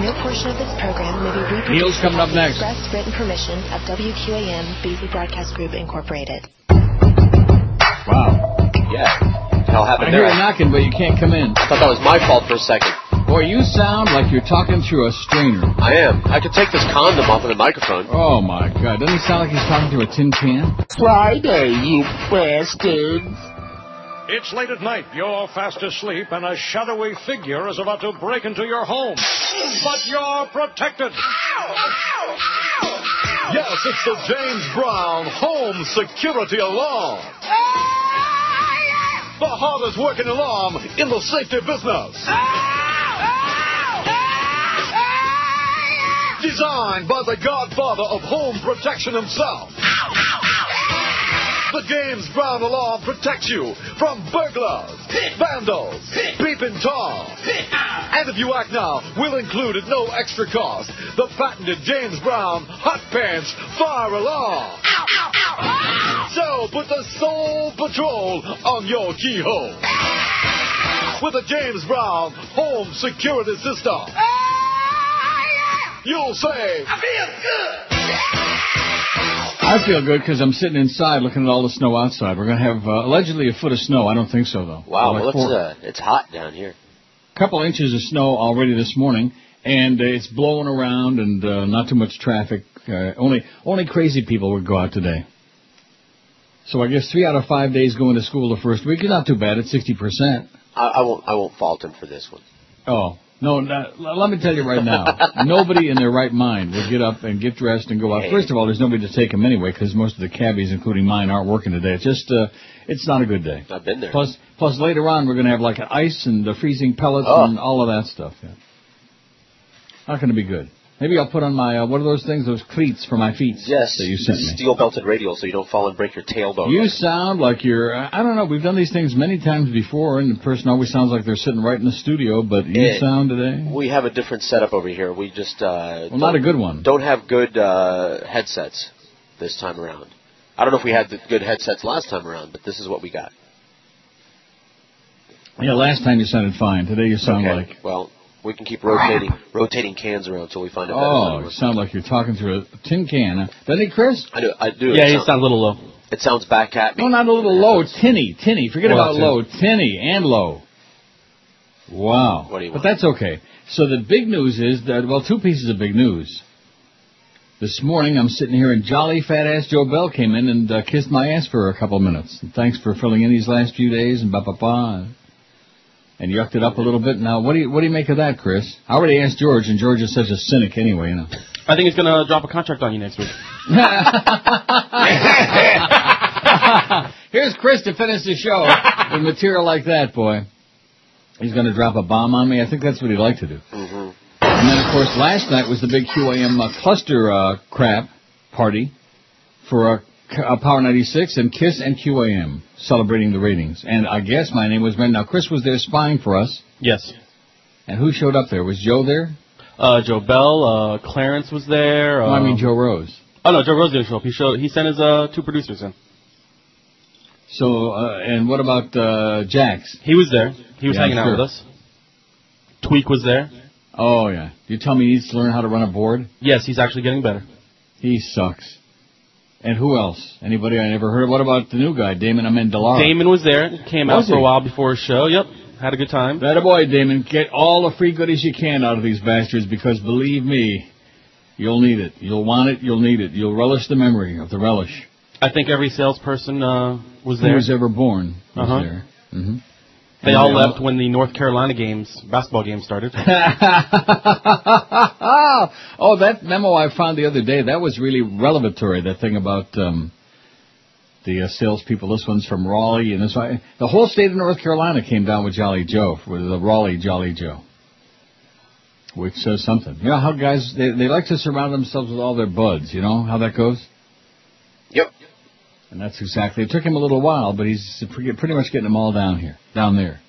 No portion of this program may be reproduced Neil's coming up without the next. express written permission of WQAM Beasley Broadcast Group Incorporated. Wow. Yeah. Hell I happened hear there. you knocking, but you can't come in. I thought that was my fault for a second. Boy, you sound like you're talking through a strainer. I am. I could take this condom off of the microphone. Oh my God! Doesn't he sound like he's talking through a tin can? Friday, you bastards. It's late at night. You're fast asleep, and a shadowy figure is about to break into your home. But you're protected. Yes, it's the James Brown Home Security Alarm. The hardest working alarm in the safety business. Designed by the godfather of home protection himself. The James Brown alarm protects you from burglars, vandals, peeping Tom. And if you act now, we'll include at no extra cost the patented James Brown Hot Pants Fire Alarm. So put the Soul Patrol on your keyhole. With the James Brown Home Security System. You'll say, I feel good I feel good because I'm sitting inside looking at all the snow outside. We're going to have uh, allegedly a foot of snow. I don't think so though. Wow, Like well, it's, uh, it's hot down here. A couple inches of snow already this morning, and uh, it's blowing around and uh, not too much traffic. Uh, only only crazy people would go out today. So I guess three out of five days going to school the first week is not too bad. It's sixty percent. I, I won't. I won't fault him for this one. Oh no! Not, let me tell you right now, nobody in their right mind would get up and get dressed and go out. First of all, there's nobody to take them anyway because most of the cabbies, including mine, aren't working today. It's just uh, it's not a good day. I've been there. Plus, plus later on we're going to have like ice and the freezing pellets Oh. and all of that stuff. Yeah. Not going to be good. Maybe I'll put on my uh, what are those things? Those cleats for my feet. Yes, that you sent me. steel belted radial so you don't fall and break your tailbone. You sound like you're. I don't know. We've done these things many times before, and the person always sounds like they're sitting right in the studio. But you Eh, sound today. We have a different setup over here. We just uh, Well, not a good one. don't have good uh, headsets this time around. I don't know if we had the good headsets last time around, but this is what we got. Yeah, last time you sounded fine. Today you sound Okay. like. Well, we can keep rotating rotating cans around until we find a better Oh, one. you sound like you're talking through a tin can. Doesn't it, Chris? I do. I do. Yeah, It you sound- sound a little low. It sounds back at me. No, not a little low. Tinny, tinny. Forget Well, about too. low. Tinny and low. Wow. What do you want? But that's okay. So the big news is that, well, two pieces of big news. This morning I'm sitting here and jolly fat ass Joe Bell came in and uh, kissed my ass for a couple of minutes. And thanks for filling in these last few days and ba ba ba. And yucked it up a little bit. Now, what do you what do you make of that, Chris? I already asked George, and George is such a cynic anyway, you know. I think he's gonna drop a contract on you next week. Here's Chris to finish the show with material like that, boy. He's going to drop a bomb on me. I think that's what he'd like to do. Mm-hmm. And then, of course, last night was the big QAM uh, cluster uh, crap party for uh, uh, Power 96 and KISS and QAM celebrating the ratings. And I guess my name was mentioned. Now, Chris was there spying for us. Yes. And who showed up there? Was Joe there? Uh, Joe Bell, uh, Clarence was there. Uh, No, I mean Joe Rose. Oh no, Joe Rose didn't show up. He showed. He sent his uh, two producers in. So, uh, and what about uh, Jax? He was there. He was Yeah, hanging out with us. Tweak was there. Oh, yeah. You tell me he needs to learn how to run a board? Yes, he's actually getting better. He sucks. And who else? Anybody I never heard of? What about the new guy, Damon Amendolara? Damon was there. Came Was out for he? a while before his show. Yep, had a good time. That a boy, Damon. Get all the free goodies you can out of these bastards because believe me, you'll need it. You'll want it. You'll need it. You'll relish the memory of the relish. I think every salesperson uh, was Who there. was ever born was Uh-huh. there. hmm They all left when the North Carolina games, basketball games started. oh, that memo I found the other day, that was really revelatory, that thing about um, the uh, salespeople. This one's from Raleigh, and this one, the whole state of North Carolina came down with Jolly Joe, with the Raleigh Jolly Joe. Which says something. You know how guys, they, they like to surround themselves with all their buds, you know how that goes? Yep. And that's exactly, it took him a little while, but he's pretty pretty much getting them all down here, down there.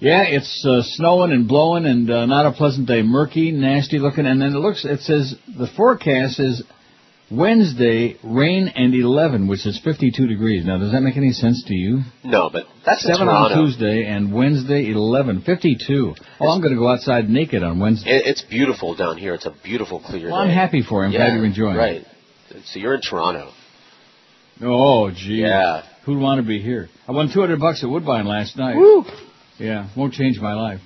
Yeah, it's uh, snowing and blowing and uh, not a pleasant day. Murky, nasty looking, and then it looks. It says the forecast is Wednesday, rain and 11, which is 52 degrees. Now, does that make any sense to you? No, but that's 7 on Tuesday and Wednesday, 11, 52. Oh, I'm going to go outside naked on Wednesday. It's beautiful down here. It's a beautiful, clear Well, I'm happy for you. I'm yeah, glad you're enjoying it Right. So you're in Toronto. Oh, gee. Yeah. Who'd want to be here? I won 200 bucks at Woodbine last night. Woo! Yeah, won't change my life.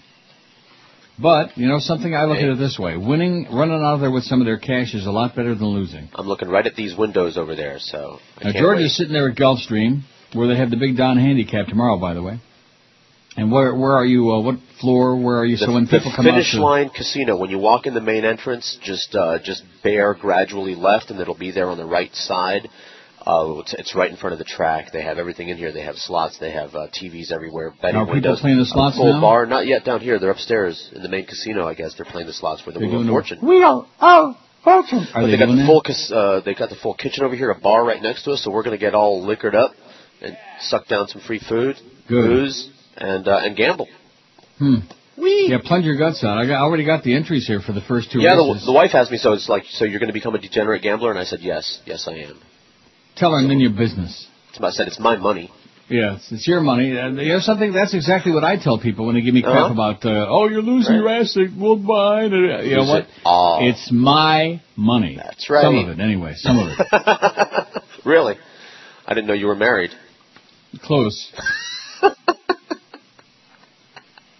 But, you know, something I look Hey. at it this way. Winning, running out of there with some of their cash is a lot better than losing. I'm looking right at these windows over there, so I Now, George wait. is sitting there at Gulfstream, where they have the Big Donn Handicap tomorrow, by the way. And where where are you? Uh, what floor? Where are you? the, so when people come finish to, line casino, when you walk in the main entrance, just uh, just bear gradually left, and it'll be there on the right side. Uh, it's, it's right in front of the track. They have everything in here. They have slots. They have uh, TVs everywhere. Betting Are people windows. playing the a slots full now? bar. Not yet down here. They're upstairs in the main casino. I guess they're playing the slots for the They're Wheel of Fortune. Wheel of Fortune. are But they they got the full cas- uh, they got the full kitchen over here, a bar right next to us, so we're going to get all liquored up and suck down some free food, Good. booze, and uh, and gamble. Hmm. Whee! Yeah, plunge your guts out. I, got, I already got the entries here for the first two Yeah, the, the wife asked me, so it's like, so you're going to become a degenerate gambler? And I said, yes, yes, I am. Tell her in your business. I said, it's my money. Yes, it's your money. Uh, you know something? That's exactly what I tell people when they give me crap Uh-huh. about, uh, oh, you're losing Right. your ass at Woodbine. Uh, You know what? it all. It's my money. That's right. Some of it, anyway. Some of it. really? I didn't know you were married. Close.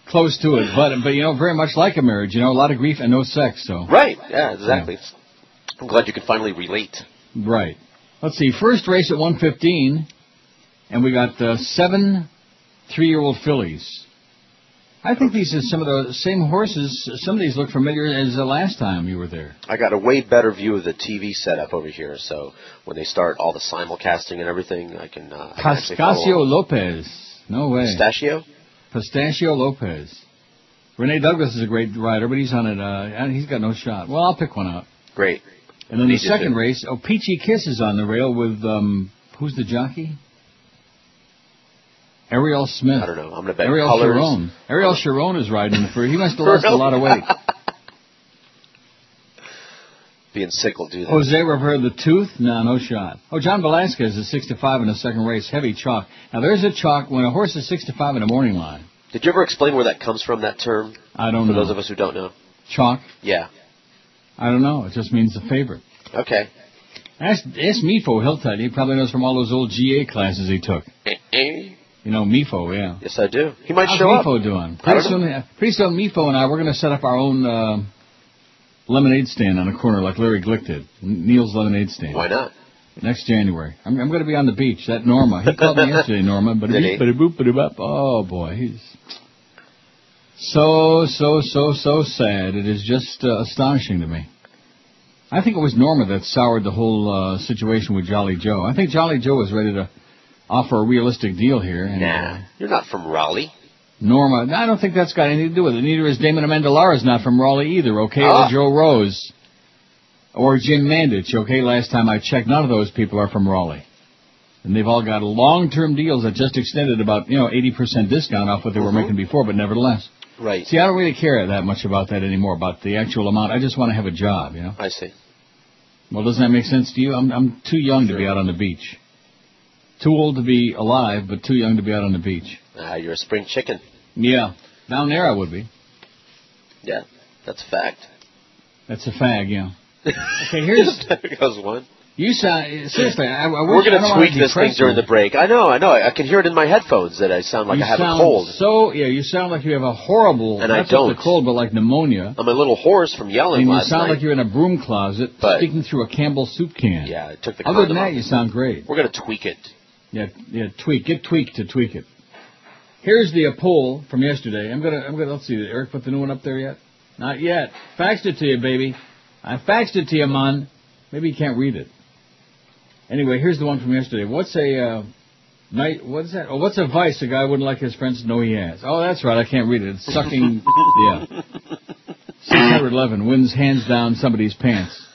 Close to it, but but you know, very much like a marriage. You know, a lot of grief and no sex. So Right, yeah, exactly. I'm glad you can finally relate. right. Let's see. First race at 115, and we got uh, seven three-year-old fillies. I think these are some of the same horses. Some of these look familiar as the last time you were there. I got a way better view of the TV setup over here, so when they start all the simulcasting and everything, I can. Uh, I can actually follow Cascasio. Lopez. No way. Pistachio? Pistachio Lopez. Rene Douglas is a great rider, but he's on it. Uh, and he's got no shot. Well, I'll pick one out. Great. And then the second to. race, oh, Peachy Kiss is on the rail with um, who's the jockey? Ariel Smith. I don't know. I'm gonna bet Ariel colors. Sharon. Ariel Sharon is riding the first. He must have lost a lot of weight. Being sick will do that. Jose Rivera the Tooth? No, no shot. Oh, John Velazquez is 65 in the second race. Heavy chalk. Now there's a chalk when a horse is 65 in the morning line. Did you ever explain where that comes from? That term I don't for know. For those of us who don't know. Chalk? Yeah. I don't know. It just means the favorite. Okay. Ask, ask Mifo. He'll tell you. He probably knows from all those old GA classes he took. Eh, You know, Mifo, yeah. Yes, I do. He might How's show up. Mifo doing? Pretty soon, pretty soon, Mifo and I, we're going to set up our own uh, lemonade stand on a corner like Larry Glick did. Neil's Lemonade Stand. Why not? Next January. I'm, I'm going to be on the beach. That Norma. He called me yesterday, Norma. But he? Oh, boy. He's so, so, so, so sad. It is just uh, astonishing to me. I think it was Norma that soured the whole uh, situation with Jolly Joe. I think Jolly Joe was ready to offer a realistic deal here. And, uh, Nah. You're not from Raleigh. Norma, I don't think that's got anything to do with it. Neither is Damon Amendolara is not from Raleigh either, okay? Ah. Or Joe Rose. Or Jim Mandich, okay? Last time I checked, none of those people are from Raleigh. And they've all got long-term deals that just extended about, you know, 80% discount off what they were Mhm. making before, but nevertheless. Right. See, I don't really care that much about that anymore, about the actual amount. I just want to have a job, you know? I see. Well, doesn't that make sense to you? I'm, I'm too young to be out on the beach. Too old to be alive, but too young to be out on the beach. Ah, you're a spring chicken. Yeah. Down there I would be. Yeah, that's a fact. That's a fag, yeah. Okay, here's there goes one. You sound seriously. I, I We're gonna tweak this thing during the break. I know, I know. I can hear it in my headphones that I sound like you I have sound a cold. So yeah, you sound like you have a horrible. And I not just don't. a cold, but like pneumonia. I'm a little hoarse from yelling And you sound night. like you're in a broom closet, But- speaking through a Campbell soup can. yeah, I took the Other than that, off. you sound great. We're gonna tweak it. Yeah, yeah. Tweak, get tweaked to tweak it. Here's the uh, poll from yesterday. I'm gonna, I'm gonna. Let's see. Did Eric put the new one up there yet? Not yet. Faxed it to you, baby. I faxed it to you, man. Maybe you can't read it. Anyway, here's the one from yesterday. What's a uh, night? What's that? Oh, what's a vice a guy wouldn't like his friends to know he has? Oh, that's right. I can't read it. It's sucking. yeah. 611 wins hands down somebody's pants.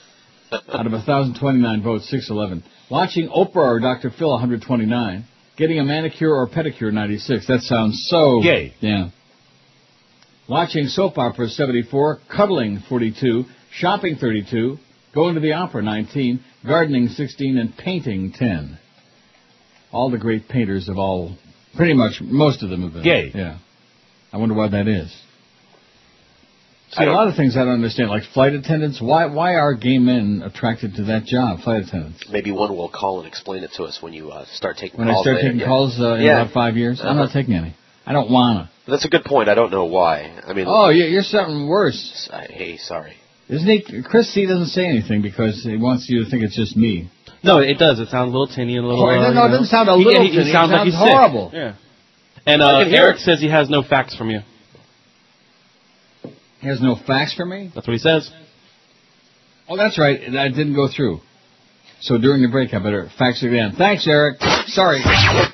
Out of 1,029 votes, 611. Watching Oprah or Dr. Phil, 129. Getting a manicure or pedicure, 96. That sounds so Gay. Yeah. Watching soap opera, 74. Cuddling, 42. Shopping, 32. Going to the opera, 19. Gardening, 16. And painting, 10. All the great painters of all, pretty much, most of them have been. Gay. Yeah. I wonder why that is. See, a lot of things I don't understand, like flight attendants. Why why are gay men attracted to that job, flight attendants? Maybe one will call and explain it to us when you uh, start taking When I calls. start later. taking Yeah. calls uh, in Yeah. about five years, I'm Uh-huh. not taking any. I don't wanna. That's a good point. I don't know why. I mean, Oh, yeah, you're something worse, I- hey, sorry. Isn't he? Chris C doesn't say anything because he wants you to think it's just me. No, it does. It sounds a little tinny and a little. Oh, uh, no, no, it doesn't sound a He- little He, he tinny, it sounds like sounds he's sick. horrible. Yeah. And uh, Eric says he has no facts from you. He has no facts for me. That's what he says. Oh, that's right. That didn't go through. So during the break, I better fax it again. Thanks, Eric. Sorry.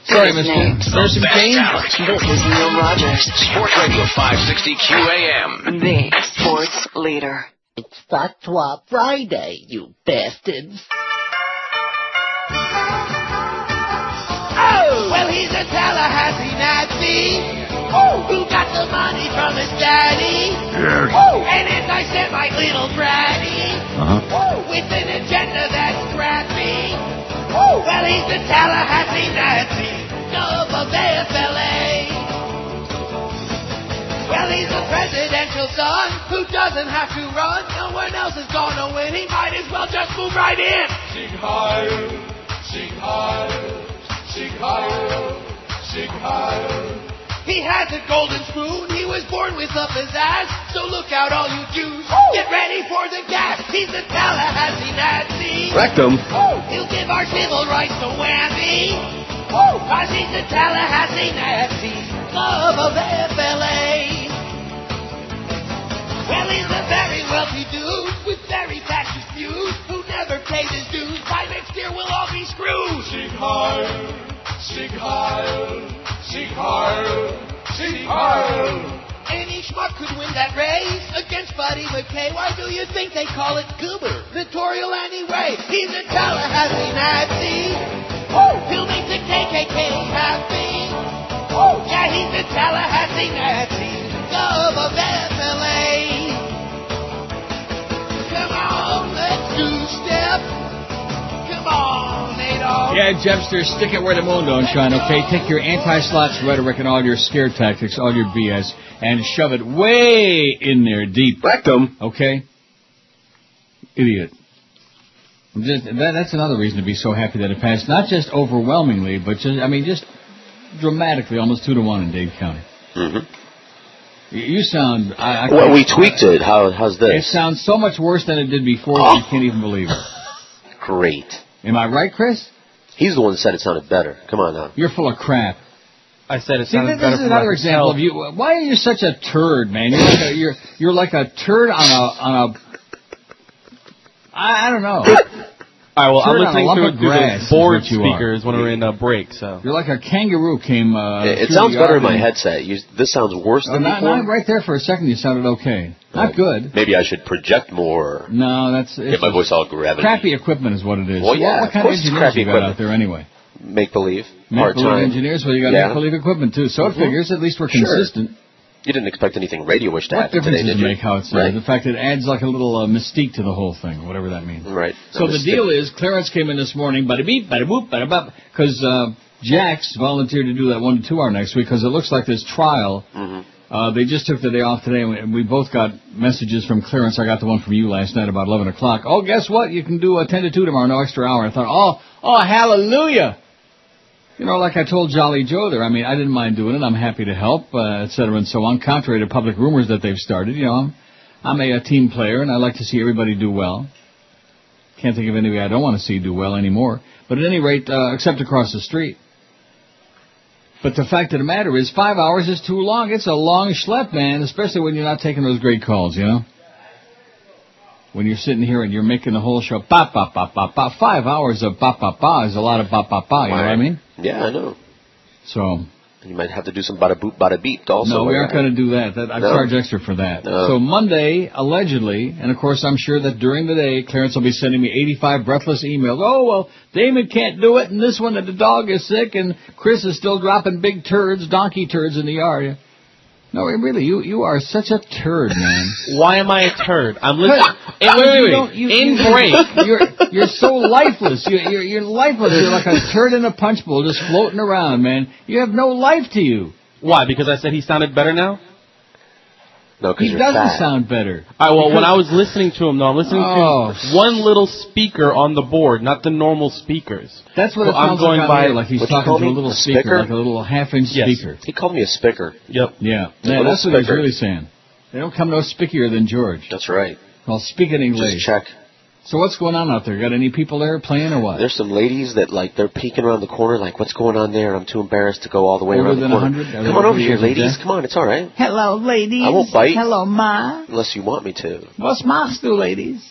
Sorry, Mr. Next. There's some change. This is Neil Rogers, Sports Radio 560 QAM. the sports leader. It's Fatwa Friday, you bastards. Oh, well, he's a Tallahassee Nazi. Oh, who got the money from his daddy. Oh, an anti-Semite little bratty. Uh-huh. Oh, with an agenda that's scrappy. Oh, well, he's the Tallahassee Nazi. Of of AFLA. Well, he's a presidential son who doesn't have to run. No one else is gonna win. He might as well just move right in. Sieg Heil, Sieg Heil, Sieg Heil, Sieg Heil. He has a golden spoon. He was born with a pizzazz. So look out, all you Jews. Get ready for the gas. He's the Tallahassee Nazi. Rectum. Oh, he'll give our civil rights a whammy. Oh, cause he's the Tallahassee Nazi. Love of FLA. Well, he's a very wealthy dude with very fascist views who never paid his dues. By next year, we'll all be screwed. Sieg Heil, Sieg Heil, Sieg Heil, Sieg Heil. Any schmuck could win that race against Buddy MacKay. Why do you think they call it Goober? gubernatorial anyway? He's a Tallahassee Nazi. Oh, he'll make the KKK happy. Oh, yeah, he's a Tallahassee Nazi. Love of FLA. Come on, let's do step. Come on, Adolf. Yeah, Jebster, stick it where the moon don't shine, okay? Take your anti-slots rhetoric and all your scare tactics, all your BS, and shove it way in there deep. Rectum. Okay? Idiot. Just, that, that's another reason to be so happy that it passed. Not just overwhelmingly, but just, I mean, just dramatically, almost two to one in Dade County. hmm You- You sound, I, I Well, we tweaked it. How, how's this? It sounds so much worse than it did before Oh. you can't even believe it. Great. Am I right, Chris? He's the one that said it sounded better. Come on now. You're full of crap. I said it See, sounded this, better this is another example of you. Why are you such a turd, man? You're like a, you're you're like a turd on a on a. I, I don't know. All right, well, I'm Turd on a listening lump to, of to grass the board what you are. speakers when we're in a break, so. You're like a kangaroo came. Uh, it it sounds better in my headset. You, this sounds worse Oh, than not, before. not right there for a second. You sounded okay. Not good. Maybe I should project more. No, that's Get it's my voice all gravelly. crappy equipment is what it is. Well, yeah, what, what of kind of course it's engineers crappy you got equipment. out there anyway? Make believe. Make believe engineers. Well, you got Yeah. make believe equipment too. So it Mhm. figures. At least we're Sure. You didn't expect anything radio-ish to What happen difference today, did it you? make how it's Right. the fact that it adds like a little uh, mystique to the whole thing, whatever that means. Right. So the deal is, Clarence came in this morning, bada beep, bada boop, bada bop, because uh, Jax volunteered to do that one to two hour next week because it looks like this trial. hmm Uh, they just took the day off today, and we- and we both got messages from Clarence. I got the one from you last night about 11 o'clock. Oh, guess what? You can do a 10 to 2 tomorrow, no extra hour. I thought, oh, oh, hallelujah! You know, like I told Jolly Joe there, I mean, I didn't mind doing it. I'm happy to help, uh, et cetera, and so on. Contrary to public rumors that they've started, you know, I'm, I'm a, a team player, and I like to see everybody do well. Can't think of anybody I don't want to see do well anymore. But at any rate, uh, except across the street. But the fact of the matter is, five hours is too long. It's a long schlep, man, especially when you're not taking those great calls, you know? When you're sitting here and you're making the whole show, ba ba ba ba ba. Five hours of ba ba ba is a lot of ba ba ba, you know what I mean? Yeah, I know. So, You might have to do some bada boop, bada beep also. no, we aren't going to do that. that I No. charge extra for that. No. So Monday, allegedly, and of course I'm sure that during the day, Clarence will be sending me 85 breathless emails. Oh, well, Damon can't do it, and this one, that the dog is sick, and Chris is still dropping big turds, donkey turds in the yard. No, really, you you are such a turd, man. Why am I a turd? I'm listening. Wait, Wait, wait, you In you- break. You're you're so lifeless. You're, you're you're lifeless. You're like a turd in a punch bowl, just floating around, man. You have no life to you. Why? Because I said he sounded better now? No, because He doesn't fat. sound better. All right, well, when I was listening to him, though, I'm listening Oh. to one little speaker on the board, not the normal speakers. That's what So it sounds I'm going like by the air, like he's What'd you talking call to a little A speaker, spicker? like a little half-inch Yes. speaker. He called me a spicker. Yep. Yeah, A yeah little that's what he's spicker. really saying. They don't come no spickier than George. That's right. Well, speaking English. Just check. So what's going on out there? Got any people there playing or what? There's some ladies that like they're peeking around the corner, like what's going on there? I'm too embarrassed to go all the way Over around the than corner. 100? Come on over over here, ladies. death? Come on, it's all right. Hello, ladies. I won't bite. Hello, Ma. Unless you want me to. What's Ma do, ladies?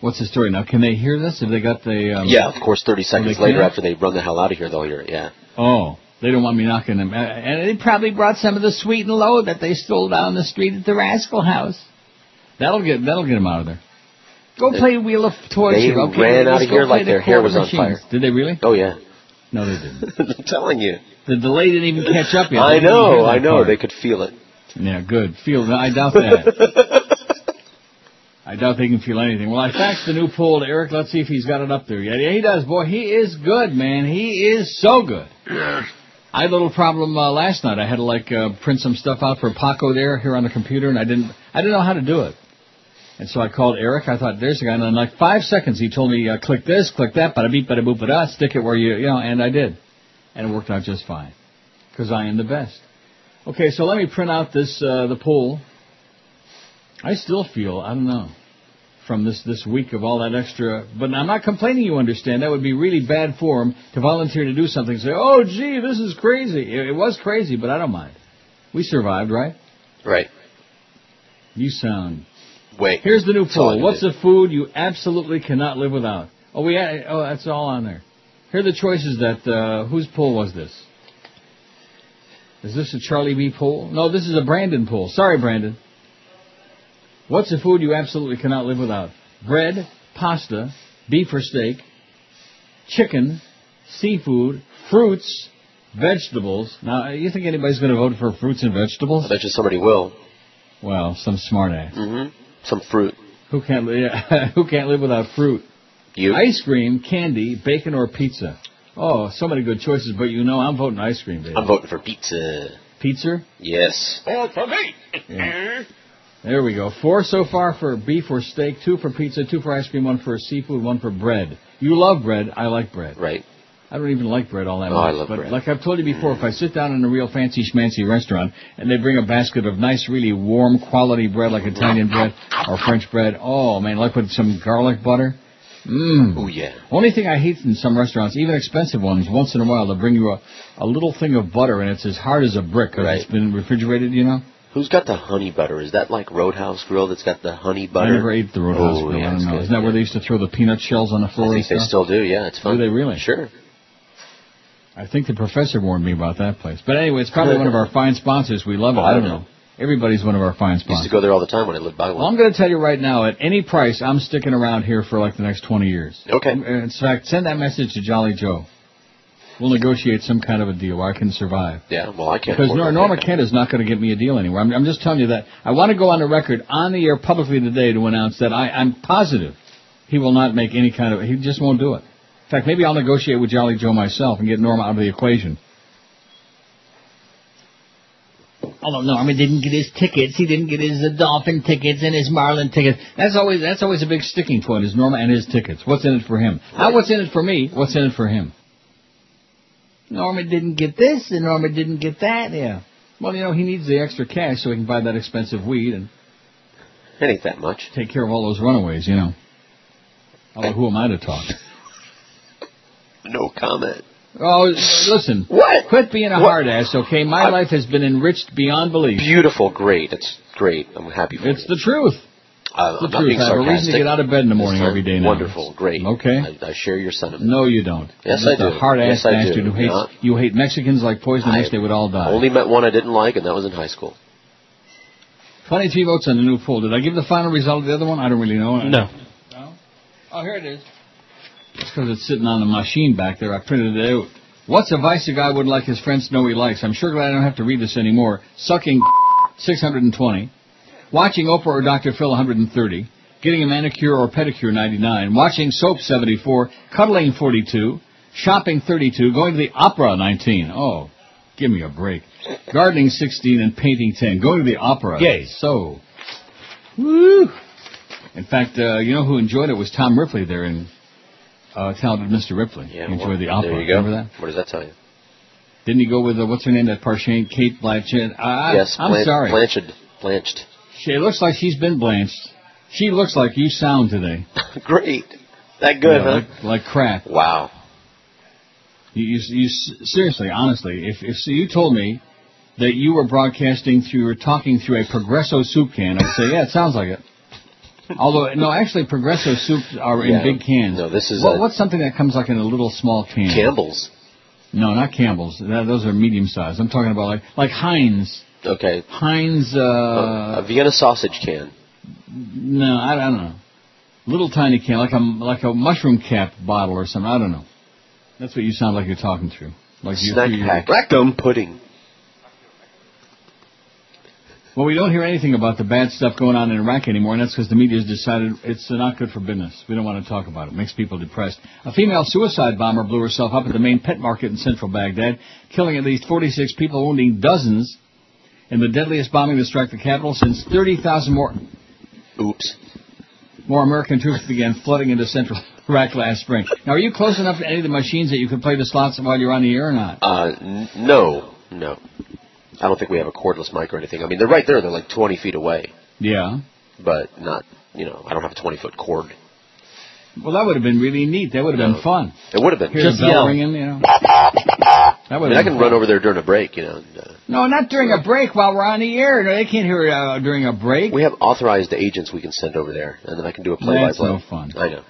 What's the story now? Can they hear this? Have they got the? Um, yeah, of course. Thirty seconds later, after they run the hell out of here, they'll hear it. Yeah. Oh, they don't want me knocking them. Uh, and they probably brought some of the sweet and low that they stole down the street at the Rascal House. That'll get that'll get them out of there. Go They- play Wheel of Torture. they okay? ran out of here play like the their hair quarter was on fire. Did they really? Oh yeah. No, they didn't. I'm telling you. The delay didn't even catch up yet. I They didn't hear know. I know. part. They could feel it. Yeah, good. Feel. I doubt that. I doubt they can feel anything. Well, I faxed the new poll to Eric. Let's see if he's got it up there yet. Yeah, he does. Boy, he is good, man. He is so good. Yes. I had a little problem uh, last night. I had to like uh, print some stuff out for Paco there here on the computer, and I didn't. I didn't know how to do it. And so I called Eric. I thought, there's the guy. And in like five seconds, he told me, uh, click this, click that, bada beep, bada boop, bada, stick it where you, you know, and I did. And it worked out just fine. Because I am the best. Okay, so let me print out this, uh, the poll. I still feel, I don't know, from this, this week of all that extra, but I'm not complaining, you understand. That would be really bad form to volunteer to do something. Say, oh gee, this is crazy. It, it was crazy, but I don't mind. We survived, right? Right. You sound Wait. Here's the new That's all I poll. What's the food you absolutely cannot live without? Oh, we had, oh, that's all on there. Here are the choices that uh, whose poll was this? Is this a Charlie B poll? No, this is a Brandon poll. Sorry, Brandon. What's the food you absolutely cannot live without? Bread, pasta, beef or steak, chicken, seafood, fruits, vegetables. Now, you think anybody's going to vote for fruits and vegetables? I bet you somebody will. Well, some smartass. hmm Some fruit. Who can't li- yeah, who can't live without fruit? You. Ice cream, candy, bacon, or pizza. Oh, so many good choices, but you know I'm voting ice cream, baby. I'm voting for pizza. Pizza? Yes. Or for me. Yeah. There we go. Four so far for beef or steak, two for pizza, two for ice cream, one for seafood, one for bread. You love bread. I like bread. Right. I don't even like bread all that Oh, much. I love but bread. like I've told you before, if I mm. sit down in a real fancy schmancy restaurant and they bring a basket of nice, really warm quality bread like Italian bread or French bread, oh man, like with some garlic butter. Mmm. Oh yeah. Only thing I hate in some restaurants, even expensive ones, once in a while they'll bring you a, a little thing of butter and it's as hard as a brick 'cause Right. it's been refrigerated, you know. Who's got the honey butter? Is that like Roadhouse Grill that's got the honey butter? I never ate the Roadhouse Oh, grill. yeah, I don't know. good. Isn't that where they used to throw the peanut shells on the floor? I think they stuff? still do. Yeah, it's fun. Do they really? Sure. I think the professor warned me about that place. But anyway, it's probably one of our fine sponsors. We love it. I don't know. Everybody's one of our fine sponsors. Used sponsors. to go there all the time when I lived by Well, one. I'm going to tell you right now, at any price, I'm sticking around here for like the next 20 years. Okay. In fact, send that message to Jolly Joe. We'll negotiate some kind of a deal where I can survive. Yeah. Well, I can't. Because Norma Kent is not going to get me a deal anywhere. I'm, I'm just telling you that. I want to go on the record on the air publicly today to announce that I, I'm positive he will not make any kind of. He just won't do it. In fact, maybe I'll negotiate with Jolly Joe myself and get Norma out of the equation. Although Norma didn't get his tickets, he didn't get his uh, Dolphin tickets and his Marlin tickets. That's always that's always a big sticking point is Norma and his tickets. What's in it for him? Not what's in it for me. What's in it for him? Norma didn't get this, and Norma didn't get that. Yeah. Well, you know, he needs the extra cash so he can buy that expensive weed and It ain't that much. take care of all those runaways. You know. Although who am I to talk? No comment. Oh, listen. What? Quit being a What? hard ass, okay? My life has been enriched beyond belief. Beautiful. Great. It's great. I'm happy for It's you. the truth. Uh, the I'm not truth. being I have a reason to get out of bed in the morning every day now. Wonderful. Great. Okay. I, I share your sentiment. No, you don't. Yes, You're I do. a hard ass Yes, I do. bastard who hates Not- you hate Mexicans like poison. I wish they would all die. Only met one I didn't like, and that was in high school. Twenty-three votes on the new poll. Did I give the final result of the other one? I don't really know. No. No. Oh, here it is. It's because it's sitting on the machine back there. I printed it out. What's a vice a guy would like his friends to know he likes? I'm sure glad I don't have to read this anymore. Sucking 620. Watching Oprah or Dr. Phil 130. Getting a manicure or pedicure 99. Watching soap 74. Cuddling 42. Shopping 32. Going to the opera 19. Oh, give me a break. Gardening 16 and painting 10. Going to the opera. Yay. So, woo. In fact, uh, you know who enjoyed it was Tom Ripley there in uh, Talented Mr. Ripley. Yeah, he enjoyed well, the opera. There you go. Remember that? What does that tell you? Didn't he go with uh, what's her name? That Parshane, Cate Blanchett. Yes, I'm sorry. Blanched. Blanched. She looks like she's been blanched. She looks like you sound today. Great. That good, Yeah, huh? Like, like crap. Wow. You, you, you seriously, honestly, if if so you told me that you were broadcasting through or talking through a Progresso soup can, I'd say, yeah, it sounds like it. Although, no, actually, Progresso soups are in Yeah. big cans. No, this is What, a- what's something that comes like in a little small can? Campbell's. No, not Campbell's. That, those are medium sized. I'm talking about like like Heinz. Okay. Heinz. Uh, a Vienna sausage can. No, I, I don't know. Little tiny can, like a like a mushroom cap bottle or something. I don't know. That's what you sound like you're talking through. Like you- Snack you- pack. Rectum pudding. Well, we don't hear anything about the bad stuff going on in Iraq anymore, and that's because the media's decided it's not good for business. We don't want to talk about it. It makes people depressed. A female suicide bomber blew herself up at the main pet market in central Baghdad, killing at least 46 people, wounding dozens in the deadliest bombing to strike the capital since 30,000 more. Oops. More American troops began flooding into central Iraq last spring. Now, are you close enough to any of the machines that you could play the slots while you're on the air or not? Uh, n- no, no. I don't think we have a cordless mic or anything. I mean, they're right there. They're like 20 feet away, Yeah. but not, you know, I don't have a 20 foot cord. Well, that would have been really neat. That would have been fun. It would have been. Hear the bell ringing, you know. That I would mean, I can been run over there during a break, you know. And, uh, No, not during a break while we're on the air. No, they can't hear it uh, during a break. we have authorized agents we can send over there, and then I can do a play-by-play. That's play. no fun. I know.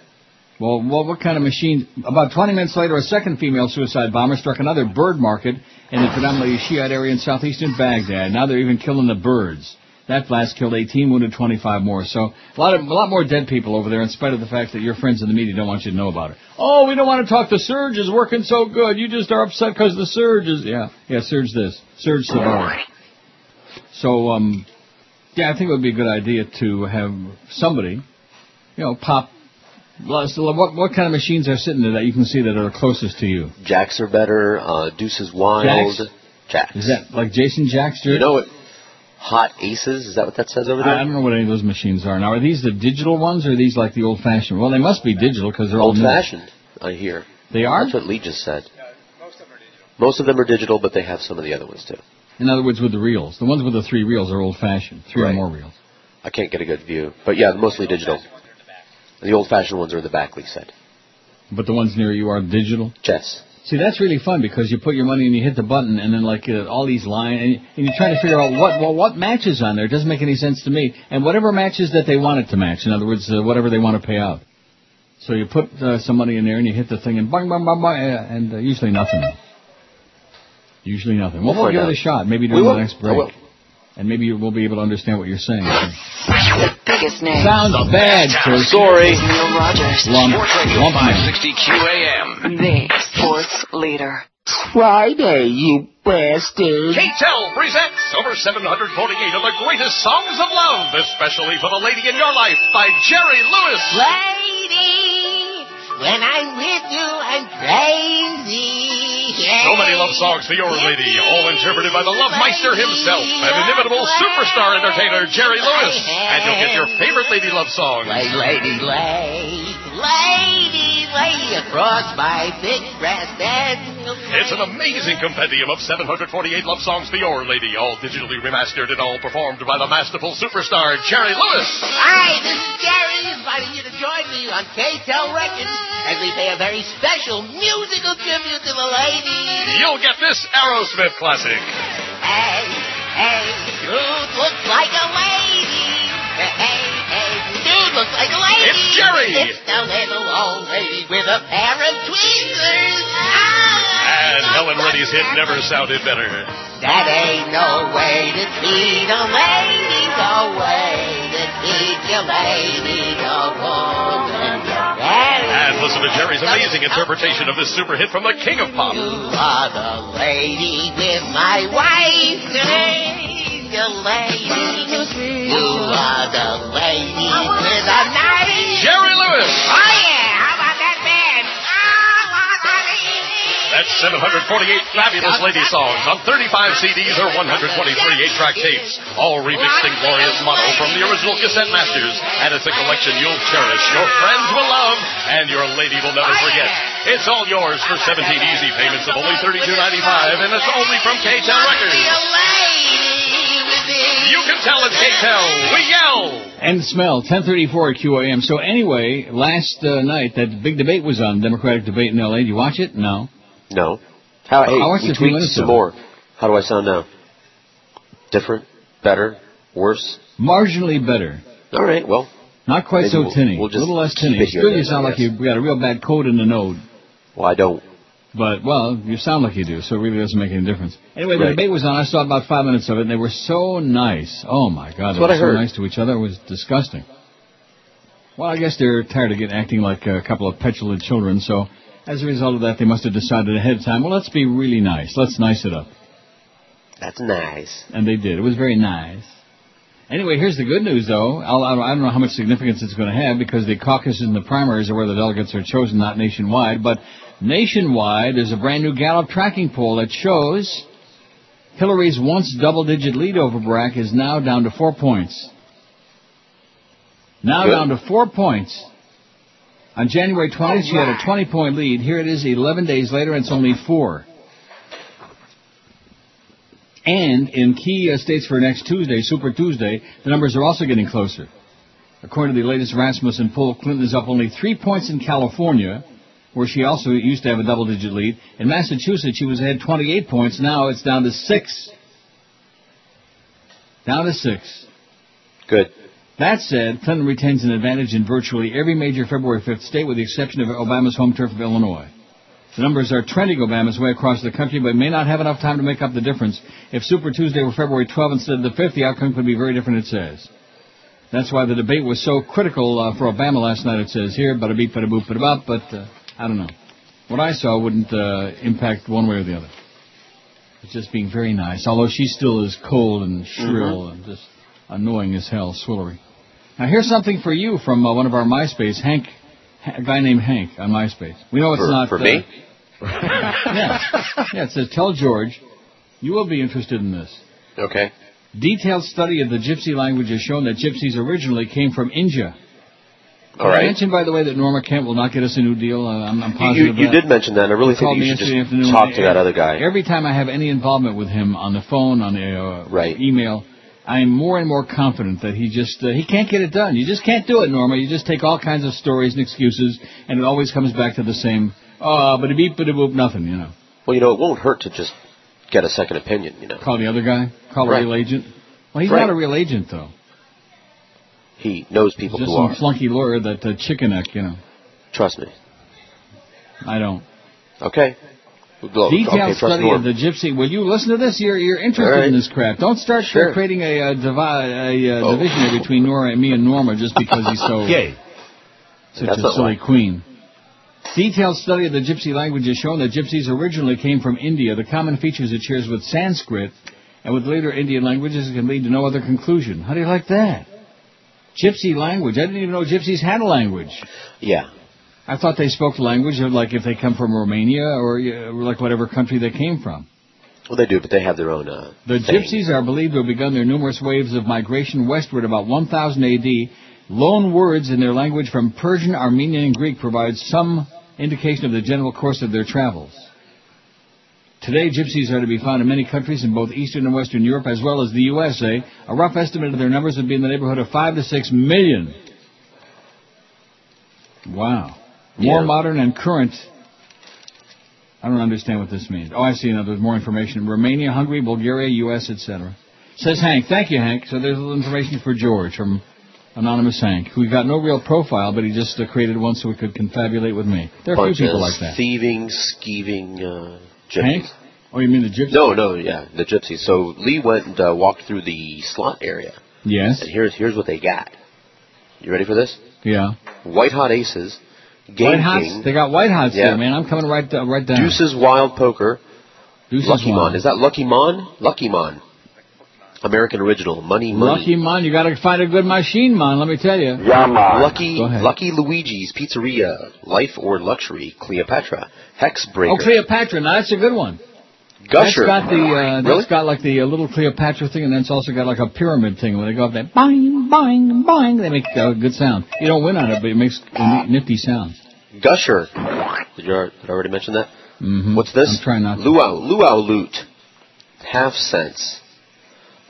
Well, well, what kind of machine? About 20 minutes later, a second female suicide bomber struck another bird market in the predominantly Shiite area in southeastern Baghdad. Now they're even killing the birds. That blast killed 18, wounded 25 more. So a lot of, a lot more dead people over there, in spite of the fact that your friends in the media don't want you to know about it. Oh, we don't want to talk. The surge is working so good. You just are upset because the surge is. Yeah, yeah. Surge this. Surge Savard. So, um, yeah, I think it would be a good idea to have somebody, you know, pop. Well, so What what kind of machines are sitting there that you can see that are closest to you? Jacks are better. Uh, Deuces Wild. Jacks? Jacks. Is that like Jason Jackster? You know what? Hot Aces. Is that what that says over I, I don't know what any of those machines are. Now, are these the digital ones or are these like the old fashioned? Well, they must be digital because they're all Old new. fashioned. I hear. They are. That's what Lee just said. Most of them are digital, but they have some of the other ones too. In other words, with the reels, the ones with the three reels are old fashioned. Three or more reels. I can't get a good view, but yeah, mostly digital. The old-fashioned ones are in the back. Lee said. But the ones near you are digital. Chess. See, that's really fun because you put your money and you hit the button, and then like uh, all these lines, and, and you're trying to figure out what well, what matches on there. It doesn't make any sense to me. And whatever matches that they want it to match. In other words, uh, whatever they want to pay out. So you put uh, some money in there and you hit the thing, and bang, bang, bang, bang, uh, and uh, usually nothing. Usually nothing. Well, We'll we'll give it a shot. Maybe during the next break. And maybe we'll be able to understand what you're saying. Biggest name. Sounds bad, Chris. Sorry. Neil Rogers. Lump, Sports Radio lump man. 560 QAM. The sports leader. Friday, you bastard. K-Tel presents over 748 of the greatest songs of love, especially for the lady in your life by Jerry Lewis. Lady, when I'm with you, I'm crazy. So many love songs for your lady, all interpreted by the Love Meister himself and inimitable superstar entertainer Jerry Lewis. And you'll get your favorite lady love songs. Lay, lady, lay, lady, lay across my big breast and It's an amazing compendium of 748 love songs for your lady, all digitally remastered and all performed by the masterful superstar Jerry Lewis. Hi, this is Gary inviting you to join me on K-Tel Records as we pay a very special musical tribute to the lady. You'll get this Aerosmith classic. Hey, hey, dude looks like a lady. Hey, hey, dude looks like a lady. It's Jerry. It's the little old lady with a pair of tweezers. Ah, And Helen Reddy's hit never sounded better. That ain't no way to treat a lady, no way to treat your lady, no woman. And listen to Jerry's amazing interpretation of this super hit from the king of pop. You are the lady with my wife. The lady. You are the lady with a knife. Jerry Lewis. Oh yeah, That's 748 fabulous lady songs on 35 CDs or 123 8-track tapes, all remixed in glorious mono from the original cassette masters. And it's a collection you'll cherish, your friends will love, and your lady will never forget. It's all yours for 17 easy payments of only $32.95, and it's only from K-Tel Records. You can tell it's K-Tel. We yell. And smell, 1034 at QAM. So anyway, last uh, night that big debate was on, Democratic debate in L.A. Did you watch it? No. No. How? Hey, I we tweaked some it. more. How do I sound now? Different? Better? Worse? Marginally better. All right. Well, Not quite so we'll- tinny. we'll a little less tinny. Still, you sound like you've got a real bad cold in the node. well, I don't. But, well, you sound like you do, so it really doesn't make any difference. Anyway, the Right. debate was on. I saw about five minutes of it, and they were so nice. Oh, my God. That's They what were I so heard. nice to each other. It was disgusting. Well, I guess they're tired of getting acting like a couple of petulant children, so as a result of that, they must have decided ahead of time, well, let's be really nice. Let's nice it up. That's nice. And they did. It was very nice. Anyway, here's the good news, though. I'll, I don't know how much significance it's going to have because the caucuses and the primaries are where the delegates are chosen, not nationwide. But nationwide, there's a brand new Gallup tracking poll that shows Hillary's once double-digit lead over Barack is now down to four points. Now Good. down to four points. On January 20th, she had a 20-point lead. Here it is 11 days later, and it's only four. And in key uh, states for next Tuesday, Super Tuesday, the numbers are also getting closer. According to the latest Rasmussen poll, Clinton is up only three points in California, where she also used to have a double-digit lead. In Massachusetts, she was ahead 28 points. Now it's down to six. Down to six. Good. That said, Clinton retains an advantage in virtually every major February 5th state, with the exception of Obama's home turf of Illinois. The numbers are trending Obama's way across the country, but may not have enough time to make up the difference. If Super Tuesday were February 12th instead of the 5th, the outcome could be very different, it says. That's why the debate was so critical uh, for Obama last night, it says here, bada beep, bada boop, bada bop, but uh, I don't know. What I saw wouldn't uh, impact one way or the other. It's just being very nice, although she still is cold and shrill and just annoying as hell, swillery. Now here's something for you from uh, one of our MySpace, Hank, a guy named Hank on MySpace. We know it's For- not for uh, me? yeah, yeah. It says, "Tell George, you will be interested in this." Okay. Detailed study of the Gypsy language has shown that Gypsies originally came from India. All I mentioned, by the way, that Norma Kent will not get us a new deal. Uh, I'm, I'm You, positive. you, you that. did mention that. and I really He think you should just talk to that other guy. Every time I have any involvement with him on the phone, on the uh, Right. email, I'm more and more confident that he just uh, he can't get it done. You just can't do it, Norma. You just take all kinds of stories and excuses, and it always comes back to the same. Oh, but a beep, but a boop, nothing. You know. Well, you know, it won't hurt to just get a second opinion, you know. Call the other guy. Call Right. a real agent. Well, he's Right. not a real agent though. He knows people Just who some are. flunky lawyer that uh, chicken neck. You know. Trust me. I don't. Okay. Detailed okay, study of the gypsy. Will you listen to this? You're you're interested right. in this crap. Don't start Sure. creating a, uh divi- a uh, Oh. division between Nora and me and Norma just because he's so Yay. such That's a silly why. queen. Detailed study of the gypsy language has shown that gypsies originally came from India. The common features it shares with Sanskrit and with later Indian languages can lead to no other conclusion. How do you like that? Gypsy language. I didn't even know gypsies had a language. Yeah. I thought they spoke the language of like if they come from Romania or uh, like whatever country they came from. Well, they do, but they have their own. Uh, The thing. gypsies are believed to have begun their numerous waves of migration westward about 1000 AD. Loan words in their language from Persian, Armenian, and Greek provide some indication of the general course of their travels. Today, gypsies are to be found in many countries in both Eastern and Western Europe, as well as the USA. A rough estimate of their numbers would be in the neighborhood of five to six million. Wow. More Yeah. modern and current. I don't understand what this means. Oh, I see now. There's more information. Romania, Hungary, Bulgaria, U.S., etc. Says Hank. Thank you, Hank. So there's a little information for George from Anonymous Hank, who got no real profile, but he just uh, created one so he could confabulate with me. There are a few people like that. thieving, skeeving uh, gypsies. Hank? Oh, you mean the gypsy? No, no, yeah, the gypsies. So Lee went and uh, walked through the slot area, Yes. and here's here's what they got. You ready for this? Yeah. White hot aces, Game White Hots. King. They got White Hots Yeah. there, man. I'm coming right uh, right down. Deuces Wild Poker. Deuces Lucky Wild. Mon. Is that Lucky Mon? Lucky Mon. American Original. Money, money. Lucky Mon, you got to find a good machine, Mon. Let me tell you. Lucky, Go ahead. Lucky Luigi's Pizzeria. Life or Luxury. Cleopatra. Hex Breaker. Oh, Cleopatra. Now that's a good one. Gusher. That's got the uh, Really? that's got like the uh, little Cleopatra thing, and then it's also got like a pyramid thing where they go up there, boing, boing, boing. They make uh, good sound. You don't win on it, but it makes a nifty sound. Gusher. Did, you, al- I already mention that? Mm-hmm. What's this? I'm trying not to. Luau. Luau Loot. Half cents.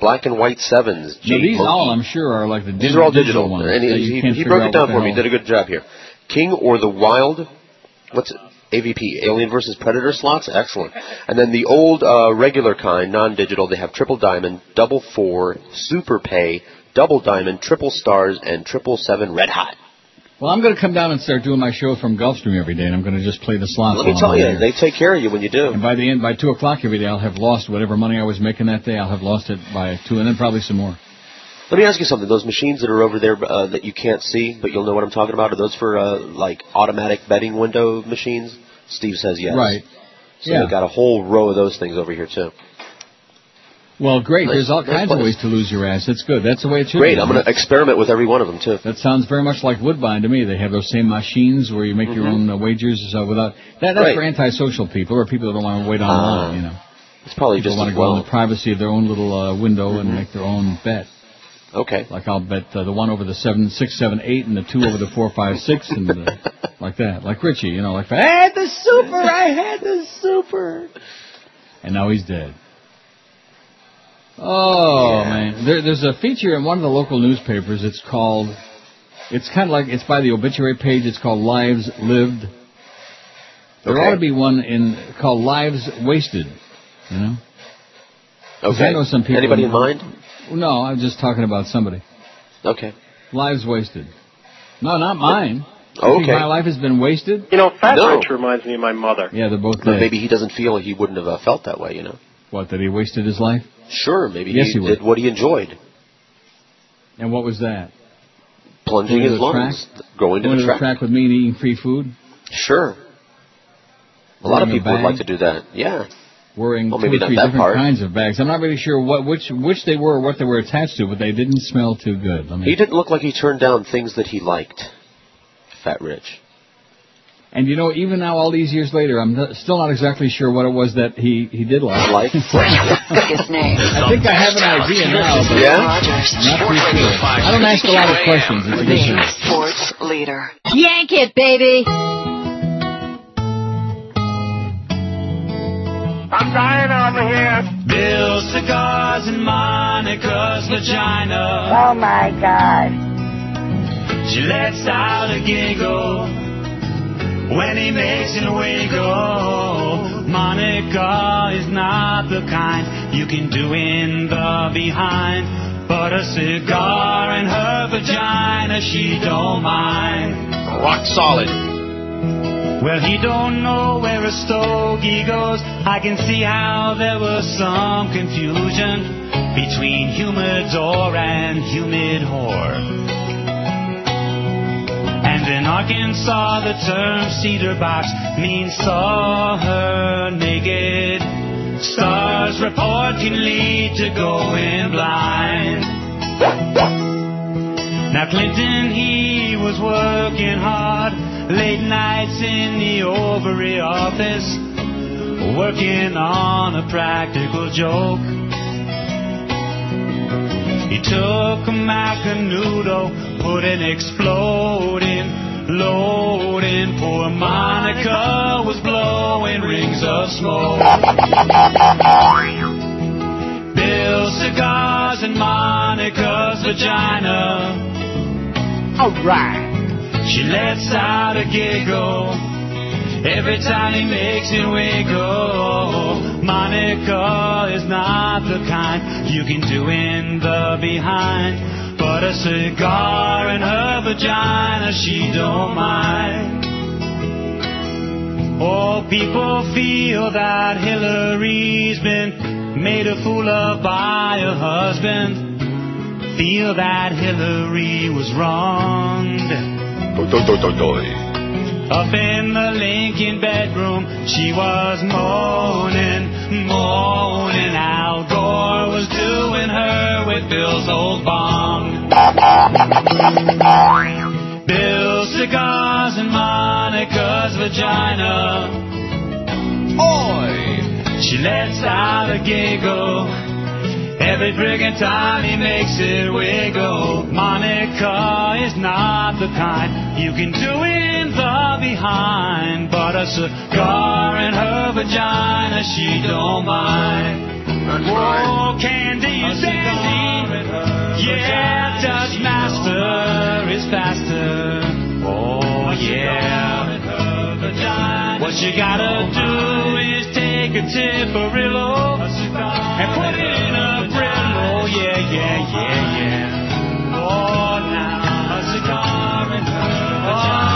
Black and white sevens. Now, these Monkey. all, I'm sure, are like the digital, These are all digital. ones. And he, he, he broke it down for me. hell- Did a good job here. King or the Wild. What's it? AVP, Alien versus Predator slots, excellent. And then the old uh, regular kind, non-digital, they have triple diamond, double four, super pay, double diamond, triple stars, and triple seven red hot. Well, I'm going to come down and start doing my show from Gulfstream every day, and I'm going to just play the slots. Let me tell you, here. they take care of you when you do. And by the end, by two o'clock every day, I'll have lost whatever money I was making that day. I'll have lost it by two, and then probably some more. Let me ask you something. Those machines that are over there uh, that you can't see, but you'll know what I'm talking about, are those for uh, like automatic betting window machines? Steve says yes. Right. So Yeah. they've got a whole row of those things over here too. Well, great. Nice- There's all nice kinds of ways to lose your ass. It's good. That's the way it should Great. be. Great. I'm going to experiment with every one of them too. That sounds very much like Woodbine to me. They have those same machines where you make your own uh, wagers uh, without. That, that's Mm-hmm. Right. for antisocial people or people that don't want to wait online. Ah. you know, It's probably people just want to go in the privacy of their own little uh, window and Mhm. make their own bet. Okay. Like I'll bet uh, the one over the seven, six, seven, eight, and the two over the four, five, six, and uh, like that. Like Richie, you know, like I had the super, I had the super, and now he's dead. Oh Yeah. man, there, there's a feature in one of the local newspapers. It's called. It's kind of like it's by the obituary page. It's called Lives Lived. There Okay. ought to be one in called Lives Wasted. You know. Okay. I know some people. Anybody in mind? No, I'm just talking about somebody. Okay. Lives wasted. No, not mine. Oh, okay. my life has been wasted? You know, Fat No. Rich reminds me of my mother. Yeah, they're both dead. maybe he doesn't feel he wouldn't have uh, felt that way, you know. What, that he wasted his life? Sure, maybe Yes, he, he would. did what he enjoyed. And what was that? Plunging his the lungs. Going to Going the to track. the track with me and eating free food? Sure. A lot of Wearing a people would like to do that. Yeah. Wearing Well, two or three different part. kinds of bags. I'm not really sure what which which they were or what they were attached to, but they didn't smell too good. Let me- He didn't look like he turned down things that he liked. Fat Rich. And you know, even now, all these years later, I'm not, still not exactly sure what it was that he, he did like. Like? Biggest name. I think I have an idea now, but Yeah? I'm not too sure. I don't ask a lot of questions. It's a good sports leader. Yank it, baby. I'm dying over here. Bill cigars in Monica's vagina. Oh my God. She lets out a giggle when he makes it wiggle. Monica is not the kind you can do in the behind, but a cigar in her vagina she don't mind. Rock solid. Well, he don't know where a stogie goes. I can see how there was some confusion between humidor and humid whore. And in Arkansas, the term cedar box means saw her naked. Starr's report can lead to going blind. Now Clinton, he was working hard, late nights in the ovary office, working on a practical joke. He took a Macanudo, put an exploding load in. Poor Monica was blowing rings of smoke. Bill cigars in Monica's vagina. Alright. She lets out a giggle every time he makes it wiggle. Monica is not the kind you can do in the behind, but a cigar in her vagina she don't mind. Oh, people feel that Hillary's been made a fool of by her husband. Feel that Hillary was wronged. Up in the Lincoln bedroom, she was moaning, moaning. Al Gore was doing her with Bill's old bong. Bill's cigars and Monica's vagina. Oi! She lets out a giggle. Every friggin' time he makes it wiggle. Monica is not the kind you can do in the behind, but a cigar in her vagina she don't mind. Whoa, candy is dandy. Yeah, Dutch master is faster. Oh yeah. What you gotta do is take a tip, Tiparillo and put it in a Brillo. Yeah, yeah, yeah, yeah. Oh, now a cigar in her. Oh,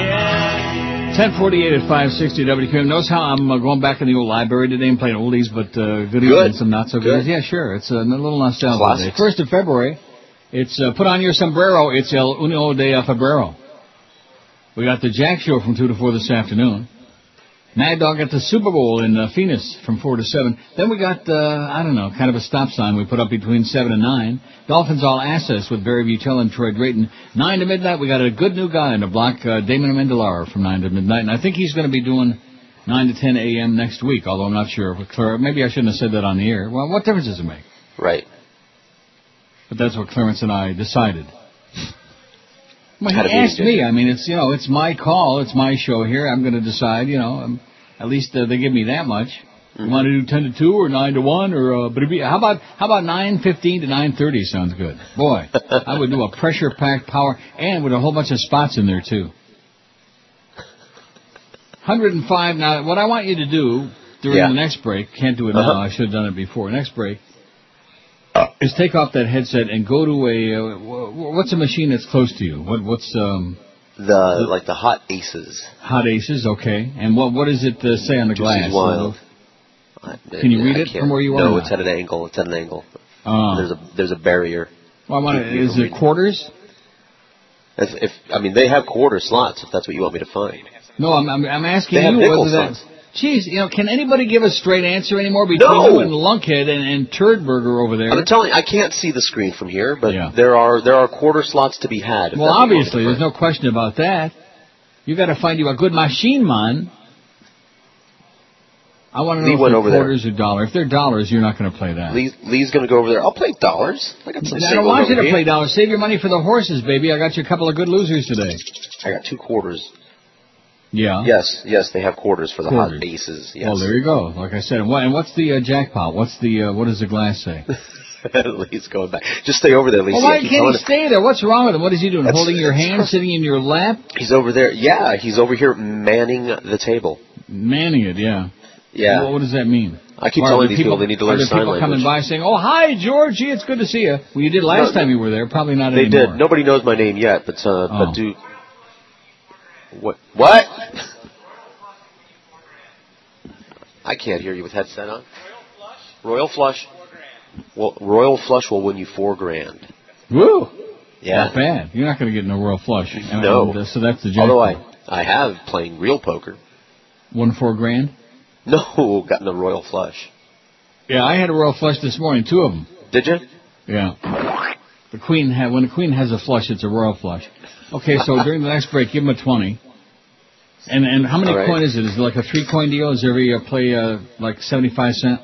yeah. 1048 at 560 WQAM. Notice how I'm uh, going back in the old library today and playing oldies, but uh, goodies Good. and some not so Good. good. Yeah, sure. It's a little nostalgia. Classics. Day. First of February. It's uh, put on your sombrero. It's El Uno de Febrero. We got the Jack Show from 2 to 4 this afternoon. Mad Dog at the Super Bowl in uh, Phoenix from 4 to 7. Then we got, uh, I don't know, kind of a stop sign we put up between 7 and 9. Dolphins All Access with Barry Butell and Troy Drayton. 9 to midnight, we got a good new guy in the block, uh, Damon Amendolara from 9 to midnight. And I think he's going to be doing 9 to 10 a.m. next week, although I'm not sure. if Clar- Maybe I shouldn't have said that on the air. Well, what difference does it make? Right. But that's what Clarence and I decided. Well, he asked me. I mean, it's you know, it's my call. It's my show here. I'm going to decide. You know, um, at least uh, they give me that much. Mm-hmm. You want to do ten to two or nine to one or uh, but it'd be, how about how about nine fifteen to nine thirty? Sounds good. Boy, I would do a pressure packed power and with a whole bunch of spots in there too. 105. Now, what I want you to do during Yeah. the next break, can't do it now. Uh-huh. I should have done it before. Next break is take off that headset and go to a uh, what's a machine that's close to you? What what's um The like the hot aces. hot aces? Okay, and what what does it uh, say on the glass? Wild. Can you read I it can't- from where you are? No, it's at an angle. It's at an angle. Oh. There's a there's a barrier. Well, I want to, is it quarters? If, if I mean they have quarter slots, if that's what you want me to find. No, I'm I'm, I'm asking They you whether that. Jeez, you know, can anybody give a straight answer anymore between No. you and Lunkhead and, and Turdberger over there? I'm telling you, I can't see the screen from here, but Yeah. there are there are quarter slots to be had. Well, that's what you want me obviously, there's no question about that. You've got to find you a good machine, man. I want to know Lee if they're over there. quarters or dollars. If they're dollars, you're not going to play that. Lee, Lee's going to go over there. I'll play dollars. I got some. I don't want you to play dollars. Save your money for the horses, baby. I got you a couple of good losers today. I got two quarters. Yeah. Yes, yes, they have quarters for the Quarters. hot aces. Yes. Well, there you go. Like I said, and, what, and what's the uh, jackpot? What's the uh, what does the glass say? Lee's going back. Just stay over there, Lee. well, why can't he stay there? What's wrong with him? What is he doing? That's- Holding your hand, sitting in your lap, He's over there. Yeah, he's over here manning the table. manning it. Yeah. Yeah. Well, what does that mean? I keep Are telling these people, they need to are learn there sign people language. coming by saying, "Oh, hi, Georgie. It's good to see you." Well, you did last No, time you were there. Probably not They anymore. did. Nobody knows my name yet, but uh, Oh. but do. What? What? I can't hear you with headset on. Royal Flush. Well, Royal Flush will win you four grand. Woo! Yeah. Not bad. You're not going to get no royal flush. And- No. uh, so that's the Although jackpot. I I have playing real poker. Won four grand. No, gotten a Royal Flush. Yeah, I had a royal flush this morning. Two of them. Did you? Yeah. The queen had when the queen has a flush, it's a royal flush. Okay, so during the next break, give him a twenty. And and how many right. coin is it? Is it like a three coin deal? Is every uh, play uh, like seventy five cent?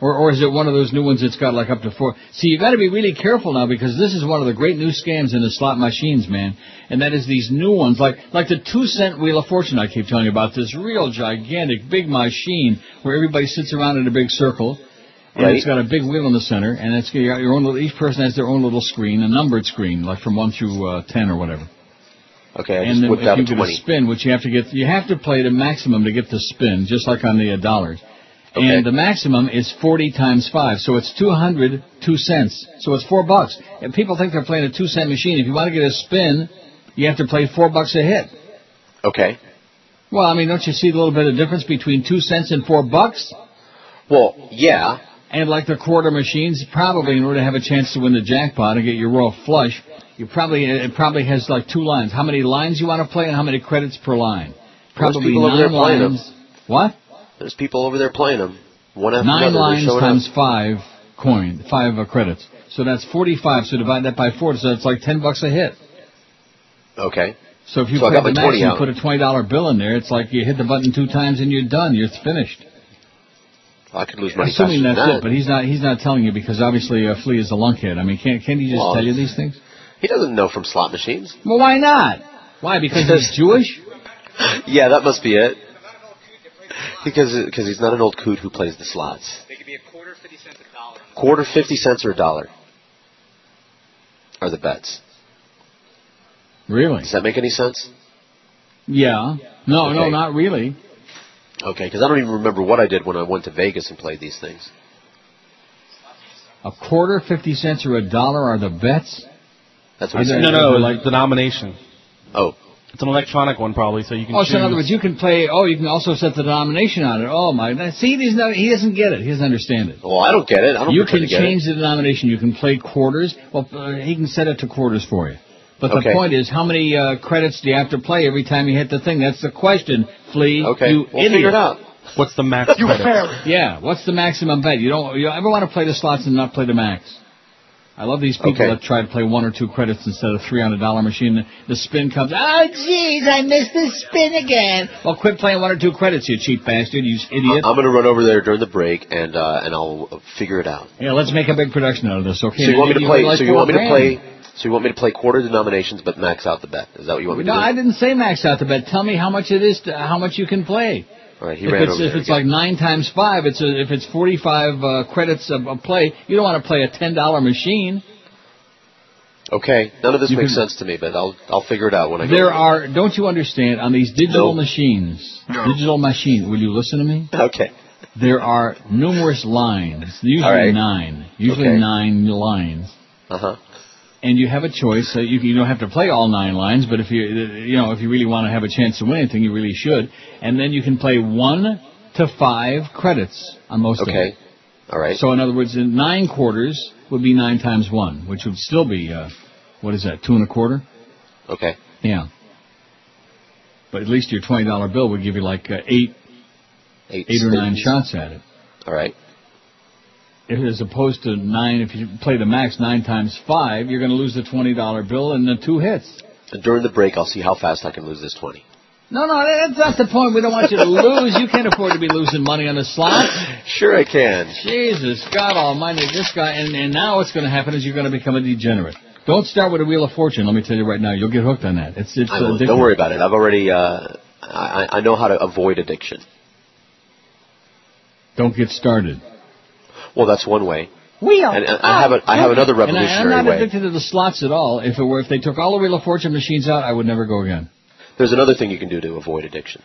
Or or is it one of those new ones that's got like up to four? See, you got to be really careful now because this is one of the great new scams in the slot machines, man. And that is these new ones, like like the two cent wheel of fortune. I keep telling you about this real gigantic big machine where everybody sits around in a big circle. And Right. it's got a big wheel in the center, and it's got your own. Little, each person has their own little screen, a numbered screen, like from one through uh, ten or whatever. Okay, I and just then if you get a spin, which you have to get, you have to play the maximum to get the spin, just like on the uh, dollars. Okay. And the maximum is 40 times 5, so it's 200, 2 cents. So it's 4 bucks. And people think they're playing a 2 cent machine. If you want to get a spin, you have to play 4 bucks a hit. Okay. Well, I mean, don't you see the little bit of difference between 2 cents and 4 bucks? Well, yeah. And like the quarter machines, probably in order to have a chance to win the jackpot and get your royal flush, You probably it probably has like two lines. How many lines you want to play and how many credits per line? Probably people over there nine lines. What? There's people over there playing them. One after Nine another. Lines times up. five coin, five uh, credits. So that's forty-five. So divide that by four. So it's like ten bucks a hit. Okay. So if you So the my max and put a twenty dollar bill in there, it's like you hit the button two times and you're done. You're finished. I could lose money Assuming that's than it, but he's not. He's not telling you because obviously uh, Flea is a lunkhead. I mean, can't can't he just Well, tell you these things? He doesn't know from slot machines. Well, why not? Why? Because he's Jewish? Yeah, that must be it. Because because he's not an old coot who plays the slots. They could be a quarter, fifty cents, a dollar. Quarter, fifty cents, or a dollar are the bets. Really? Does that make any sense? Yeah. No, no, not really. Okay, because I don't even remember what I did when I went to Vegas and played these things. A quarter, fifty cents, or a dollar are the bets. That's what he said. No, no, Like- like denomination. Oh. It's an electronic one probably, so you can Oh, choose. so in other words, you can play. Oh, you can also set the denomination on it. Oh my! now, See, he's no, he doesn't get it. He doesn't understand it. Well, I don't get it. I don't You can to get change the denomination. You can play quarters. Well, uh, he can set it to quarters for you. But the Okay. point is, how many uh, credits do you have to play every time you hit the thing? That's the question, Flea. Okay, you we'll idiot. figure it out. What's the max You credit? fairy. Yeah, what's the maximum bet? You don't. You ever want to play the slots and not play the max? I love these people Okay. that try to play one or two credits instead of three on a dollar machine. The spin comes. Oh, jeez, I missed the spin again. Well, quit playing one or two credits, you cheap bastard, you idiot. I'm going to run over there during the break and uh, and I'll uh, figure it out. Yeah, let's make a big production out of this, okay? so you want me to play? like So you want me to grand. play? So you want me to play quarter denominations but max out the bet? Is that what you want me No, to do? I didn't say max out the bet. Tell me how much it is, to, how much you can play. All right, he if ran it's, over if there it's again. like nine times five, it's a, if it's forty-five uh, credits of a play. You don't want to play a ten-dollar machine. Okay, none of this You makes can- sense to me, but I'll I'll figure it out when I go. There over are, don't you understand, on these digital No. machines, No. digital machine, will you listen to me? Okay. There are numerous lines, usually All right. nine, usually Okay. nine lines. Uh huh. And you have a choice. Uh, you, you don't have to play all nine lines, but if you, you know, if you really want to have a chance to win anything, you really should. And then you can play one to five credits on most of them. Okay. All right. So in other words, in nine quarters would be nine times one, which would still be, uh, what is that, two and a quarter? Okay. Yeah. But at least your twenty dollar bill would give you like uh, eight, Eight, eight or nine shots at it. All right. As opposed to nine, if you play the max nine times five, you're going to lose the twenty dollar bill and the two hits. And during the break, I'll see how fast I can lose this twenty. No, no, that's not the point. We don't want you to lose. You can't afford to be losing money on the slots. Sure, I can. Jesus, God Almighty, this guy. And, and now what's going to happen is you're going to become a degenerate. Don't start with a Wheel of Fortune. Let me tell you right now, you'll get hooked on that. It's it's. Don't worry about it. I've already. Uh, I I know how to avoid addiction. Don't get started. Well, that's one way. Wheel. And, and I have a, I have another And I, I'm revolutionary not way. addicted to the slots at all. If it were, if they took all the Wheel of Fortune machines out, I would never go again. There's another thing you can do to avoid addiction.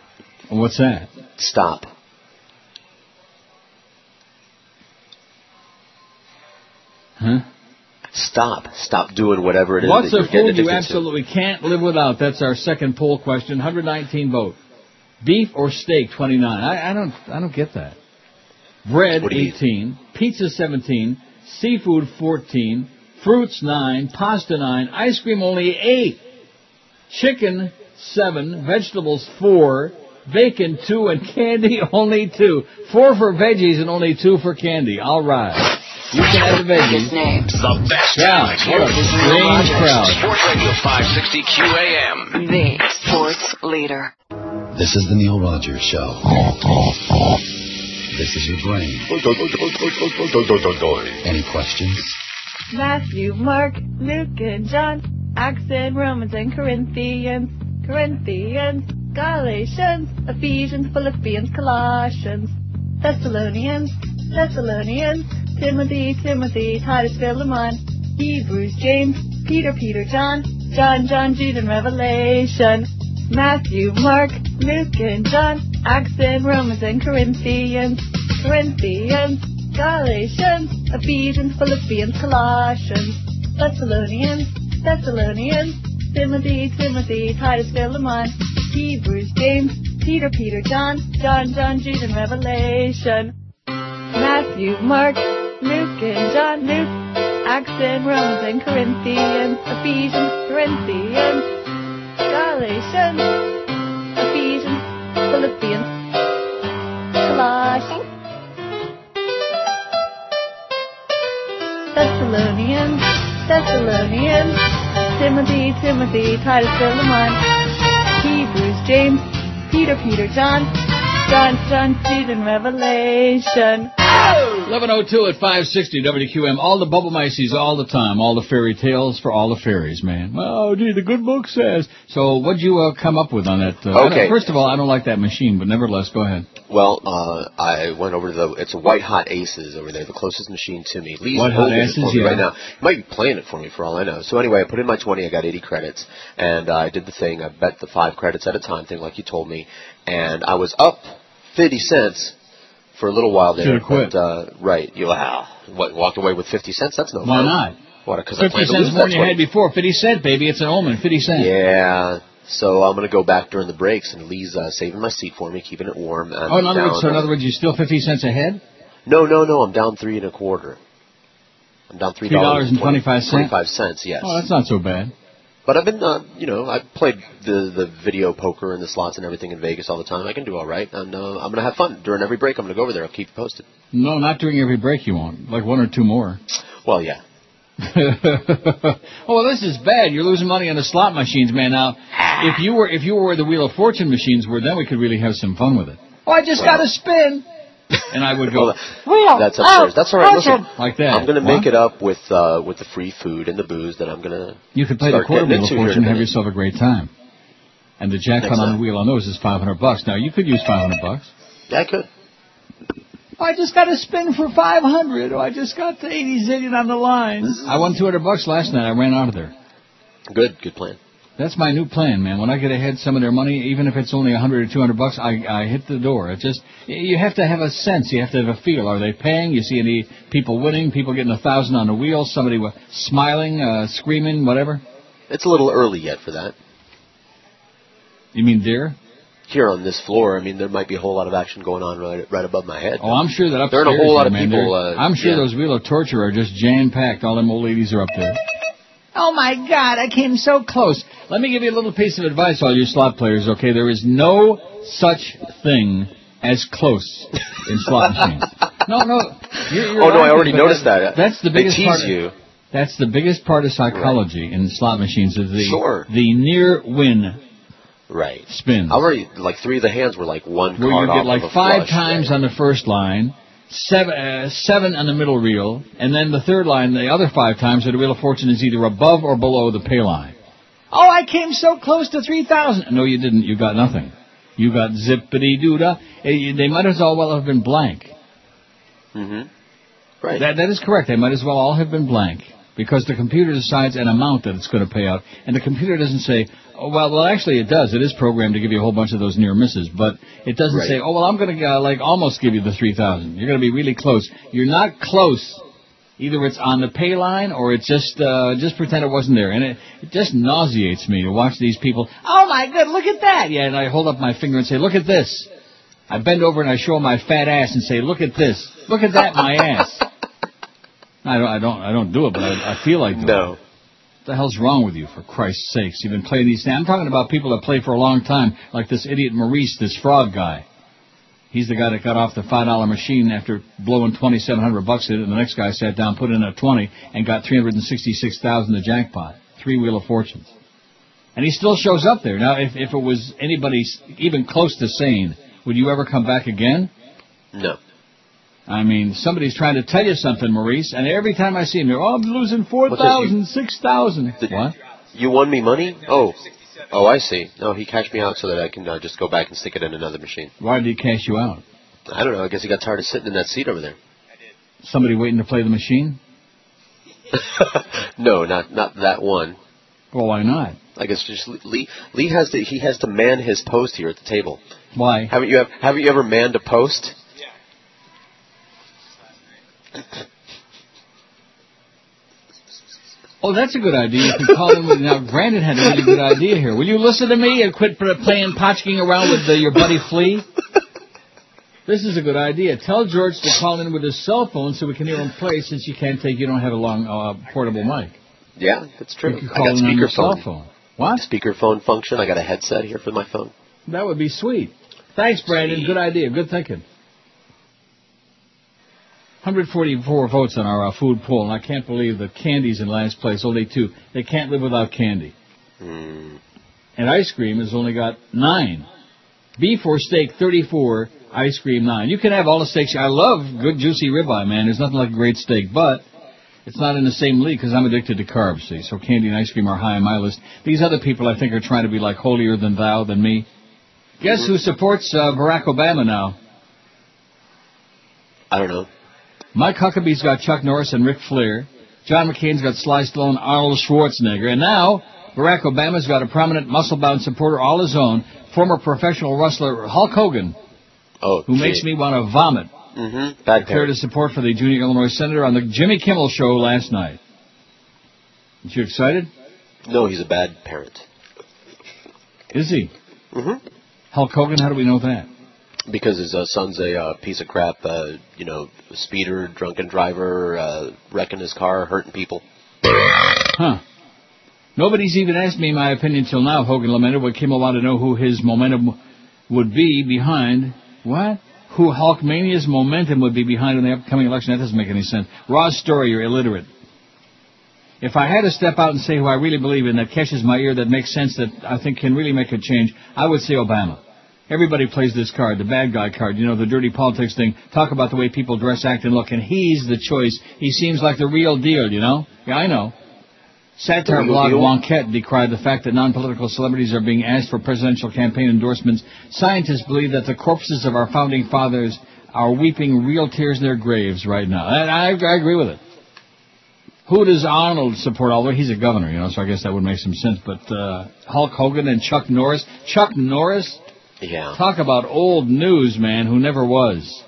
What's that? Stop. Huh? Stop. Stop doing whatever it is What's that a you're getting food you addicted absolutely can't live without? That's our second poll question. 119 vote. Beef or steak? 29. I, I don't. I don't get that. Bread What do 18. Pizza 17. Seafood 14. Fruits 9. Pasta 9. Ice cream only 8. Chicken 7. Vegetables 4. Bacon 2 and candy only 2. 4 for veggies and only 2 for candy. All right. You can have the veggies. names. The best Yeah, talent what a here. strange crowd. Sports Radio 560 QAM. The sports leader. This is the Neil Rogers Show. This is your brain. Any questions? Matthew, Mark, Luke, and John, Acts and Romans and Corinthians, Corinthians, Galatians, Ephesians, Philippians, Colossians, Thessalonians, Thessalonians, Timothy, Timothy, Titus, Philemon, Hebrews, James, Peter, Peter, John, John, John, Jude, and Revelation, Matthew, Mark, Luke, and John, Acts and Romans and Corinthians, Corinthians, Galatians, Ephesians, Philippians, Colossians, Thessalonians, Thessalonians, Timothy, Timothy, Titus, Philemon, Hebrews, James, Peter, Peter, John, John, John, Jude, and Revelation. Matthew, Mark, Luke, and John, Luke, Acts and Romans and Corinthians, Ephesians, Corinthians, Galatians, Ephesians, Philippians, Colossians, Thessalonians, Thessalonians, Timothy, Timothy, Titus, Philemon, Hebrews, James, Peter, Peter, John, John, John, Stephen, Revelation. 1102 at 560 WQAM. All the bubble mices all the time. All the fairy tales for all the fairies, man. Oh, gee, the good book says. So what'd you uh, come up with on that? Uh, Okay. First of all, I don't like that machine, but nevertheless, go ahead. Well, uh, I went over to the, it's a White Hot Aces over there, the closest machine to me. Lee's White Hot Aces, yeah. right now. He might be playing it for me for all I know. So anyway, I put in my 20, I got 80 credits, and uh, I did the thing, I bet the five credits at a time thing like you told me, and I was up 50 cents for a little while there. Should've quit. But, uh, right, you, wow, what, walked away with 50 cents? That's no Why not? What, because I 50 planned to cents more than you had before. 50 cent, baby. It's an omen. 50 cent. Yeah. So I'm gonna go back during the breaks, and Lee's uh, saving my seat for me, keeping it warm. I'm Oh, in other words, so in other words, you're still 50 cents ahead? no, no, no. I'm down three and a quarter. I'm down three dollars $3.25 cents? Twenty-five cents, yes. Oh, that's not so bad. But I've been, uh, you know, I've played the the video poker and the slots and everything in Vegas all the time. I can do all right, and uh, I'm gonna have fun during every break. I'm gonna go over there. I'll keep you posted. No, not during every break you won't. Like one or two more. Well, yeah. oh, well, this is bad. You're losing money on the slot machines, man. Now, if you were if you were where the Wheel of Fortune machines were, then we could really have some fun with it. Oh, I just got a spin. And I would go, Well, That's upstairs. That's all right. Listen, like that. I'm gonna make it up with uh, with the free food and the booze that I'm gonna. You could play the quarter getting wheel of fortune and have yourself a great time. And the jackpot on the wheel on those is 500 bucks. Now you could use 500 bucks. Yeah, I could. I just got a spin for 500. Oh, I just got the 80 zillion on the line. I won 200 bucks last night. I ran out of there. Good, good plan. That's my new plan, man. When I get ahead some of their money, even if it's only a 100 or 200 bucks, I, I hit the door. It's just, you have to have a sense. You have to have a feel. Are they paying? You see any people winning, people getting a thousand on the wheel, somebody smiling, uh, screaming, whatever? It's a little early yet for that. You mean there? Here on this floor, I mean, there might be a whole lot of action going on right right above my head. Oh, I'm sure that There are a whole lot of man, people, uh, I'm sure yeah. those wheel of torture are just jam packed. All them old ladies are up there. Oh my God! I came so close. Let me give you a little piece of advice, all you slot players. Okay, there is no such thing as close in slot machines. No, no. You're, you're Oh, no, I already noticed that- that. That's the biggest They tease part. you. That's the biggest part of psychology in slot machines is the Sure. the near win Right. spins. I already, like three of the hands were like one where you get like five flush. times on the first line, seven uh, seven on the middle reel, and then the third line, the other five times, where the wheel of fortune is either above or below the pay line. Oh, I came so close to three thousand. No, you didn't. You got nothing. You got zippity doo dah. They might as well have been blank. Mm-hmm. Right. That that is correct. They might as well all have been blank because the computer decides an amount that it's going to pay out, and the computer doesn't say, oh, well, well, actually it does. It is programmed to give you a whole bunch of those near misses, but it doesn't Right. say, oh, well, I'm going to uh, like almost give you the three thousand. You're going to be really close. You're not close. Either it's on the pay line or it's just uh, just pretend it wasn't there, and it, it just nauseates me to watch these people. Oh my God, look at that! Yeah, and I hold up my finger and say, look at this. I bend over and I show my fat ass and say, "Look at this! Look at that, my ass." I don't, I don't, I don't do it, but I, I feel like doing No. it. The hell's wrong with you, for Christ's sakes? You've been playing these. I'm talking about people that play for a long time, like this idiot Maurice, this frog guy. He's the guy that got off the five dollar machine after blowing twenty seven hundred bucks in it, and the next guy sat down, put in a twenty, and got three hundred and sixty six thousand the jackpot, three wheel of fortunes. And he still shows up there. Now, if if it was anybody even close to sane, would you ever come back again? No. I mean, somebody's trying to tell you something, Maurice, and every time I see him, oh, I'm losing four thousand, six thousand. What? You won me money? Oh. Oh, I see. No, he cashed me out so that I can uh, just go back and stick it in another machine. Why did he cash you out? I don't know. I guess he got tired of sitting in that seat over there. Somebody waiting to play the machine? no, not not that one. Well, why not? I guess just Lee. Lee has to. He has to man his post here at the table. Why? Haven't you? ev- Haven't you ever manned a post? Oh, that's a good idea. You can call him. with- Now, Brandon had a really good idea here. Will you listen to me and quit playing potchking around with uh, your buddy Flea? This is a good idea. Tell George to call in with his cell phone so we can hear him play since you can't take, you don't have a long uh, portable mic. Yeah, that's true. You can I got in on your cell phone. What? Speakerphone function. I got a headset here for my phone. That would be sweet. Thanks, Brandon. Good idea. Good thinking. 144 votes on our uh, food poll, and I can't believe that candy's in last place. Only two. They can't live without candy. Hmm. And ice cream has only got nine. Beef or steak, 34. Ice cream, nine. You can have all the steaks. I love good juicy ribeye, man. There's nothing like a great steak, but it's not in the same league because I'm addicted to carbs, see. So candy and ice cream are high on my list. These other people I think are trying to be like holier than thou than me. Guess who supports uh, Barack Obama now? I don't know. Mike Huckabee's got Chuck Norris and Ric Flair. John McCain's got Sly Stallone, Arnold Schwarzenegger. And now, Barack Obama's got a prominent muscle-bound supporter all his own, former professional wrestler Hulk Hogan, Oh, who makes me want to vomit. Mm-hmm. Bad Declared his support for the junior Illinois senator on the Jimmy Kimmel show last night. Aren't you excited? No, he's a bad parent. Is he? Mm-hmm. Hulk Hogan, how do we know that? Because his uh, son's a uh, piece of crap, uh, you know, speeder, drunken driver, uh, wrecking his car, hurting people. Huh. Nobody's even asked me my opinion till now, Hogan lamented, but Kimmel wanted to know who his momentum would be behind. What? Who Hulkamania's momentum would be behind in the upcoming election. That doesn't make any sense. Raw story, you're illiterate. If I had to step out and say who I really believe in that catches my ear, that makes sense, that I think can really make a change, I would say Obama. Everybody plays this card, the bad guy card, you know, the dirty politics thing. Talk about the way people dress, act, and look, and he's the choice. He seems like the real deal, you know? Yeah, I know. Satire blog? Wonkette decried the fact that non-political celebrities are being asked for presidential campaign endorsements. Scientists believe that the corpses of our founding fathers are weeping real tears in their graves right now. And I, I agree with it. Who does Arnold support? Although he's a governor, you know, so I guess that would make some sense. But uh, Hulk Hogan and Chuck Norris. Chuck Norris, Yeah. talk about old news, man, who never was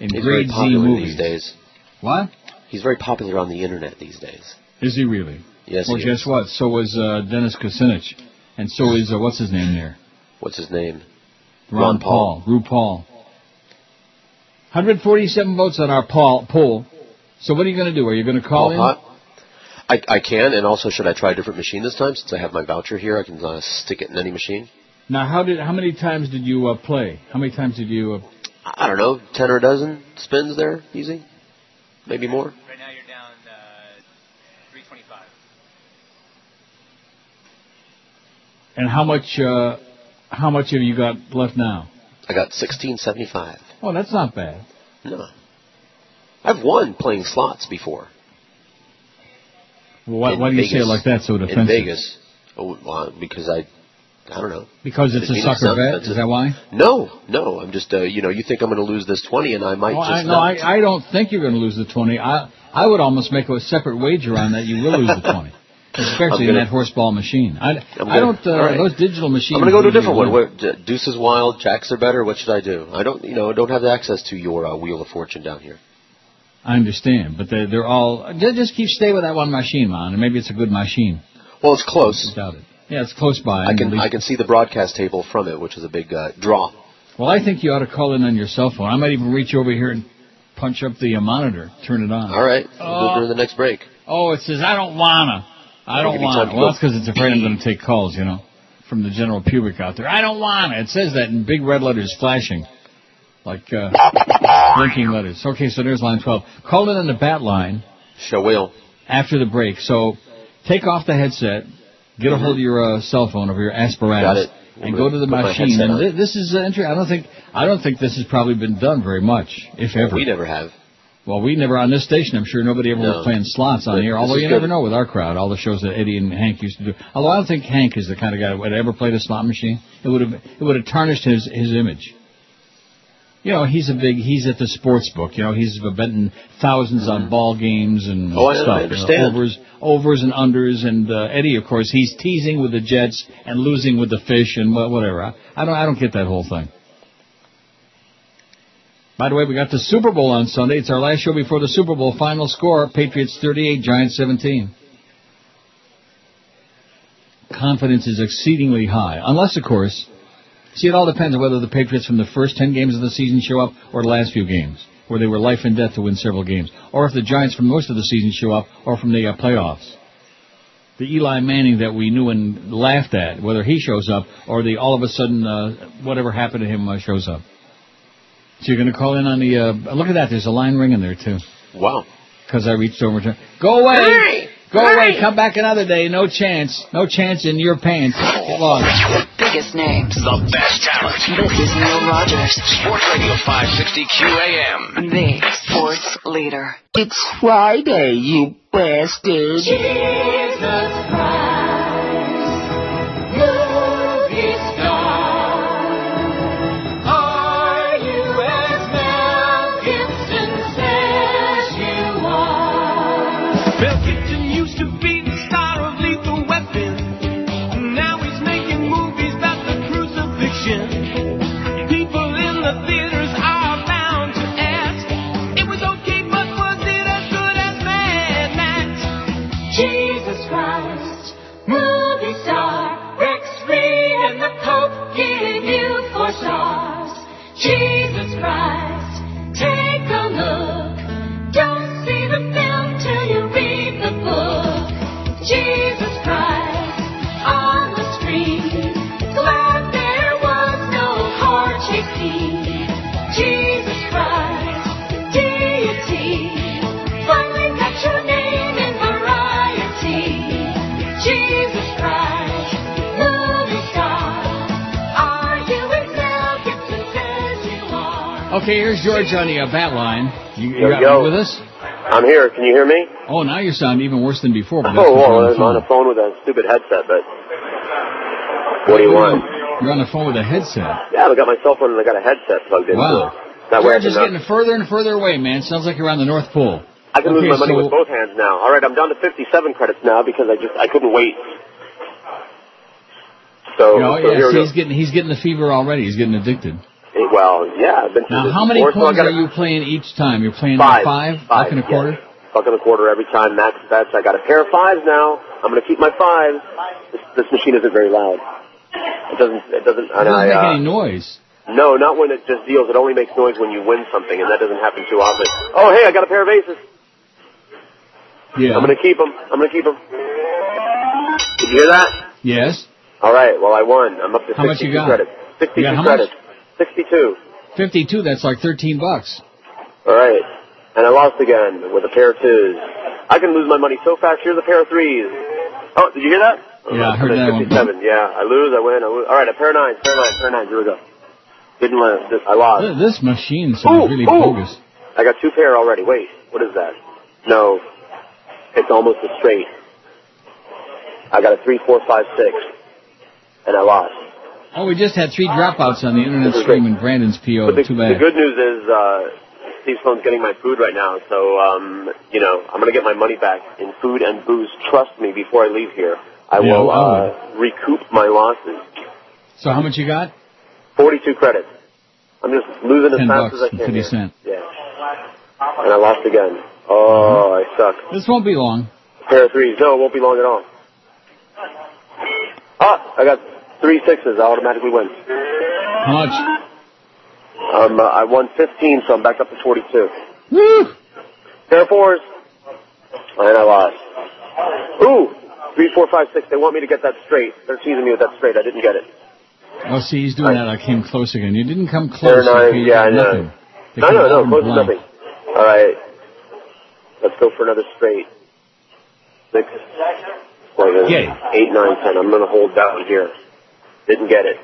in He's grade Z movies. these days. What? He's very popular on the internet these days. Is he really? Yes, Well, guess is. what? So was uh, Dennis Kucinich, and so is uh, what's his name there? What's his name? Ron, Ron Paul. RuPaul. 147 votes on our poll. poll. So what are you going to do? Are you going to call in? Hot? I, I can, and also should I try a different machine this time since I have my voucher here? I can uh, stick it in any machine. Now, how did how many times did you uh, play? How many times did you? Uh, I don't know, ten or a dozen spins there, easy, maybe more. Right now you're down uh, 325. and how much uh, how much have you got left now? I got sixteen seventy five. Oh, that's not bad. No, I've won playing slots before. Well, why, why do you say it like that so defensive. In? Vegas, oh, well, because I, I don't know. Because it's a sucker bet. Is that why? No, no. I'm just, uh, you know, you think I'm going to lose this twenty, and I might Well, I, just no. I, I don't think you're going to lose the 20. I I would almost make a separate wager on that you will lose the 20. Especially I'm in that horseball machine. I, I'm I don't, uh, right. those digital machines. I'm going to go to a different one. Where deuces wild, jacks are better. What should I do? I don't, you know, don't have access to your uh, wheel of fortune down here. I understand, but they're, they're all, just, just keep stay with that one machine, man, and maybe it's a good machine. Well, it's close. Doubt it. Yeah, it's close by. I can, I can see the broadcast table from it, which is a big uh, draw. Well, I think you ought to call in on your cell phone. I might even reach over here and punch up the uh, monitor, turn it on. All right, we'll Oh. during the next break. Oh, it says I don't wanna. I don't give you time wanna. Well, that's because it's afraid I'm going to take calls, you know, from the general public out there. I don't wanna. It says that in big red letters flashing, like uh, blinking letters. Okay, so there's line 12. Call in on the bat line Show will. after the break. So take off the headset, get a hold of your uh, cell phone or your apparatus, and go to the machine. And thi- this is uh, interesting. I don't think I don't think this has probably been done very much, if ever. We never have. Well, we never on this station. I'm sure nobody ever No. was playing slots on But here. Although you good. never know with our crowd, all the shows that Eddie and Hank used to do. Although I don't think Hank is the kind of guy that would ever played a slot machine. It would have it would have tarnished his his image. You know, he's a big he's at the sports book. You know, he's betting thousands on ball games and Oh, I- I stuff. you know, understand. overs overs and unders. And uh, Eddie, of course, he's teasing with the Jets and losing with the fish and whatever. I, I don't I don't get that whole thing. By the way, we got the Super Bowl on Sunday. It's our last show before the Super Bowl. Final score, Patriots 38, Giants 17. Confidence is exceedingly high. Unless, of course, See, it all depends on whether the Patriots from the first 10 games of the season show up or the last few games, where they were life and death to win several games, or if the Giants from most of the season show up, or from the uh, playoffs. The Eli Manning that we knew and laughed at, whether he shows up or the all of a sudden uh, whatever happened to him uh, shows up. So you're going to call in on the. Uh, look at that. There's a line ringing there too. Wow. Because I reached over to. Go away. Go away. Come back another day. No chance. No chance in your pants. Get lost. The biggest names. The best talent. This is Neil Rogers. Sports Radio 560 QAM. The sports leader. It's Friday, you bastard. Jesus Christ, Okay, here's George on the uh, bat line. You, you Yo, got me with us? I'm here. Can you hear me? Oh, now you sound even worse than before. But Oh, well, I'm on the phone with a stupid headset, but what do you want? You're on the phone with a headset. Yeah, I got my cell phone and I got a headset plugged in. Wow. That way I George is can, uh, getting further and further away, man. Sounds like you're on the North Pole. I can okay, lose my money so- with both hands now. All right, I'm down to 57 credits now because I just I couldn't wait. So, You know, so yeah, see, he's getting he's getting the fever already. He's getting addicted. Eh, Well, yeah, I've been Now, how many before, coins gotta- are you playing each time? You're playing Five. five, and a yeah. quarter. Buck and a quarter every time. Max bets. I got a pair of fives now. I'm going to keep my fives. This, this machine isn't very loud. It doesn't. It doesn't. It doesn't I, make uh, any noise. No, not when it just deals. It only makes noise when you win something, and that doesn't happen too often. Oh, hey, I got a pair of aces. Yeah. I'm going to keep them. I'm going to keep them. Did you hear that? Yes. All right. Well, I won. I'm up to How much 62 you got? credits. 62 You got 62. Fifty-two. That's like thirteen bucks. All right. And I lost again with a pair of twos. I can lose my money so fast. Here's a pair of threes. Oh, did you hear that? Yeah, I heard that one. 57. Yeah, I lose, I win, I lose. All right, a pair of nines, pair of nines, pair of nines. Here we go. Didn't win. This- I lost. This machine sounds really ooh. bogus. I got two pair already. Wait, what is that? No, it's almost a straight. I got a three, four, five, six, and I lost. Oh, we just had three dropouts on the internet stream in Brandon's PO. But the, Too the good news is uh, Steve's phone's getting my food right now, so um, you know I'm gonna get my money back in food and booze. Trust me, before I leave here, I Yeah, will I uh, recoup my losses. So how much you got? Forty-two credits. I'm just losing as fast as I can. fifty cent. Yeah. And I lost again. Oh, I suck. This won't be long. Pair of threes. No, it won't be long at all. Ah, I got three sixes. I automatically win. How much? Um, uh, I won 15, so I'm back up to 42. Woo! Pair fours. And I lost. Ooh, three, four, five, six. They want me to get that straight. They're teasing me with that straight. I didn't get it. Oh, see, he's doing that. I came close again. You didn't come close. okay, Yeah, I know. No, no, no. Close to blank. nothing. All right. Let's go for another straight. Six, seven, Yay. eight, nine, ten. I'm going to hold down here. Didn't get it.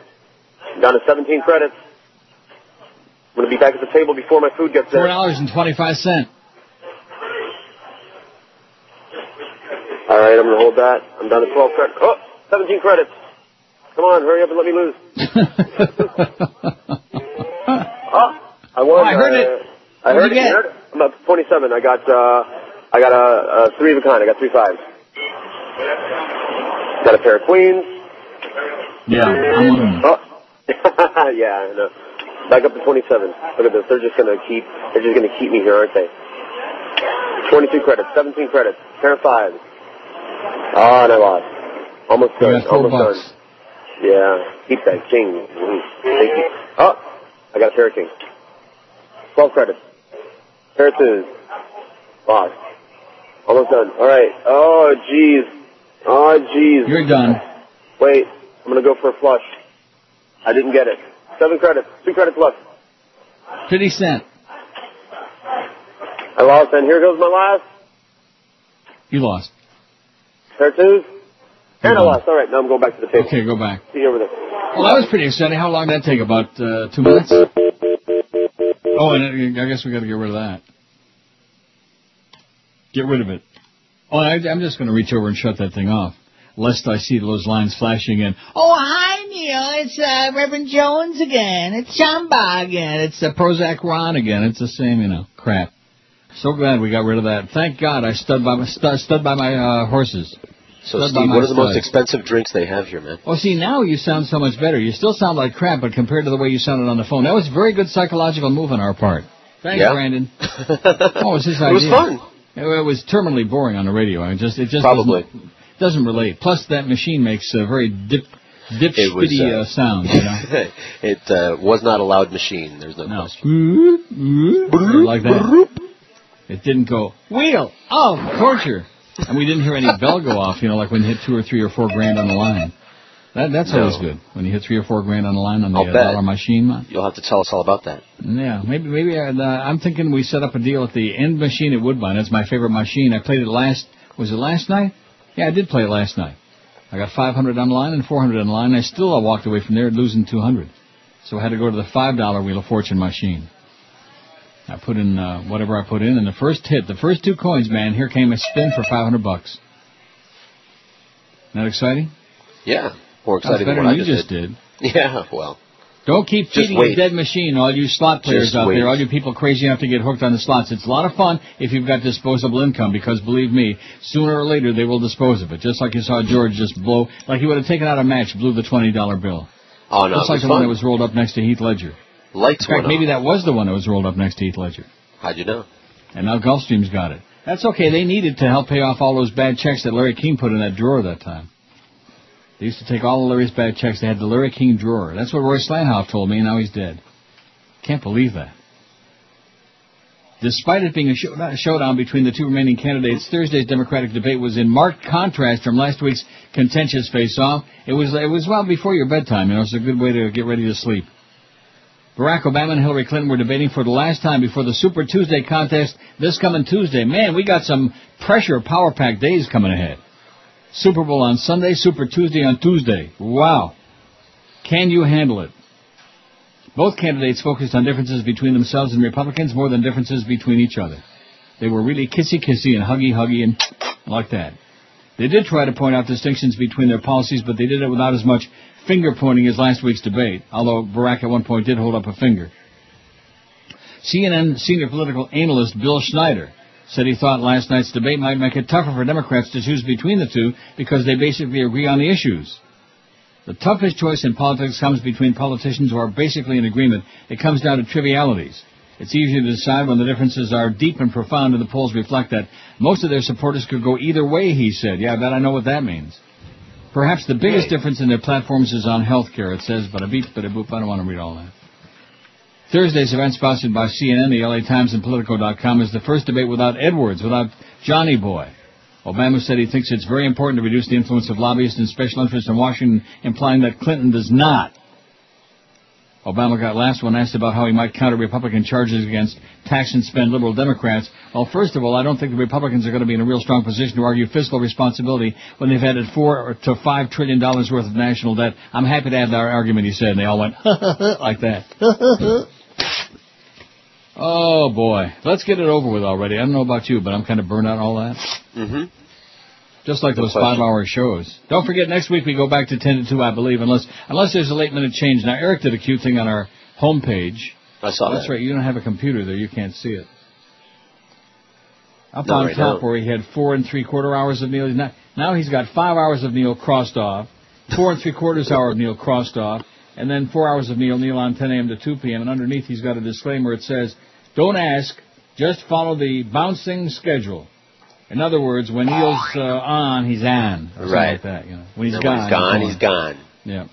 Down to 17 credits. I'm going to be back at the table before my food gets there. Four there. dollars and twenty-five cent. All right, I'm going to hold that. I'm down to 12 credits. Oh, 17 credits. Come on, hurry up and let me lose. Oh, I won. Oh, I heard uh, it. I heard it. heard it. I'm up 27. I got, uh, I got a, a three of a kind. I got three fives. Got a pair of queens. Yeah, I'm on them. Oh, yeah, I know. Back up to 27. Look at this. They're just gonna keep. They're just gonna keep me here, aren't they? 22 credits, 17 credits, pair of fives. Oh, and I lost. Almost done. got Almost bucks. done. Yeah, keep that king. Thank you. Oh, I got a pair of king. 12 credits. Pair of twos. Lost. Almost done. All right. Oh, jeez. Oh, jeez. You're done. Wait, I'm gonna go for a flush. I didn't get it. Seven credits. Two credits left. 50 cent. I lost, and here goes my last. You lost. Pair of twos. And I lost. All right, now I'm going back to the table. Okay, go back. See you over there. Well, that was pretty exciting. How long did that take? About uh, two minutes? Oh, and I guess we got to get rid of that. Get rid of it. Oh, I, I'm just going to reach over and shut that thing off, lest I see those lines flashing in. Oh, hi, Neil. It's uh, Reverend Jones again. It's Chamba again. It's uh, Prozac Ron again. It's the same, you know, crap. So glad we got rid of that. Thank God I stood by my stu- stood by my uh, horses. So, Stood Steve, what are the most expensive drinks they have here, man? Oh, see, now you sound so much better. You still sound like crap, but compared to the way you sounded on the phone, that was a very good psychological move on our part. Thanks, Yeah. Brandon. oh, it was his It was fun. It, it was terminally boring on the radio. I just it just Probably. Doesn't, doesn't relate. Plus, that machine makes a very dip It was, uh, uh, sound. You know, it uh, was not a loud machine. There's no, question. like that. It didn't go wheel. Oh, torture. And we didn't hear any bell go off. You know, like when you hit two or three or four grand on the line. That that's No. always good when you hit three or four grand on the line on the uh, dollar machine. man. You'll have to tell us all about that. Yeah, maybe maybe uh, I'm thinking we set up a deal at the end machine at Woodbine. It's my favorite machine. I played it last. Was it last night? Yeah, I did play it last night. I got 500 online and 400 online. I still walked away from there losing 200. So I had to go to the five dollar Wheel of Fortune machine. I put in uh, whatever I put in, and the first hit, the first two coins, man, here came a spin for 500 bucks. Not exciting? Yeah, more That's exciting better than what than you just just did. Yeah, well, Don't keep feeding a dead machine, all you slot players Just out wait. there, all you people crazy enough to get hooked on the slots. It's a lot of fun if you've got disposable income, because believe me, sooner or later they will dispose of it. Just like you saw George just blow, like he would have taken out a match, blew the twenty dollar bill. oh no, Just like the one that was rolled up next to Heath Ledger. Lights In fact, maybe that was the one that was rolled up next to Heath Ledger. How'd you know? And now Gulfstream's got it. That's okay. They needed to help pay off all those bad checks that Larry King put in that drawer that time. They used to take all of Larry's bad checks. They had the Larry King drawer. That's what Roy Slanhoff told me. And now he's dead. Can't believe that. Despite it being a show- a showdown between the two remaining candidates, Thursday's Democratic debate was in marked contrast from last week's contentious face-off. It was it was well before your bedtime. You know, it's a good way to get ready to sleep. Barack Obama and Hillary Clinton were debating for the last time before the Super Tuesday contest this coming Tuesday. Man, we got some pressure power pack days coming ahead. Super Bowl on Sunday, Super Tuesday on Tuesday. Wow. Can you handle it? Both candidates focused on differences between themselves and Republicans more than differences between each other. They were really kissy kissy and huggy huggy and like that. They did try to point out distinctions between their policies, but they did it without as much finger pointing as last week's debate, although Barack at one point did hold up a finger. CNN senior political analyst Bill Schneider said he thought last night's debate might make it tougher for Democrats to choose between the two because they basically agree on the issues. The toughest choice in politics comes between politicians who are basically in agreement. It comes down to trivialities. It's easier to decide when the differences are deep and profound, and the polls reflect that. Most of their supporters could go either way, he said. Yeah, I bet I know what that means. Perhaps the biggest difference in their platforms is on health care, it says, but a beep, but a boop, I don't want to read all that. Thursday's event sponsored by CNN, the LA Times, and Politico.com is the first debate without Edwards, without Johnny Boy. Obama said he thinks it's very important to reduce the influence of lobbyists and special interests in Washington, implying that Clinton does not. Obama got last when asked about how he might counter Republican charges against tax and spend liberal Democrats. Well, first of all, I don't think the Republicans are going to be in a real strong position to argue fiscal responsibility when they've added four to five trillion dollars worth of national debt. I'm happy to add that argument, he said, and they all went like that. Oh boy, let's get it over with already. I don't know about you, but I'm kind of burned out on all that. Mm-hmm. Just like No those question. five-hour shows. Don't forget, next week we go back to 10 to 2, I believe, unless unless there's a late-minute change. Now, Eric did a cute thing on our homepage. I saw That's that. right, you don't have a computer there, you can't see it. Up Not on right top now. where he had four and three-quarter hours of Neil, not, now he's got five hours of Neil crossed off, four and three-quarters hour of Neil crossed off, and then four hours of Neil, Neil on 10 a.m. to 2 p.m., and underneath he's got a disclaimer. It says, don't ask, just follow the bouncing schedule. In other words, when Neil's uh, on, he's on. Right. like that, you know. When he's And gone, he's gone, he's gone. Yeah.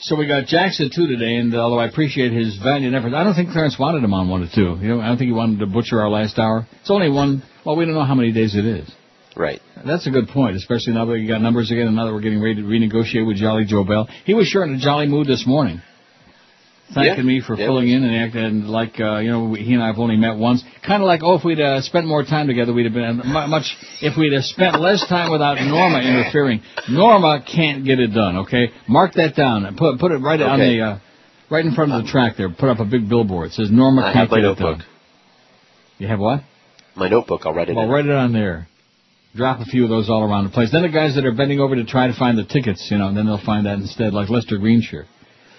So we got Jackson two today, and although I appreciate his valiant efforts, I don't think Clarence wanted him on one or two. You know, I don't think he wanted to butcher our last hour. It's only one. Well, we don't know how many days it is. Right. That's a good point, especially now that we got numbers again, and now that we're getting ready to renegotiate with Jolly Joe Bell. He was sure in a jolly mood this morning, thanking Yeah. me for Yeah, filling in and acting like uh, you know he and I have only met once. Kind of like oh, if we'd uh, spent more time together, we'd have been much. If we'd have spent less time without Norma interfering, Norma can't get it done. Okay, mark that down and put put it right on the uh, right in front of the track there. Put up a big billboard. It says Norma I can't get it done. You have what? My notebook, I'll write it Well, in. write it on there. Drop a few of those all around the place. Then the guys that are bending over to try to find the tickets, you know, then they'll find that instead, like Lester Greenshire.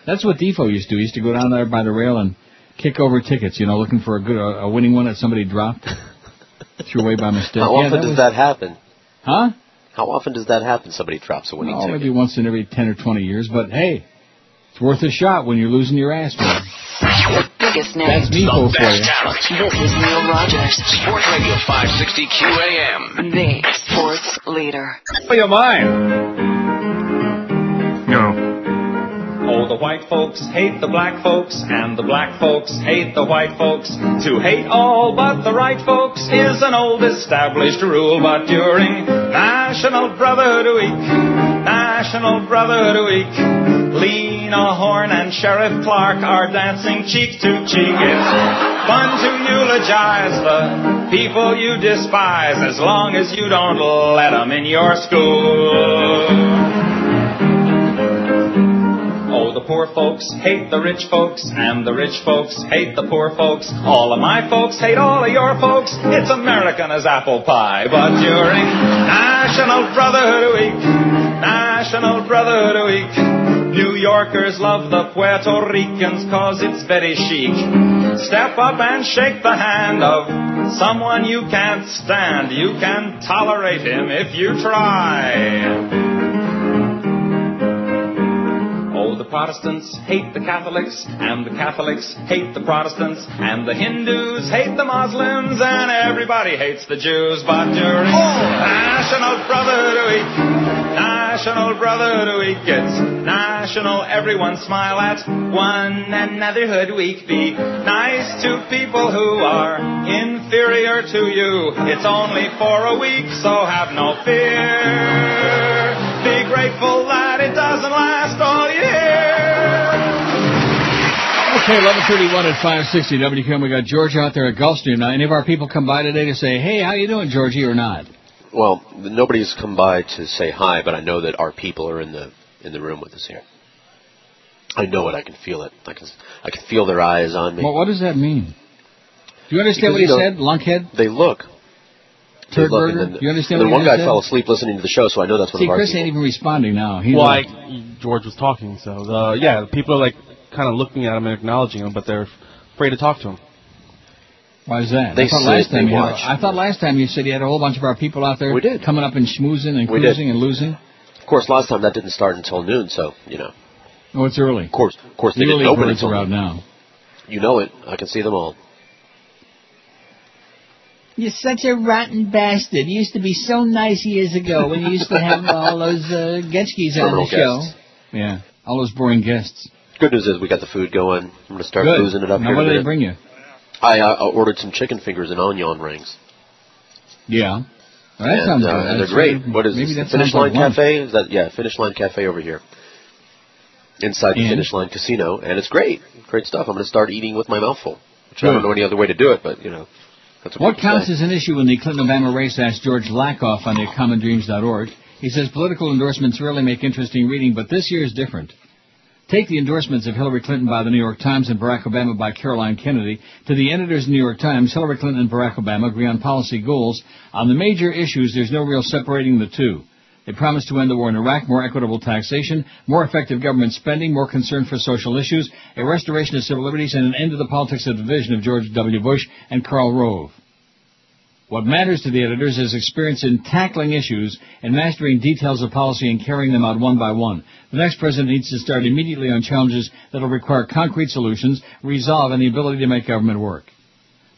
That's what Defoe used to do. He used to go down there by the rail and kick over tickets, you know, looking for a good, a, a winning one that somebody dropped, threw away by mistake. How Yeah, often does was- that happen? Huh? How often does that happen? Somebody drops a winning Oh, ticket. maybe once in every 10 or 20 years, but hey, it's worth a shot when you're losing your ass, man. The biggest names. That's me, for you. talent. This is Neil Rogers, Sports Radio 560 QAM. the sports leader. For your mind. No. Oh, the white folks hate the black folks, and the black folks hate the white folks. To hate all but the right folks is an old established rule, but during National Brotherhood Week, National Brotherhood Week, Lena Horne and Sheriff Clark are dancing cheek to cheek. It's fun to eulogize the people you despise as long as you don't let them in your school. Oh, the poor folks hate the rich folks, and the rich folks hate the poor folks. All of my folks hate all of your folks. It's American as apple pie. But during National Brotherhood Week, National Brotherhood Week, New Yorkers love the Puerto Ricans cause it's very chic. Step up and shake the hand of someone you can't stand. You can tolerate him if you try. Oh, the Protestants hate the Catholics, and the Catholics hate the Protestants, and the Hindus hate the Muslims, and everybody hates the Jews. But during oh! National Brotherhood Week, National Brotherhood Week, it's national. Everyone smile at one anotherhood week. Be nice to people who are inferior to you. It's only for a week, so have no fear. Be grateful that it doesn't last all year. Okay, 1131 at 560 WQAM. We got George out there at Gulfstream. Now, any of our people come by today to say, hey, how you doing, Georgie, or not? Well, nobody's come by to say hi, but I know that our people are in the in the room with us here. I know it. I can feel it. I can I can feel their eyes on me. Well, what does that mean? Do you understand Because, what he you know, said, lunkhead? They look. Turd burger? then, Do you understand and what then he one guy just fell asleep listening to the show, so I know that's one See, of our Chris people. ain't even responding now. He's well, like, I, George was talking, so the, yeah, people are like kind of looking at him and acknowledging him, but they're afraid to talk to him. Why is that? They I thought last time you had. I thought last time you said you had a whole bunch of our people out there We did. coming up and schmoozing and cruising and losing. Of course, last time that didn't start until noon, so you know. Oh, it's early. Of course, of course, they The didn't open birds until are out now. You know it. I can see them all. You're such a rotten bastard. You used to be so nice years ago when you used to have all those uh, Getchkis on Terminal the show. guests. Yeah, all those boring guests. Good news is we got the food going. I'm going to start Good. boozing it up now, here. what in a did they bring you? I uh, ordered some chicken fingers and onion rings. Yeah. Well, that and, sounds uh, good. and they're That's, great. What is maybe this? Finish like Line lunch. Cafe? Is that yeah? Finish Line Cafe over here. Inside the Finish Line Casino, and it's great, great stuff. I'm going to start eating with my mouth full. Which I don't know any other way to do it, but you know, that's what, What counts say. as an issue in the Clinton-Obama race? asked George Lakoff on the CommonDreams.org. He says political endorsements rarely make interesting reading, but this year is different. Take the endorsements of Hillary Clinton by the New York Times and Barack Obama by Caroline Kennedy. To the editors of the New York Times, Hillary Clinton and Barack Obama agree on policy goals. On the major issues, there's no real separating the two. They promise to end the war in Iraq, more equitable taxation, more effective government spending, more concern for social issues, a restoration of civil liberties, and an end to the politics of division of George W. Bush and Karl Rove. What matters to the editors is experience in tackling issues and mastering details of policy and carrying them out one by one. The next president needs to start immediately on challenges that will require concrete solutions, resolve, and the ability to make government work.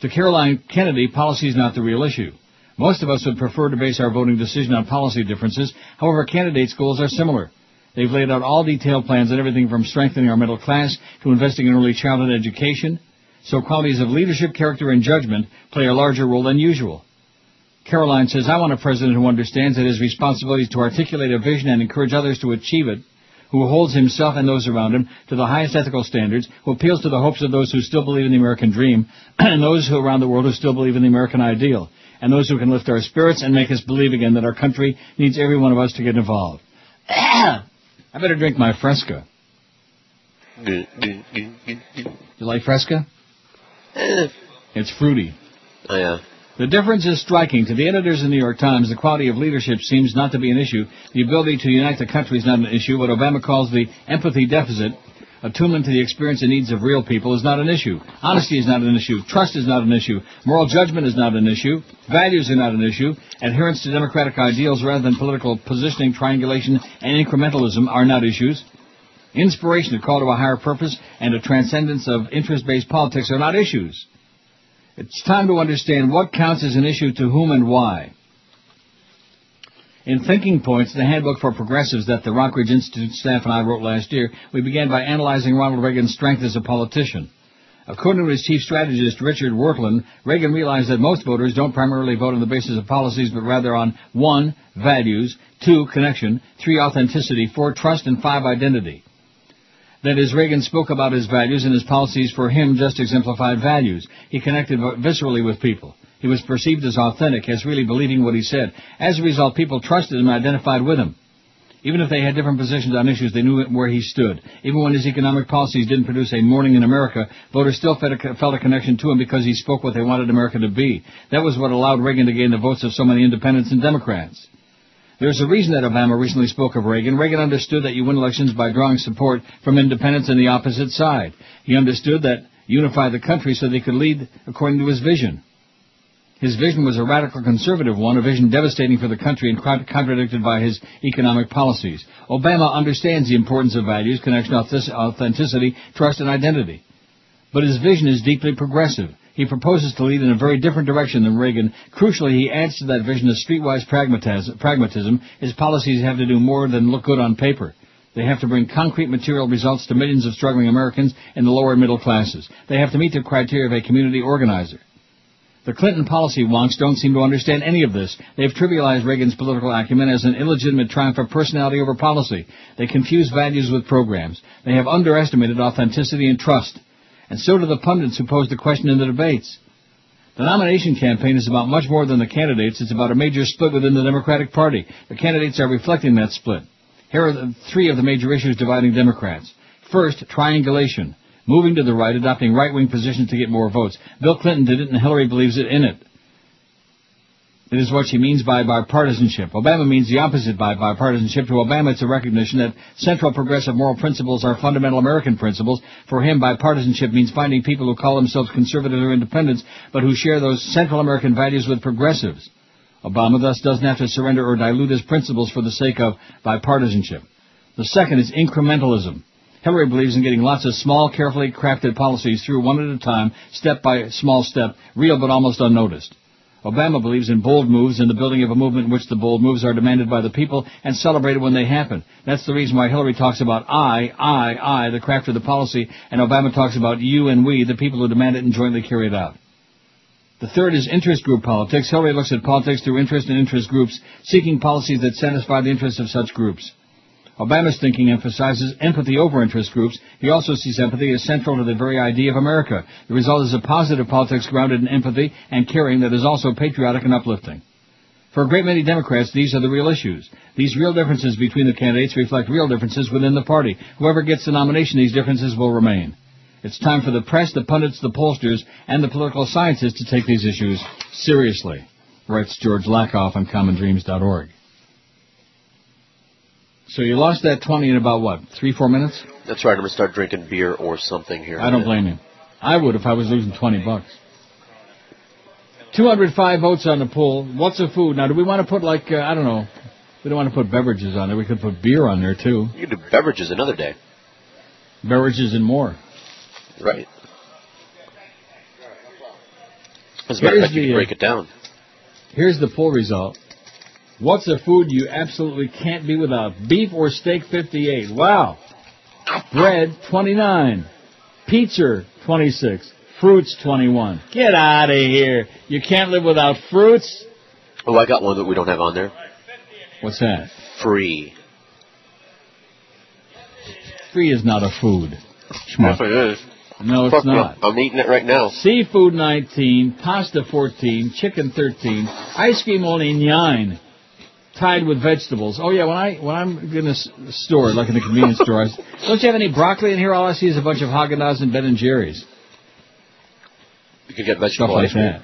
To Caroline Kennedy, policy is not the real issue. Most of us would prefer to base our voting decision on policy differences. However, candidates' goals are similar. They've laid out all detailed plans on everything from strengthening our middle class to investing in early childhood education. So qualities of leadership, character, and judgment play a larger role than usual. Caroline says, I want a president who understands that his responsibility is to articulate a vision and encourage others to achieve it, who holds himself and those around him to the highest ethical standards, who appeals to the hopes of those who still believe in the American dream, and those who around the world who still believe in the American ideal, and those who can lift our spirits and make us believe again that our country needs every one of us to get involved. I better drink my Fresca. You like Fresca? Eh. It's fruity. Oh, yeah. The difference is striking. To the editors of the New York Times, the quality of leadership seems not to be an issue. The ability to unite the country is not an issue. What Obama calls the empathy deficit, attunement to the experience and needs of real people, is not an issue. Honesty is not an issue. Trust is not an issue. Moral judgment is not an issue. Values are not an issue. Adherence to democratic ideals rather than political positioning, triangulation, and incrementalism are not issues. Inspiration, a call to a higher purpose, and a transcendence of interest-based politics are not issues. It's time to understand what counts as an issue to whom and why. In Thinking Points, the handbook for progressives that the Rockridge Institute staff and I wrote last year, we began by analyzing Ronald Reagan's strength as a politician. According to his chief strategist, Richard Wirthlin, Reagan realized that most voters don't primarily vote on the basis of policies, but rather on 1. Values, 2. Connection, 3. Authenticity, 4. Trust, and 5. Identity. That is, Reagan spoke about his values and his policies for him just exemplified values. He connected viscerally with people. He was perceived as authentic, as really believing what he said. As a result, people trusted him and identified with him. Even if they had different positions on issues, they knew where he stood. Even when his economic policies didn't produce a morning in America, voters still felt a connection to him because he spoke what they wanted America to be. That was what allowed Reagan to gain the votes of so many independents and Democrats. There's a reason that Obama recently spoke of Reagan. Reagan understood that you win elections by drawing support from independents and the opposite side. He understood that unify the country so they could lead according to his vision. His vision was a radical conservative one, a vision devastating for the country and contradicted by his economic policies. Obama understands the importance of values, connection, authenticity, trust, and identity. But his vision is deeply progressive. He proposes to lead in a very different direction than Reagan. Crucially, he adds to that vision a streetwise pragmatism. His policies have to do more than look good on paper. They have to bring concrete material results to millions of struggling Americans in the lower middle classes. They have to meet the criteria of a community organizer. The Clinton policy wonks don't seem to understand any of this. They've trivialized Reagan's political acumen as an illegitimate triumph of personality over policy. They confuse values with programs. They have underestimated authenticity and trust. And so do the pundits who posed the question in the debates. The nomination campaign is about much more than the candidates. It's about a major split within the Democratic Party. The candidates are reflecting that split. Here are the three of the major issues dividing Democrats. First, triangulation moving to the right, adopting right-wing positions to get more votes. Bill Clinton did it and Hillary believes it in it. It is what she means by bipartisanship. Obama means the opposite by bipartisanship. To Obama, it's a recognition that central progressive moral principles are fundamental American principles. For him, bipartisanship means finding people who call themselves conservatives or independents, but who share those central American values with progressives. Obama thus doesn't have to surrender or dilute his principles for the sake of bipartisanship. The second is incrementalism. Hillary believes in getting lots of small, carefully crafted policies through one at a time, step by small step, real but almost unnoticed. Obama believes in bold moves and the building of a movement in which the bold moves are demanded by the people and celebrated when they happen. That's the reason why Hillary talks about I, I, I, the craft of the policy, and Obama talks about you and we, the people who demand it and jointly carry it out. The third is interest group politics. Hillary looks at politics through interest and interest groups, seeking policies that satisfy the interests of such groups. Obama's thinking emphasizes empathy over interest groups. He also sees empathy as central to the very idea of America. The result is a positive politics grounded in empathy and caring that is also patriotic and uplifting. For a great many Democrats, these are the real issues. These real differences between the candidates reflect real differences within the party. Whoever gets the nomination, these differences will remain. It's time for the press, the pundits, the pollsters, and the political scientists to take these issues seriously, writes George Lakoff on CommonDreams.org. So you lost that 20 in about what, three, four minutes? That's right. I'm going to start drinking beer or something here. I don't blame you. I would if I was losing 20 bucks. 205 votes on the poll. What's a food? Now, do we want to put like, uh, I don't know, we don't want to put beverages on there. We could put beer on there too. You could do beverages another day. Beverages and more. Right. As a matter of fact, you can break it down. Here's the poll result. What's a food you absolutely can't be without? Beef or steak, 58. Wow. Bread, 29. Pizza, 26. Fruits, 21. Get out of here. You can't live without fruits? Oh, I got one that we don't have on there. What's that? Free. Free is not a food. Yes, it is. No, it's Fuck no. not. I'm eating it right now. Seafood 19, pasta 14, chicken 13, ice cream only 9, tied with vegetables. Oh yeah, when I when I'm in a s- store, like in the convenience store, I don't you have any broccoli in here? All I see is a bunch of Haagen-Dazs and Ben and Jerry's, You could get stuff vegetable like ice cream. that.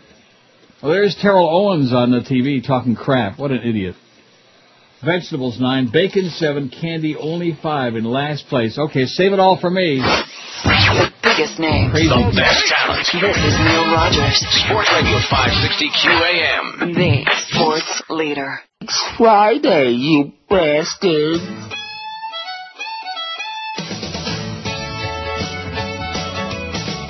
Well, there's Terrell Owens on the TV talking crap. What an idiot. Vegetables nine, bacon seven, candy only five in last place. Okay, save it all for me. The biggest name. Crazy. The best talent. This is Neil Rogers, Sports Radio 560 QAM. the sports leader. It's Friday, you bastard.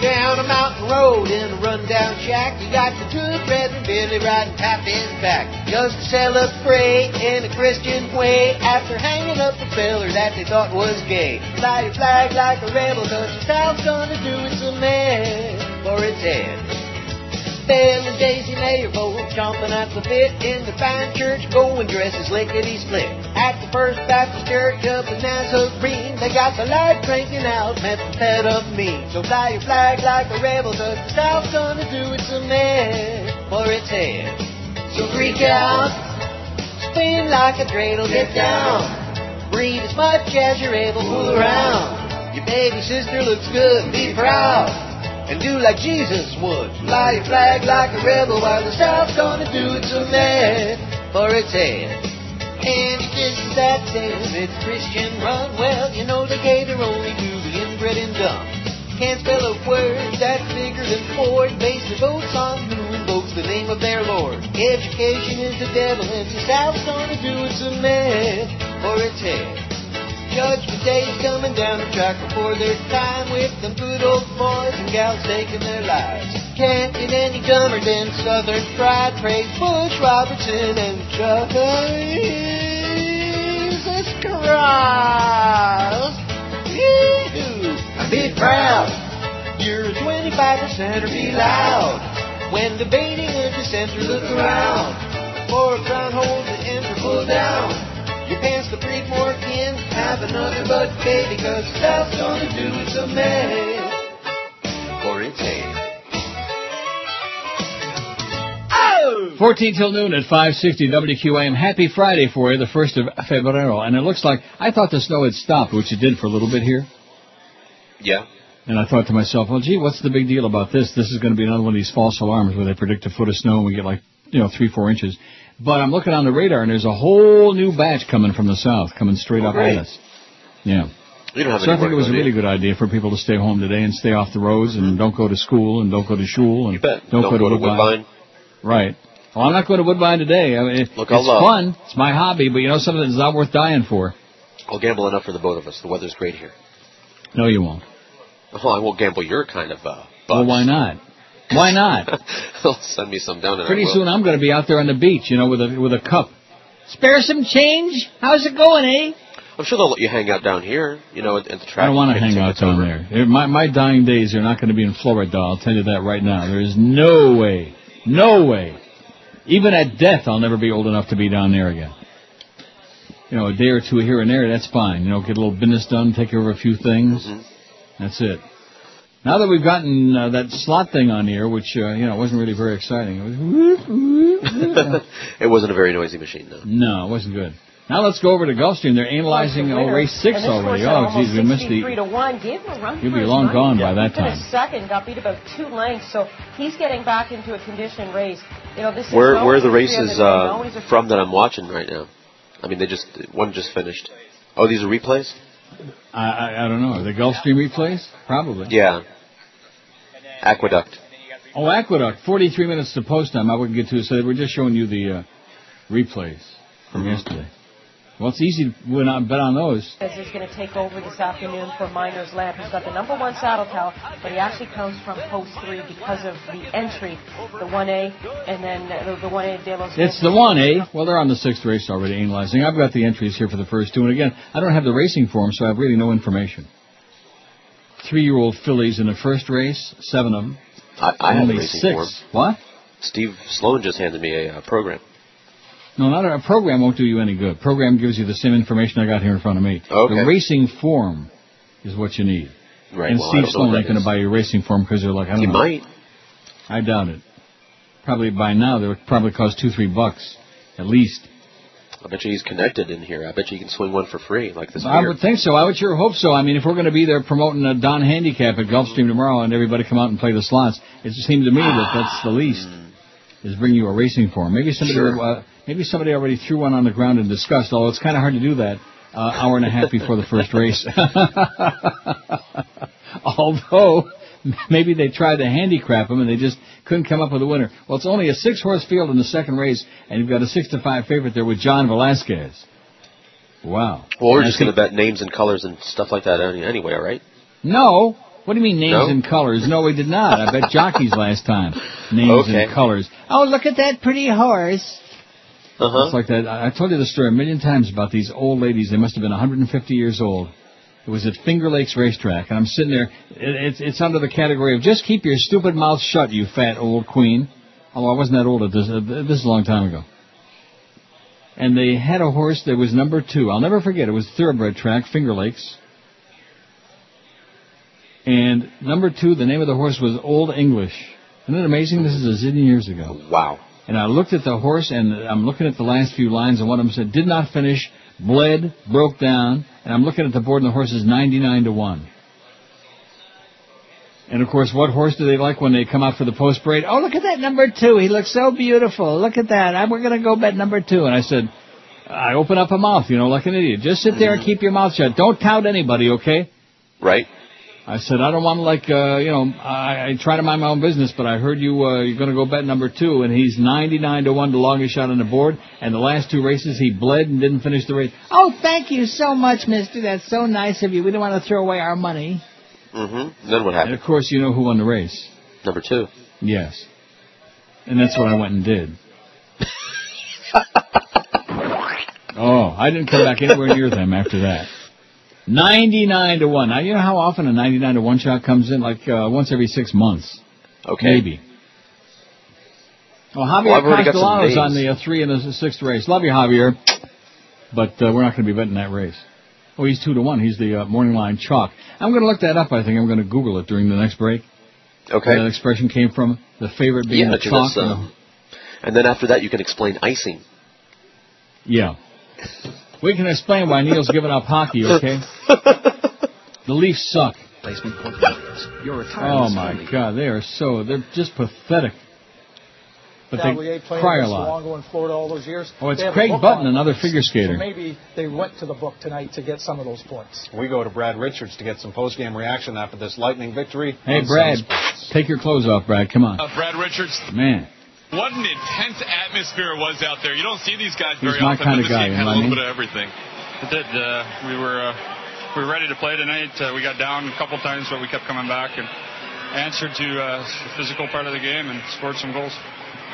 Down a mountain road in a rundown shack, you got your two brethren Billy riding tap his back. Just to celebrate in a Christian way after hanging up a feller that they thought was gay. Fly your flag like a rebel, cause the South's gonna do its a man for its head. Bill and Daisy both chomping at the bit in the fine church, going dresses lickety split. At the First Baptist Church up in Nazarene, they got the light cranking out, met the pet of me. So fly your flag like a rebel, cause the South's gonna do its man for its head. So freak out, spin like a dreidel, get down. Breathe as much as you're able, fool around. Your baby sister looks good, be proud. And do like Jesus would. Fly your flag like a rebel while the South's gonna do its a man for its head. And it kisses that say it's Christian run. Well, you know the gator only do the inbred and dumb. Can't spell a word that's bigger than four. Base their votes on who invokes the name of their Lord. Education is the devil, and the South's gonna do its a man for its head. Judgment Day's coming down the track before their time with them good old boys and gals taking their lives. Can't get any dumber than Southern pride. Praise Bush, Robertson, and Chuck Jesus Christ. Yoo-hoo. Be proud. You're a 25 percenter. Be loud. When debating a dissenter, look around. For a crown hold the enter, pull down. More in. Have another bud baby, cause the South's gonna do its a man. For its head. Oh! 14 till noon at 560 WQAM. Happy Friday for you, the 1st of Febrero. And it looks like, I thought the snow had stopped, which it did for a little bit here. Yeah. And I thought to myself, well, gee, what's the big deal about this? This is going to be another one of these false alarms where they predict a foot of snow and we get like, you know, three, four inches. But I'm looking on the radar and there's a whole new batch coming from the south, coming straight up Great. at us. Yeah. You don't have So I think it was a really good idea for people to stay home today and stay off the roads and don't go to school and don't go to shul and You bet. don't, Don't go, go to to Woodbine. Woodbine. Right. Well, I'm not going to Woodbine today. I mean, it- Look, it's uh, fun. It's my hobby, but you know something that's not worth dying for. I'll gamble enough for the both of us. The weather's great here. No, you won't. Oh, I won't gamble your kind of uh, Well, why not? Why not? They'll send me some down Pretty soon I'm going to be out there on the beach, you know, with a with a cup. Spare some change? How's it going, eh? I'm sure they'll let you hang out down here, you know, at, at the track. I don't want to hang out down over. there. My my dying days are not going to be in Florida. I'll tell you that right now. There is no way, no way. Even at death, I'll never be old enough to be down there again. You know, a day or two here and there, that's fine. You know, get a little business done, take care of a few things. Mm-hmm. That's it. Now that we've gotten uh, that slot thing on here, which uh, you know wasn't really very exciting. It was whoop, whoop, whoop. it wasn't a very noisy machine, though. no, it wasn't good. Now let's go over to Gulfstream. They're analyzing oh, race six already. horse at Oh, geez, we missed almost 63 the. to 1 gave him a run He'll be long money. gone by that He time. finished second, got beat about two lengths, so he's getting back into a conditioned race. You know, this is Where where are the history of races uh, No, he's a- from that I'm watching right now? I mean, they just one just finished. Oh, these are replays. I, I I don't know. They Gulfstream replays? Probably. Yeah. Aqueduct. Oh, Aqueduct. Forty-three minutes to post time. I wouldn't get to it. So we're just showing you the uh, replays from Mm-hmm. yesterday. Well, it's easy to win on, bet on those. is going to take over this afternoon for Miners Lamp. He's got the number one saddle towel, but he actually comes from post three because of the entry, the 1A, and then the, the 1A De Los It's the 1A. Well, they're on the sixth race already, analyzing. I've got the entries here for the first two, and again, I don't have the racing form, so I have really no information. Three-year-old fillies in the first race, seven of them. I, I have Only the racing six. form. What? Steve Sloan just handed me a uh, program. No, not a, a program won't do you any good. Program gives you the same information I got here in front of me. Okay. The racing form is what you need. Right. and well, Steve Sloan ain't going to buy you a racing form because they're like, I don't He know. might. I doubt it. Probably by now they would probably cost two, three bucks at least. I bet you he's connected in here. I bet you he can swing one for free, like this I beer. would think so. I would sure hope so. I mean, if we're going to be there promoting a Donn Handicap at Gulfstream tomorrow and everybody come out and play the slots, it just seems to me that that's the least. Is bring you a racing form. Maybe somebody, Sure. uh, maybe somebody already threw one on the ground and discussed. Although it's kind of hard to do that uh, hour and a half before the first race. Although maybe they tried to handicap him and they just couldn't come up with a winner. Well, it's only a six-horse field in the second race, and you've got a six to five favorite there with John Velazquez. Wow. well, we're And just going to bet names and colors and stuff like that any- anyway, right? No. What do you mean names No? and colors? No, we did not. I bet jockeys last time. Names Okay. and colors. Oh, look at that pretty horse. Uh It's like that. I I told you the story a million times about these old ladies. They must have been 150 years old. It was at Finger Lakes Racetrack, and I'm sitting there. It, it's it's under the category of just keep your stupid mouth shut, you fat old queen. Although I wasn't that old at this. Uh, this is a long time ago. And they had a horse that was number two. I'll never forget. It was thoroughbred track, Finger Lakes. And number two, the name of the horse was Old English. Isn't it amazing? This is a zillion years ago. Wow. And I looked at the horse, and I'm looking at the last few lines, and one of them said, did not finish, bled, broke down, and I'm looking at the board, and the horse is 99 to 1. And of course, what horse do they like when they come out for the post parade? Oh, look at that number two. He looks so beautiful. Look at that. I, we're going to go bet number two. And I said, I open up a mouth, you know, like an idiot. Just sit there and mm-hmm. keep your mouth shut. Don't tout anybody, okay? Right. I said, I don't want to like, uh, you know, I, I try to mind my own business, but I heard you, uh, you're going to go bet number two, and he's 99 to 1 the longest shot on the board, and the last two races he bled and didn't finish the race. Oh, thank you so much, mister. That's so nice of you. We don't want to throw away our money. Mm-hmm. Then what happened? And happened? of course, you know who won the race. Number two. Yes. And that's what I went and did. oh, I didn't come back anywhere near them after that. 99 to 1. Now, you know how often a 99 to 1 shot comes in? Like uh, once every six months. Okay. Maybe. Well, Javier Well, I've already got some Castellanos on the uh, three and the sixth race. Love you, Javier. But uh, we're not going to be betting that race. Oh, he's two to one. He's the uh, morning line chalk. I'm going to look that up. I think I'm going to Google it during the next break. Okay. Where that expression came from. The favorite being Yeah, the chalk. uh, and then after that, you can explain icing. Yeah. We can explain why Neil's giving up hockey, okay? the Leafs suck. Placement portfolios. Your Oh retirement my God, they are so they're just pathetic. But Valier they playing cry a lot. Luongo in Florida all those years. Oh, it's They have a Craig Button, on it. another figure skater. So maybe they went to the book tonight to get some of those points. We go to Brad Richards to get some post-game reaction after this lightning victory. Hey, Brad, take your clothes off, Brad. Come on, Uh, Brad Richards, man. What an intense atmosphere it was out there. You don't see these guys very He's very my often. kinda guy, team had a little bit of everything. It did. Uh, we were uh, we were ready to play tonight. Uh, we got down a couple times, but we kept coming back and answered to uh, the physical part of the game and scored some goals.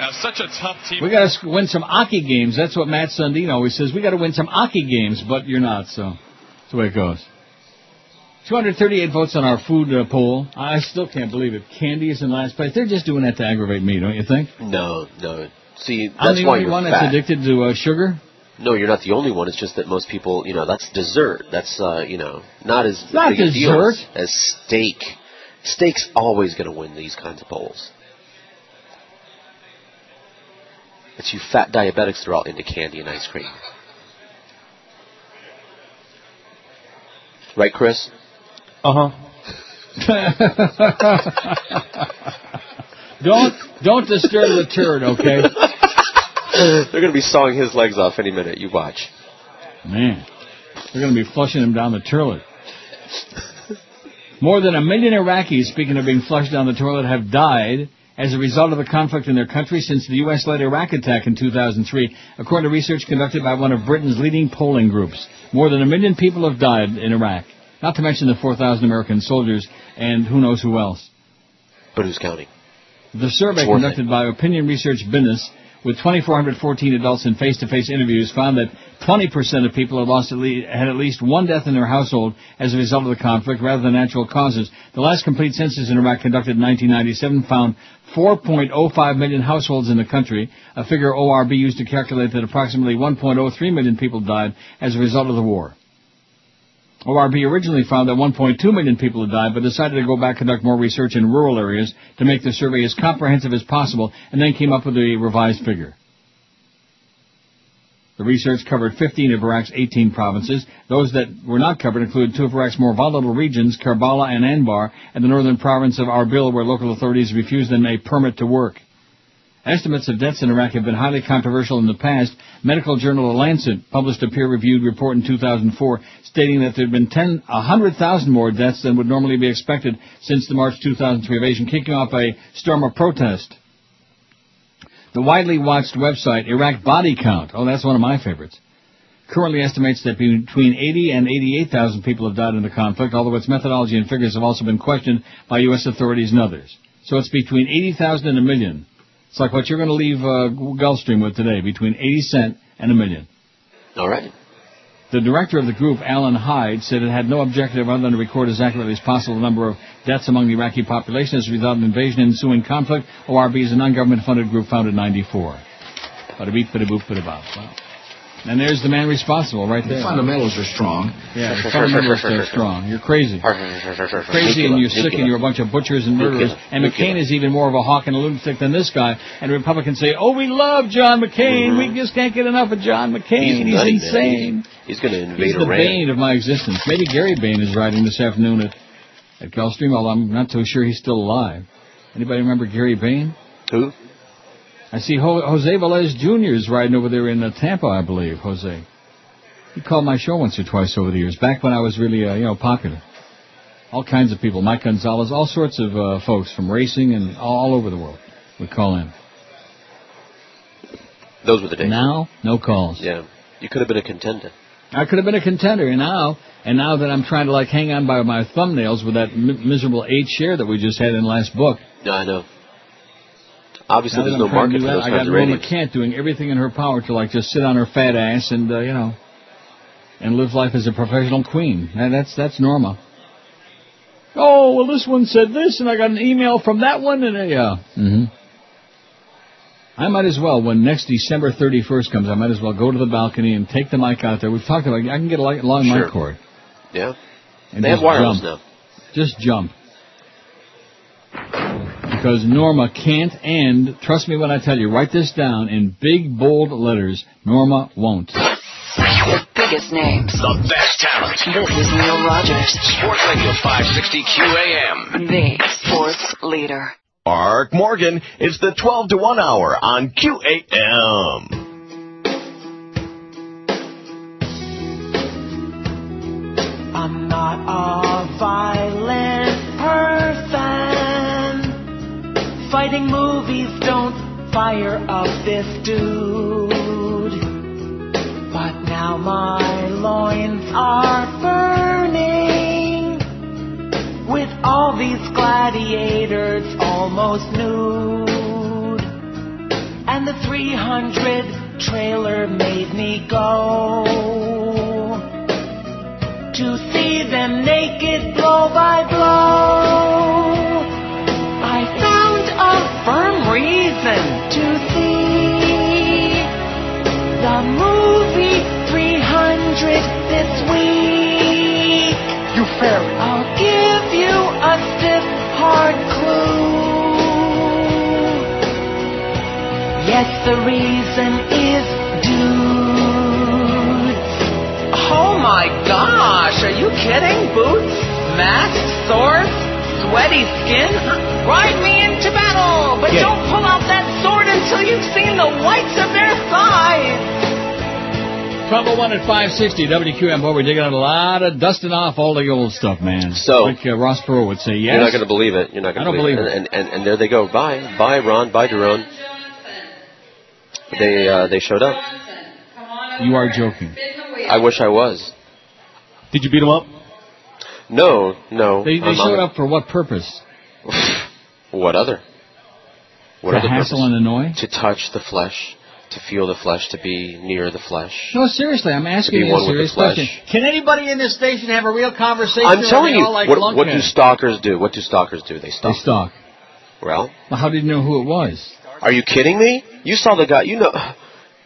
Now, such a tough team. We got to win some Aki games. That's what Mats Sundin always says. We got to win some Aki games, but you're not. So that's the way it goes. 238 votes on our food uh, poll. I still can't believe it. Candy is in last place. They're just doing that to aggravate me, don't you think? No, no. See, that's I'm the why only one fat. that's addicted to uh, sugar. No, you're not the only one. It's just that most people, you know, that's dessert. That's, uh, you know, not as Not big a deal dessert. as, as steak. Steak's always going to win these kinds of polls. It's you fat diabetics that are all into candy and ice cream. Right, Chris? Uh huh. don't don't disturb the turd, okay? They're going to be sawing his legs off any minute. You watch. Man, they're going to be flushing him down the toilet. More than a million Iraqis, speaking of being flushed down the toilet, have died as a result of the conflict in their country since the U.S.-led Iraq attack in 2003, according to research conducted by one of Britain's leading polling groups. More than a million people have died in Iraq, not to mention the 4,000 American soldiers and who knows who else. But who's counting? The survey conducted by Opinion Research Business with 2,414 adults in face-to-face interviews found that 20% of people had lost at least, had at least one death in their household as a result of the conflict rather than natural causes. The last complete census in Iraq conducted in 1997 found 4.05 million households in the country, a figure ORB used to calculate that approximately 1.03 million people died as a result of the war. ORB originally found that 1.2 million people had died, but decided to go back and conduct more research in rural areas to make the survey as comprehensive as possible, and then came up with a revised figure. The research covered 15 of Iraq's 18 provinces. Those that were not covered included two of Iraq's more volatile regions, Karbala and Anbar, and the northern province of Arbil, where local authorities refused them a permit to work. Estimates of deaths in Iraq have been highly controversial in the past. Medical journal The Lancet published a peer-reviewed report in 2004 stating that there had been 10, 100,000 more deaths than would normally be expected since the March 2003 invasion, kicking off a storm of protest. The widely watched website Iraq Body Count, oh that's one of my favorites, currently estimates that between 80 and 88,000 people have died in the conflict, although its methodology and figures have also been questioned by U.S. authorities and others. So it's between 80,000 and a million. It's like what you're going to leave uh, Gulfstream with today, between 80 cent and a million. All right. The director of the group, Alan Hyde, said it had no objective other than to record as accurately as possible the number of deaths among the Iraqi population as a result of invasion and ensuing conflict. ORB is a non-government funded group founded in 94. Bada beep, bada boop, bada bop. Wow. And there's the man responsible right there. The fundamentals are strong. Yeah, the fundamentals are strong. You're crazy. Crazy and you're sick and you're a bunch of butchers and murderers. And McCain is even more of a hawk and a lunatic than this guy. And Republicans say, oh, we love John McCain. We mm-hmm. just can't get enough of John McCain. He's, nutty, man. insane. He's going to invade He's the Iran. bane of my existence. Maybe Gary Bain is riding this afternoon at, at Gulfstream, although I'm not too sure he's still alive. Anybody remember Gary Bain? Who? I see Ho- Jose Velez Jr. is riding over there in uh, Tampa, I believe, Jose. He called my show once or twice over the years, back when I was really, uh, you know, popular. All kinds of people, Mike Gonzalez, all sorts of uh, folks from racing and all, all over the world would call in. Those were the days. Now, no calls. Yeah. You could have been a contender. I could have been a contender, and now, and now that I'm trying to like hang on by my thumbnails with that m- miserable eight share that we just had in the last book. Yeah, I know. Obviously, there's no market for those I got kinds of Roma ratings. Kent doing everything in her power to like just sit on her fat ass and uh, you know, and live life as a professional queen. And that's that's Norma. Oh well, this one said this, and I got an email from that one, and uh, yeah. hmm I might as well, when next December 31st comes, I might as well go to the balcony and take the mic out there. We've talked about, I can get a long Sure. mic cord. Yeah. And They have wireless jump. now. Just jump. Because Norma can't and, trust me when I tell you, write this down in big bold letters, Norma won't. The biggest names. The best talent. This is Neil Rogers, Sports Radio 560 QAM. the sports leader. Mark Morgan, it's the 12 to 1 hour on QAM. I'm not a violent Movies don't fire up this dude. But now my loins are burning with all these gladiators almost nude. And the 300 trailer made me go to see them naked blow by blow. To see the movie 300 this week. You fairy. I'll give you a stiff, hard clue. Yes, the reason is dudes. Oh my gosh, are you kidding? Boots, masks, swords, sweaty skin? Ride me into but Get it. don't pull out that sword until you've seen the whites of their thighs. Trouble one at 560 WQAM. Boy, we're digging out a lot of dusting off all the old stuff, man. So- like uh, Ross Perot would say, yes. You're not going to believe it. You're not going I to don't believe, believe it. And, and and there they go. Bye, bye, Ron. Bye, Daron. They uh, they showed up. You are joking. I wish I was. Did you beat them up? No, no. They, they showed up for what purpose? What other? What To other hassle purpose? and annoy? To touch the flesh, to feel the flesh, to be near the flesh. No, seriously, I'm asking you a one with the serious question. Can anybody in this station have a real conversation? I'm telling you, like what, what do stalkers do? What do stalkers do? They stalk. They stalk. Well, Well, how did you know who it was? are you kidding me? You saw the guy. You know.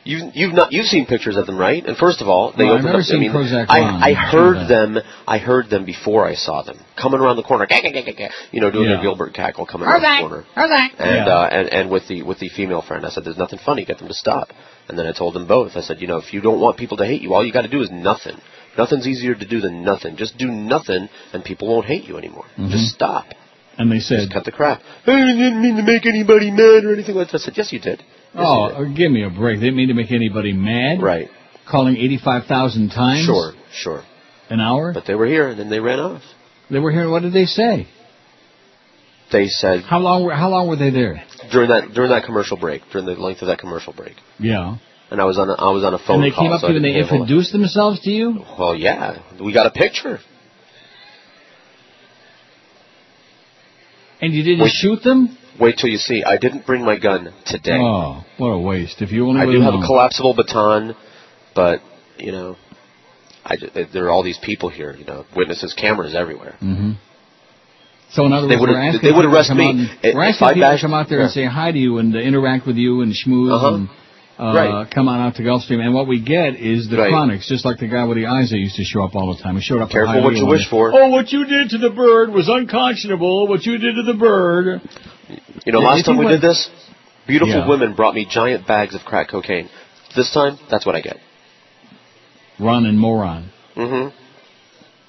You, you've not you've seen pictures of them, right? And first of all, they No, I've opened never up. seen I mean, Prozac I, Ron. I heard of them. I heard them before I saw them coming around the corner. Gah, gah, gah, gah, gah, you know, doing Yeah. their Gilbert cackle coming around the corner. Prozac. And Yeah. uh, and and with the with the female friend, I said, "There's nothing funny. Get them to stop." And then I told them both. I said, "You know, if you don't want people to hate you, all you got to do is nothing. Nothing's easier to do than nothing. Just do nothing, and people won't hate you anymore. Mhm. Just stop. And they said, Just cut the crap. I didn't mean to make anybody mad or anything like that." I said, "Yes, you did. "Oh, did. uh, give me a break. They didn't mean to make anybody mad." right, Calling 85,000 times sure, sure." an hour. But they were here, and then they ran off. They were here. What did they say? They said How long? Were, how long were they there? during that during that commercial break, during the length of that commercial break, Yeah. and I was on a, I was on a phone and they call. came up so to you and they didn't have all that. introduced themselves to you. Well, yeah, we got a picture. And you didn't Wait. shoot them? Wait till you see. I didn't bring my gun today. Oh, what a waste! If you only I do have known. a collapsible baton, but you know, I there are all these people here. You know, witnesses, cameras everywhere. hmm So in other They words, would've- we're they would arrest me out and- if- we're if asking I people to come out there and say hi to you and interact with you and schmooze Uh-huh. and uh, Right. come on out to Gulfstream. And what we get is the Right. chronics, just like the guy with the eyes that used to show up all the time. He showed up. at Careful what you wish for. Oh, what you did to the bird was unconscionable. What you did to the bird. You know, Yeah, last if time we went- did this, beautiful Yeah. women brought me giant bags of crack cocaine. This time, that's what I get. Run and moron. Mm-hmm.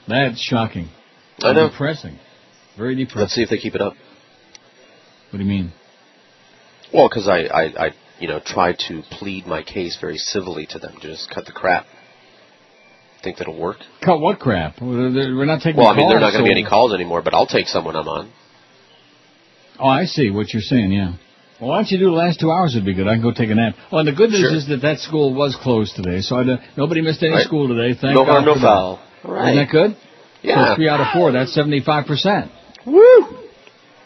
That's shocking. I know. Depressing. Very depressing. Let's see if they keep it up. What do you mean? Well, because I, I, I, you know, try to plead my case very civilly to them to just cut the crap. Think that'll work? Cut what crap? We're not taking Well, I mean, there are not going to be any calls anymore, but I'll take someone I'm on. Oh, I see what you're saying. Yeah. Well, why don't you do the last two hours? Would be good. I can go take a nap. Oh, and the good news Sure. is that that school was closed today, so I, nobody missed any Right. school today. Thank no God harm, no foul. All right. Isn't that good? Yeah. So three out of four. That's seventy-five percent. Woo!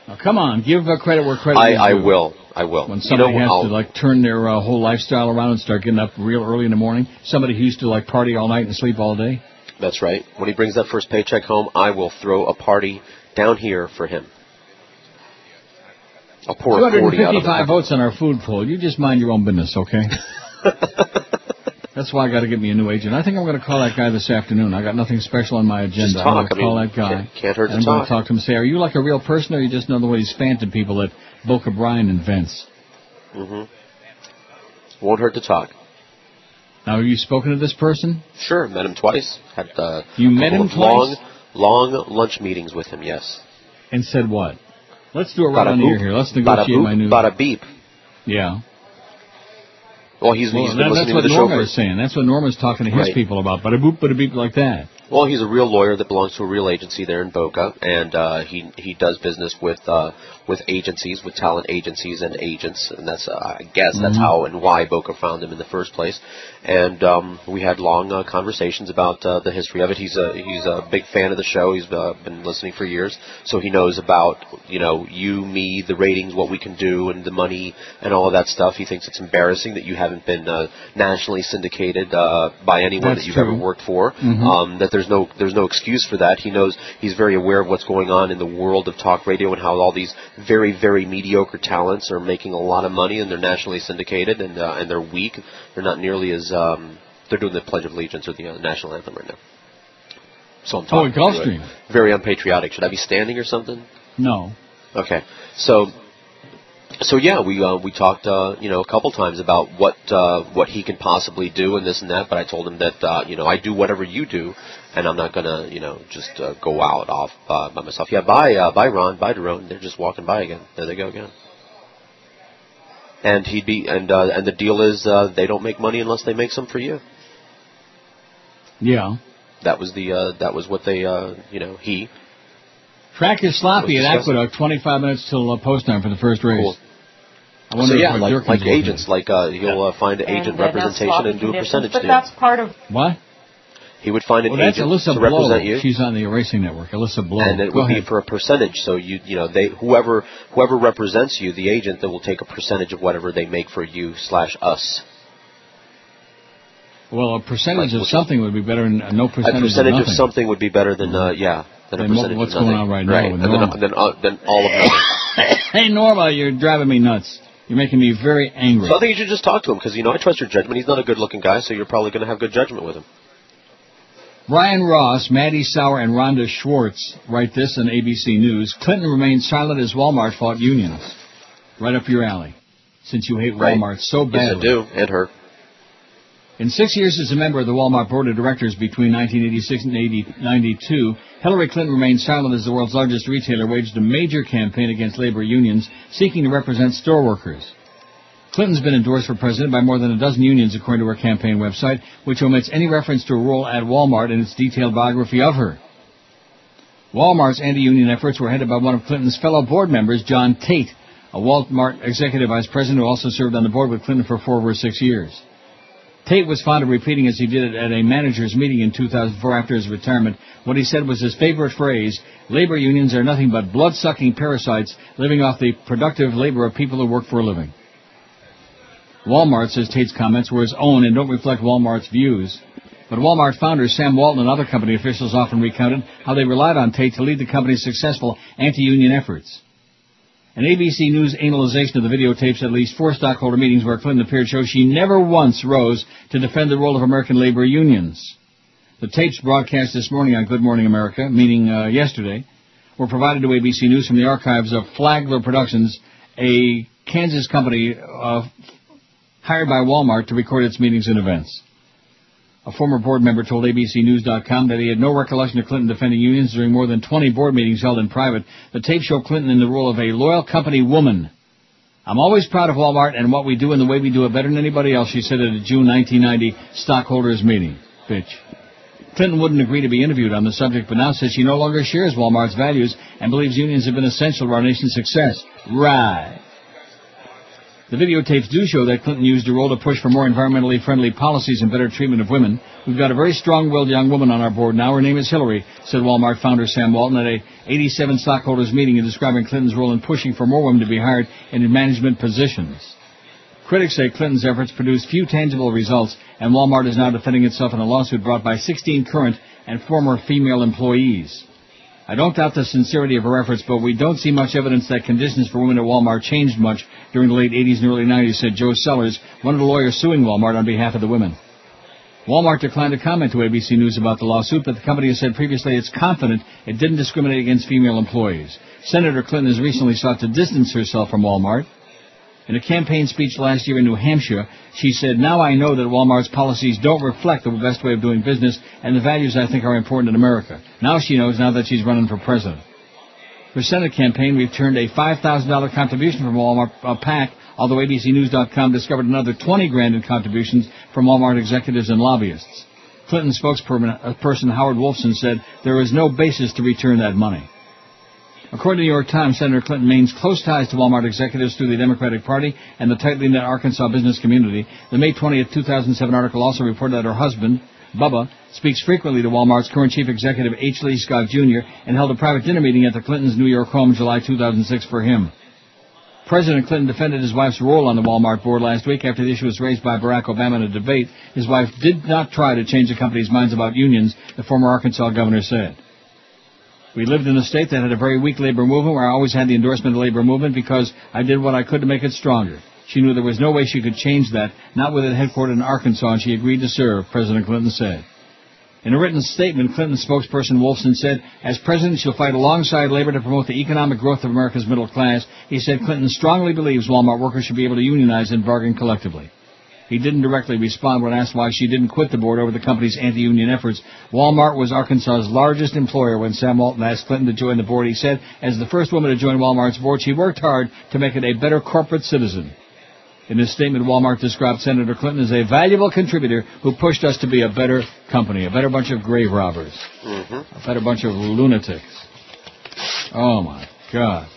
Now, come on, give credit where credit I, is I due. will. I will. When you somebody know, has I'll, to like turn their uh, whole lifestyle around and start getting up real early in the morning, somebody who used to like party all night and sleep all day. That's right. When he brings that first paycheck home, I will throw a party down here for him. I'll pour a 40 255 votes on our food poll. You just mind your own business, okay? That's why I got to get me a new agent. I think I'm going to call that guy this afternoon. I got nothing special on my agenda. Just I'm going talk. to I call mean, that guy. can't- can't hurt to and I'm going talk. to talk to him and say, "Are you like a real person, or you just know the way he's phantom people that Boca Brian invents?" hmm Won't hurt to talk. Now, have you spoken to this person? Sure, met him twice. Had uh, You a met him of long, twice? long lunch meetings with him. Yes. And said what? Let's do it right Bada on the air here. Let's negotiate boop, my new. Bada beep. Yeah. Well, he's, Well, he's been that- that's listening what to the show Norma for is saying. That's what Norma's talking to his Right. people about. But a boop, but a beep, like that. Well, he's a real lawyer that belongs to a real agency there in Boca, and uh, he he does business with uh, with agencies, with talent agencies and agents, and that's uh, I guess that's Mhm. how and why Boca found him in the first place. And um, we had long uh, conversations about uh, the history of it. He's a he's a big fan of the show. He's uh, been listening for years, so he knows about you know you, me, the ratings, what we can do, and the money and all of that stuff. He thinks it's embarrassing that you haven't been uh, nationally syndicated uh, by anyone That's that you've true. ever worked for. Mhm. Um, that there's no there's no excuse for that. He knows he's very aware of what's going on in the world of talk radio and how all these very very mediocre talents are making a lot of money and they're nationally syndicated and uh, and they're weak. They're not nearly as um, they're doing the Pledge of Allegiance or the uh, national anthem right now. So I'm Oh, talking to Gulfstream. Very unpatriotic. Should I be standing or something? No. Okay. So so yeah, we uh, we talked uh, you know a couple times about what uh, what he can possibly do and this and that. But I told him that uh, you know I do whatever you do, and I'm not gonna you know just uh, go out off uh, by myself. Yeah, bye uh, bye Ron, bye Daron. They're just walking by again. There they go again. And he'd be and uh, and the deal is uh, they don't make money unless they make some for you. Yeah. That was the uh, that was what they uh, you know he Track is sloppy at. Aqueduct. 25 minutes till uh, post time for the first race. Cool. I wonder so yeah if like, Durkin's like agents like uh, he'll uh, find an agent And, uh, representation and do a conditions, percentage But deal. that's part of What? He would find an Well, agent Alyssa to Blow. represent you. She's on the Racing Network. Alyssa Blow. and it Go would ahead. be for a percentage. So you you know they whoever whoever represents you, the agent, that will take a percentage of whatever they make for you slash us. Well, a percentage of something would be better than no percentage, a percentage of of something would be better than uh, yeah than Than a percentage what's of going on right now right. and then, Norma. then, uh, then all of nothing. hey, Norma, you're driving me nuts. You're making me very angry. So I think you should just talk to him because you know I trust your judgment. He's not a good-looking guy, so you're probably going to have good judgment with him. Brian Ross, Maddie Sauer, and Rhonda Schwartz write this in ABC News. Clinton remains silent as Walmart fought unions. Right up your alley. Since you hate Right. Walmart so bad. Yes. I do, and her. In six years as a member of the Walmart Board of Directors between 1986 and 1992, Hillary Clinton remained silent as the world's largest retailer waged a major campaign against labor unions seeking to represent store workers. Clinton's been endorsed for president by more than a dozen unions according to her campaign website, which omits any reference to a role at Walmart in its detailed biography of her. Walmart's anti-union efforts were headed by one of Clinton's fellow board members, John Tate, a Walmart executive vice president who also served on the board with Clinton for four over six years. Tate was fond of repeating as he did it at a managers meeting in 2004 after his retirement. What he said was his favorite phrase, labor unions are nothing but blood-sucking parasites living off the productive labor of people who work for a living. Walmart says Tate's comments were his own and don't reflect Walmart's views. But Walmart founder Sam Walton and other company officials often recounted how they relied on Tate to lead the company's successful anti-union efforts. An ABC News analyzation of the videotapes at least four stockholder meetings where Clinton appeared shows she never once rose to defend the role of American labor unions. The tapes broadcast this morning on Good Morning America, meaning uh, yesterday, were provided to ABC News from the archives of Flagler Productions, a Kansas company uh, hired by Walmart to record its meetings and events. A former board member told ABCNews.com that he had no recollection of Clinton defending unions during more than 20 board meetings held in private. The tape showed Clinton in the role of a loyal company woman. I'm always proud of Walmart and what we do and the way we do it better than anybody else, she said at a June 1990 stockholders meeting. Bitch. Clinton wouldn't agree to be interviewed on the subject, but now says she no longer shares Walmart's values and believes unions have been essential to our nation's success. Right. The videotapes do show that Clinton used her role to push for more environmentally friendly policies and better treatment of women. We've got a very strong-willed young woman on our board now. Her name is Hillary, said Walmart founder Sam Walton at a 87 stockholders meeting in describing Clinton's role in pushing for more women to be hired in management positions. Critics say Clinton's efforts produced few tangible results, and Walmart is now defending itself in a lawsuit brought by 16 current and former female employees. I don't doubt the sincerity of her efforts, but we don't see much evidence that conditions for women at Walmart changed much during the late 80s and early 90s, said Joe Sellers, one of the lawyers suing Walmart on behalf of the women. Walmart declined to comment to ABC News about the lawsuit, but the company has said previously it's confident it didn't discriminate against female employees. Senator Clinton has recently sought to distance herself from Walmart. In a campaign speech last year in New Hampshire, she said, Now I know that Walmart's policies don't reflect the best way of doing business and the values I think are important in America. Now she knows now that she's running for president. For Senate campaign we returned a $5,000 contribution from Walmart uh, PAC, although ABCNews.com discovered another 20 grand in contributions from Walmart executives and lobbyists. Clinton spokesperson uh, Howard Wolfson said there is no basis to return that money. According to the New York Times, Senator Clinton maintains close ties to Walmart executives through the Democratic Party and the tightly knit Arkansas business community. The May 20, 2007 article also reported that her husband, Bubba, speaks frequently to Walmart's current chief executive, H. Lee Scott Jr., and held a private dinner meeting at the Clintons' New York home July 2006 for him. President Clinton defended his wife's role on the Walmart board last week after the issue was raised by Barack Obama in a debate. His wife did not try to change the company's minds about unions, the former Arkansas governor said. We lived in a state that had a very weak labor movement where I always had the endorsement of the labor movement because I did what I could to make it stronger. She knew there was no way she could change that, not with it headquartered in Arkansas, and she agreed to serve, President Clinton said. In a written statement, Clinton spokesperson Wolfson said, as president, she'll fight alongside labor to promote the economic growth of America's middle class. He said Clinton strongly believes Walmart workers should be able to unionize and bargain collectively. He didn't directly respond when asked why she didn't quit the board over the company's anti-union efforts. Walmart was Arkansas's largest employer when Sam Walton asked Clinton to join the board. He said, as the first woman to join Walmart's board, she worked hard to make it a better corporate citizen. In his statement, Walmart described Senator Clinton as a valuable contributor who pushed us to be a better company, a better bunch of grave robbers, Mm-hmm. a better bunch of lunatics. Oh my God.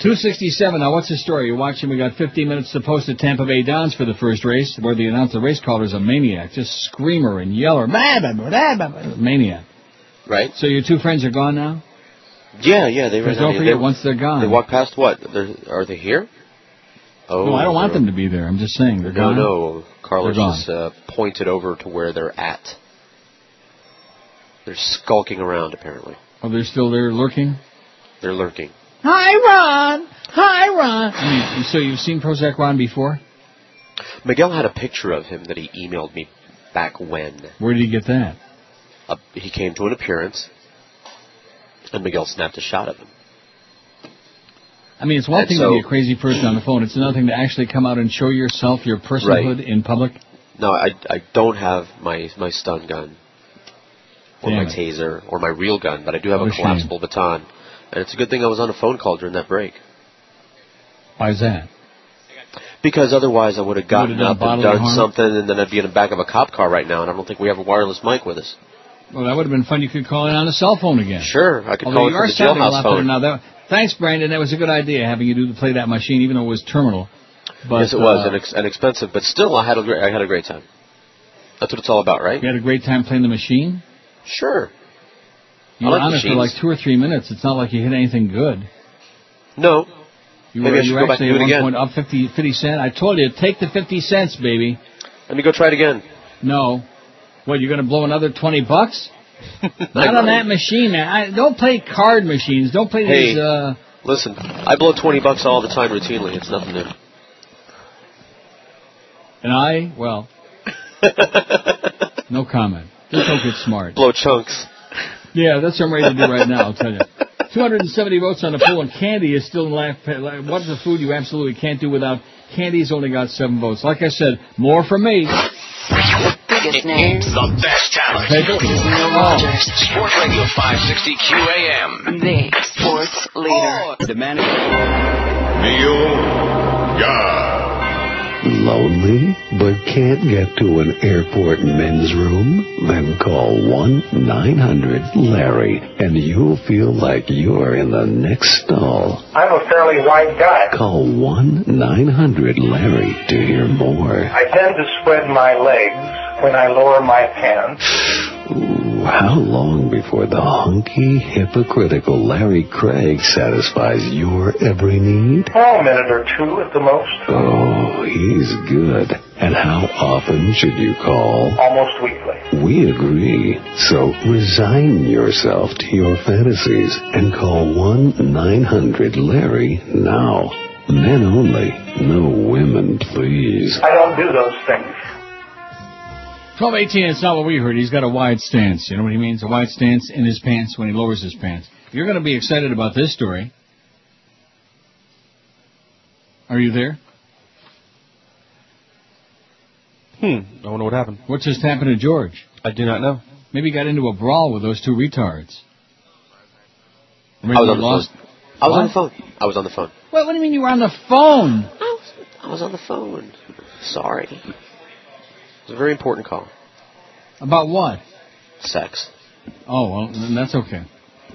267. Now, what's the story? You're watching. We got 15 minutes to post at Tampa Bay Downs for the first race, where the announcer, the race caller, is a maniac, just screamer and yeller, maniac. Right. So your two friends are gone now. Yeah, yeah. They Because don't forget, they, once they're gone. They walk past what? They're, are they here? Oh, no, I don't want them to be there. I'm just saying they're No, gone. no. Carlos They're gone. just uh, pointed over to where they're at. They're skulking around, apparently. Oh, they're still there lurking. They're lurking. Hi, Ron. Hi, Ron. I mean, so you've seen Prozac Ron before? Miguel had a picture of him that he emailed me back when. Where did he get that? Uh, he came to an appearance, and Miguel snapped a shot of him. I mean, it's one And thing so- to be a crazy person on the phone. It's another thing to actually come out and show yourself, your personhood in public. No, I, I don't have my, my stun gun, or Damn my it. taser, or my real gun, but I do have What a a shame. collapsible baton. And it's a good thing I was on a phone call during that break. Why's that? Because otherwise I would have gotten up and done harm? something, and then I'd be in the back of a cop car right now, and I don't think we have a wireless mic with us. Well, that would have been fun. You could call in on a cell phone again. Sure, I could Although call it you from are the jailhouse phone. now. That, thanks, Brandon. That was a good idea having you do play that machine, even though it was terminal. But, yes, it was, uh, and, ex- and expensive, but still, I had a great, I had a great time. That's what it's all about, right? You had a great time playing the machine. Sure. You I were like on it for like two or three minutes. It's not like you hit anything good. No. You Maybe were, I should you go back and do it one again. point up 50, 50 cent. I told you, take the 50 cents, baby. Let me go try it again. No. What, you're going to blow another 20 bucks? Not on that machine, man. I, don't play card machines. Don't play Hey. these, uh... Listen, I blow 20 bucks all the time routinely. It's nothing new. And I, well... no comment. Just don't get smart. Blow chunks. Yeah, that's what I'm ready to do right now, I'll tell you. 270 votes on the poll, and candy is still in last. like, What's the food you absolutely can't do without? Candy's only got seven votes. Like I said, more from me. Biggest names. The best talent. Hey, Neil Rogers. Sports Radio 560 QAM. The sports leader. The man. Lonely, but can't get to an airport men's room? Then call 1-900-LARRY and you'll feel like you're in the next stall. I'm a fairly wide guy. Call 1-900-LARRY to hear more. I tend to spread my legs when I lower my pants. Ooh, how long before the hunky, hypocritical Larry Craig satisfies your every need? Oh, a minute or two at the most. Oh, he's good. And how often should you call? Almost weekly. We agree. So resign yourself to your fantasies and call 1-900-LARRY now. Men only. No women, please. I don't do those things. 1218, it's not what we heard. He's got a wide stance. You know what he means? A wide stance in his pants when he lowers his pants. You're going to be excited about this story. Are you there? Hmm. I wonder what happened. What just happened to George? I do not know. Maybe he got into a brawl with those two retards. I was on the lost. phone. I was What? on the phone. I was on the phone. What, what do you mean you were on the phone? I was, I was on the phone. Sorry. It's a very important call. About what? Sex. Oh, well, then that's okay.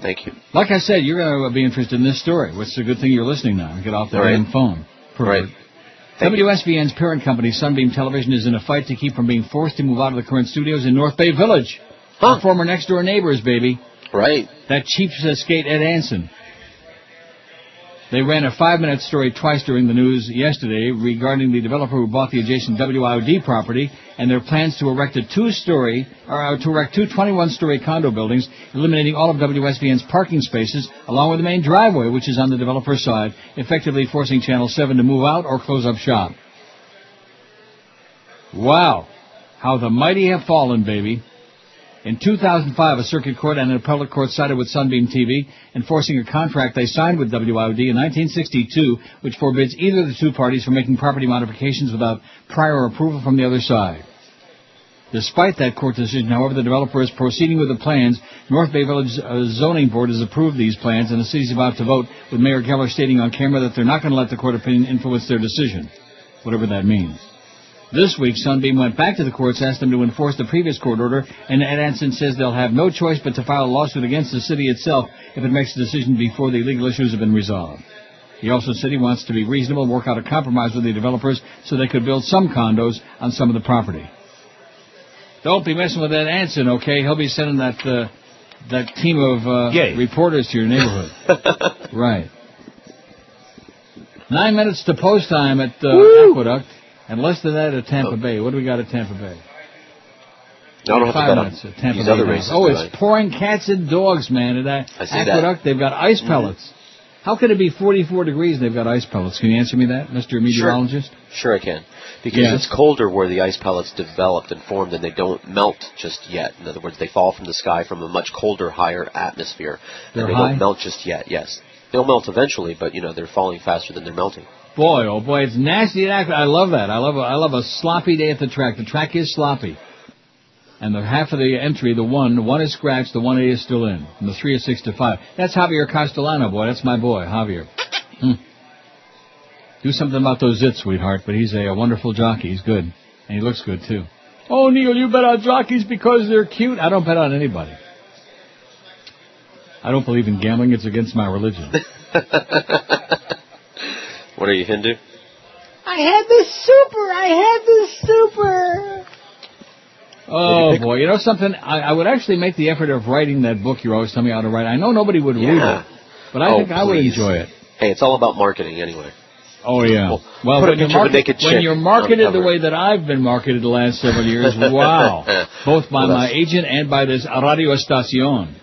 Thank you. Like I said, you're going to be interested in this story, which is a good thing you're listening now. Get off the All right. damn phone. Right. WSVN's parent company, Sunbeam Television, is in a fight to keep from being forced to move out of the current studios in North Bay Village. Our former next door neighbors, baby. Right. That cheapskate Ed Ansin. They ran a five-minute story twice during the news yesterday regarding the developer who bought the adjacent WIOD property and their plans to erect a two-story, or uh, to erect two 21-story condo buildings, eliminating all of WSVN's parking spaces, along with the main driveway, which is on the developer's side, effectively forcing Channel 7 to move out or close up shop. Wow. How the mighty have fallen, baby. In 2005, a circuit court and an appellate court sided with Sunbeam TV, enforcing a contract they signed with WIOD in 1962, which forbids either of the two parties from making property modifications without prior approval from the other side. Despite that court decision, however, the developer is proceeding with the plans. North Bay Village uh, Zoning Board has approved these plans, and the city's about to vote, with Mayor Keller stating on camera that they're not going to let the court opinion influence their decision, whatever that means. This week, Sunbeam went back to the courts, asked them to enforce the previous court order, and Ed Ansin says they'll have no choice but to file a lawsuit against the city itself if it makes a decision before the legal issues have been resolved. He also said he wants to be reasonable and work out a compromise with the developers so they could build some condos on some of the property. Don't be messing with Ed Ansin, okay? He'll be sending that uh, that team of uh, reporters to your neighborhood. right. Nine minutes to post time at uh, Aqueduct, and less than that at Tampa Bay. What do we got at Tampa Bay? No, I don't have to Five bet on minutes at Tampa these Bay. other races oh, it's pouring cats and dogs, man. At that I see that. Aqueduct, they've got ice Mhm. pellets. How could it be 44 degrees and they've got ice pellets? Can you answer me that, Mr. Meteorologist? Sure, I can. Because Yes. it's colder where the ice pellets developed and formed, and they don't melt just yet. In other words, they fall from the sky from a much colder, higher atmosphere, They're and they high? don't melt just yet. Yes, they'll melt eventually, but you know they're falling faster than they're melting. Boy, oh boy, it's nasty. Aqueduct. I love that. I love a, I love a sloppy day at the track. The track is sloppy. And the half of the entry, the one, the one is scratched, the one A is still in. And the three is six to five. That's Javier Castellano, boy. That's my boy, Javier. Hmm. Do something about those zits, sweetheart. But he's a, a wonderful jockey. He's good. And he looks good, too. Oh, Neil, you bet on jockeys because they're cute. I don't bet on anybody. I don't believe in gambling. It's against my religion. What are you Hindu? I had the super. I had the super. Oh boy, you know something? I, I would actually make the effort of writing that book you're always telling me how to write. I know nobody would read it, but I Oh, think I would enjoy it. Hey, it's all about marketing anyway. Oh yeah. Well, Well, put a when, you're, picture of a market- naked when you're marketed the the way that I've been marketed the last several years, wow, both by Well, my agent and by this Radio Estacion.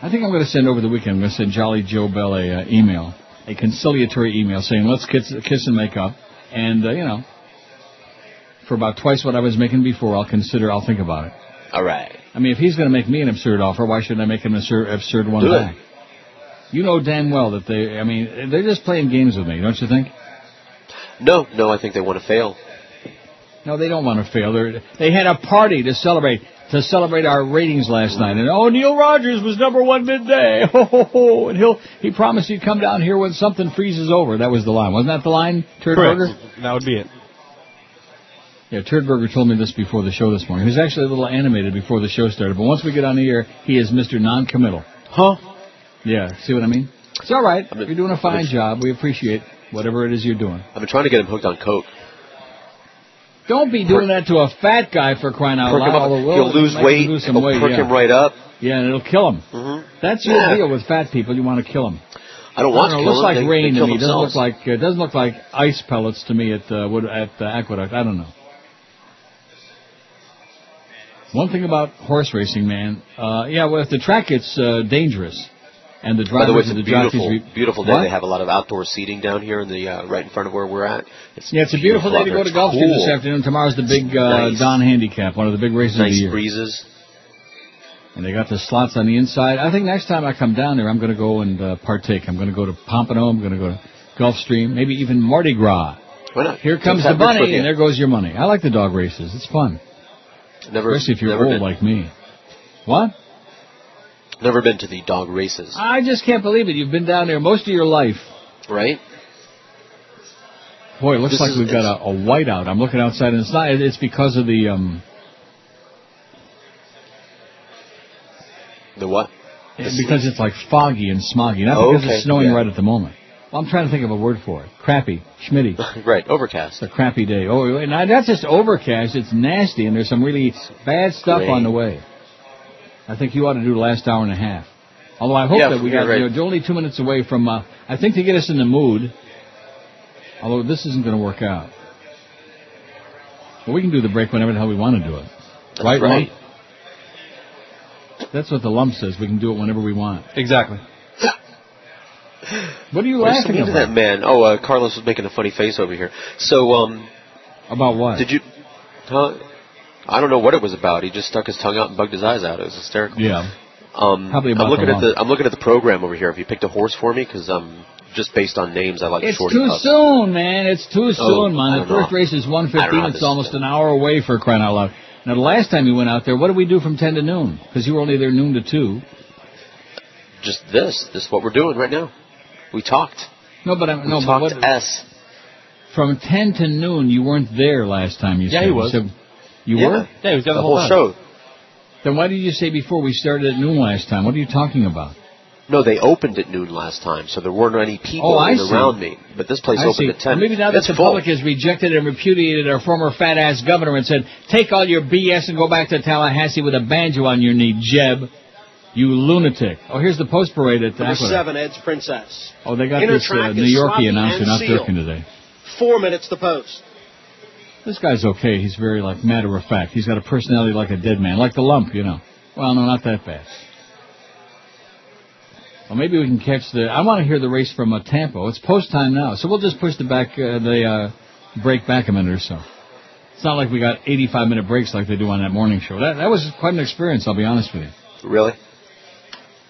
I think I'm going to send over the weekend. I'm going to send Jolly Joe Bell a uh, email, a conciliatory email saying let's kiss, kiss and make up, and uh, you know, for about twice what I was making before, I'll consider, I'll think about it. All right. I mean, if he's going to make me an absurd offer, why shouldn't I make him an absurd, absurd one Do it. back? You know damn well that they, I mean, they're just playing games with me, don't you think? No, no, I think they want to fail. No, they don't want to fail. They're, they had a party to celebrate to celebrate our ratings last night, and oh, Neil Rogers was number one midday. Ho oh, ho ho! And he'll he promised he'd come down here when something freezes over. That was the line, wasn't that the line, Turd Correct. Burger? That would be it. Yeah, Turd Burger told me this before the show this morning. He was actually a little animated before the show started, but once we get on the air, he is Mr. Non-committal. Huh? Yeah, see what I mean? It's all right. been- You're doing a fine been- job. We appreciate whatever it is you're doing. I've been trying to get him hooked on coke. Don't be doing that to a fat guy for crying out loud. He'll lose weight. lose some It'll weight, perk yeah. him right up. Yeah, and it'll kill him. hmm That's your Yeah. deal with fat people. You want to kill them. I don't want know, to it looks him. like they, rain they to me. Doesn't look like it doesn't look like ice pellets to me at uh, Wood, at uh, Aqueduct. I don't know. One thing about horse racing, man. Uh, yeah, well, if the track gets uh, dangerous, and the By the way, it's a beautiful, re- beautiful day. What? They have a lot of outdoor seating down here in the uh, right in front of where we're at. It's Yeah, it's a beautiful day to go to. It's Gulfstream this afternoon. Tomorrow's the big uh, Nice. Donn Handicap, one of the big races of the year. Nice breezes. And they got the slots on the inside. I think next time I come down there, I'm going to go and uh, partake. I'm going to go to Pompano. I'm going to go to Gulfstream. Maybe even Mardi Gras. Why not? Here comes the have Rich with bunny, and there goes your money. I like the dog races. It's fun, Never, especially if you're old been, like me. What? Never been to the dog races, I just can't believe it. You've been down there most of your life. right? Boy, it looks This like is- we've got a, a whiteout. I'm looking outside, and it's not. It's because of the um. The what? Because it's like foggy and smoggy, not Oh, because okay, it's snowing yeah. right at the moment. Well, I'm trying to think of a word for it. Crappy, schmitty. right, overcast. It's a crappy day. Oh, and that's just overcast. It's nasty, and there's some really bad stuff on the way. I think you ought to do the last hour and a half. Although I hope Yeah, that we you're got right. you know, only two minutes away from. Uh, I think to get us in the mood. Although this isn't going to work out. But we can do the break whenever the hell we want to do it. That's right, right. Lump? That's what the lump says. We can do it whenever we want. Exactly. What are you What's laughing the name of about? that man? Oh, uh, Carlos was making a funny face over here. So, um, About what? did you? Huh? I don't know what it was about. He just stuck his tongue out and bugged his eyes out. It was hysterical. Yeah. Um, Probably about I'm looking at the I'm looking at the program over here. Have you picked a horse for me? Because um, just based on names, I like It's shorty too pups. soon, man. It's too Oh, soon, I man. The first know. race is I 115. It's almost an hour away for crying out loud. Now, the last time you went out there, what did we do from 10 to noon? Because you were only there noon to 2. Just this. This is what we're doing right now. We talked. No, but I'm, We no, but talked what, S. from 10 to noon, you weren't there last time you Yeah, said. he You was. said- you Yeah. were? Yeah, he was there The the whole, whole show. Then why did you say before we started at noon last time? What are you talking about? No, they opened at noon last time, so there weren't any people Oh, I in see. around me. But this place I opened see. at 10. Well, maybe now that it's the full. public has rejected and repudiated our former fat ass governor and said, take all your BS and go back to Tallahassee with a banjo on your knee, Jeb. You lunatic. Oh, here's the post parade at the Number Aqueduct. seven, Ed's Princess. Oh, they got Inner this uh, track New Yorkie sloppy announcer not sealed. working today. Four minutes to post. This guy's okay. He's very like matter of fact. He's got a personality like a dead man, like the lump, you know. Well, no, not that bad. Well, maybe we can catch the. I want to hear the race from uh, Tampa. It's post time now, so we'll just push the back uh, the uh, break back a minute or so. It's not like we got 85 minute breaks like they do on that morning show. That that was quite an experience. I'll be honest with you. Really?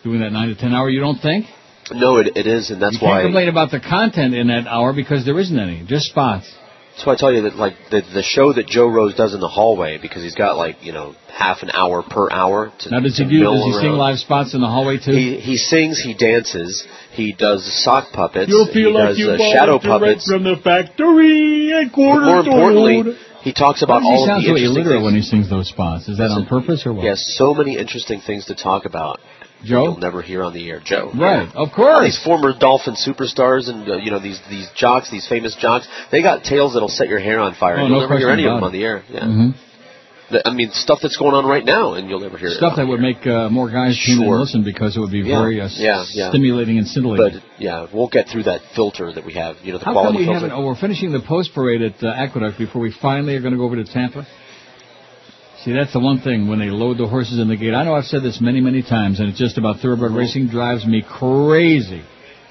Doing that nine to ten hour, you don't think? No, it, it is, and that's why. you can't complain about the content in that hour because there isn't any, just spots. That's why I tell you that, like the the show that Joe Rose does in the hallway, because he's got like you know half an hour per hour. To, Now, does he do? Does he sing live spots in the hallway too? He he sings, he dances, he does sock puppets, You'll feel he like does you uh, bought shadow it puppets. from the factory at But more importantly, he talks about Why does he all of the so interesting illiterate things. when he sings those spots? Is that on purpose or what? He has so many interesting things to talk about. Joe? You'll never hear on the air, Joe. Right, of All course. these former Dolphin superstars and uh, you know these these jocks, these famous jocks, they got tales that'll set your hair on fire. Oh, and you'll no never hear any of them about on the air. Yeah. Mhm. I mean, stuff that's going on right now, and you'll never hear Stuff it. that would make uh, more guys tune in Sure. and listen because it would be Yeah, very uh, yeah, yeah. stimulating and scintillating. But yeah, we'll get through that filter that we have. You know, the How come we filter. haven't? Oh, we're finishing the post parade at uh, Aqueduct before we finally are going to go over to Tampa. See, that's the one thing when they load the horses in the gate. I know I've said this many, many times, and it's just about thoroughbred racing drives me crazy,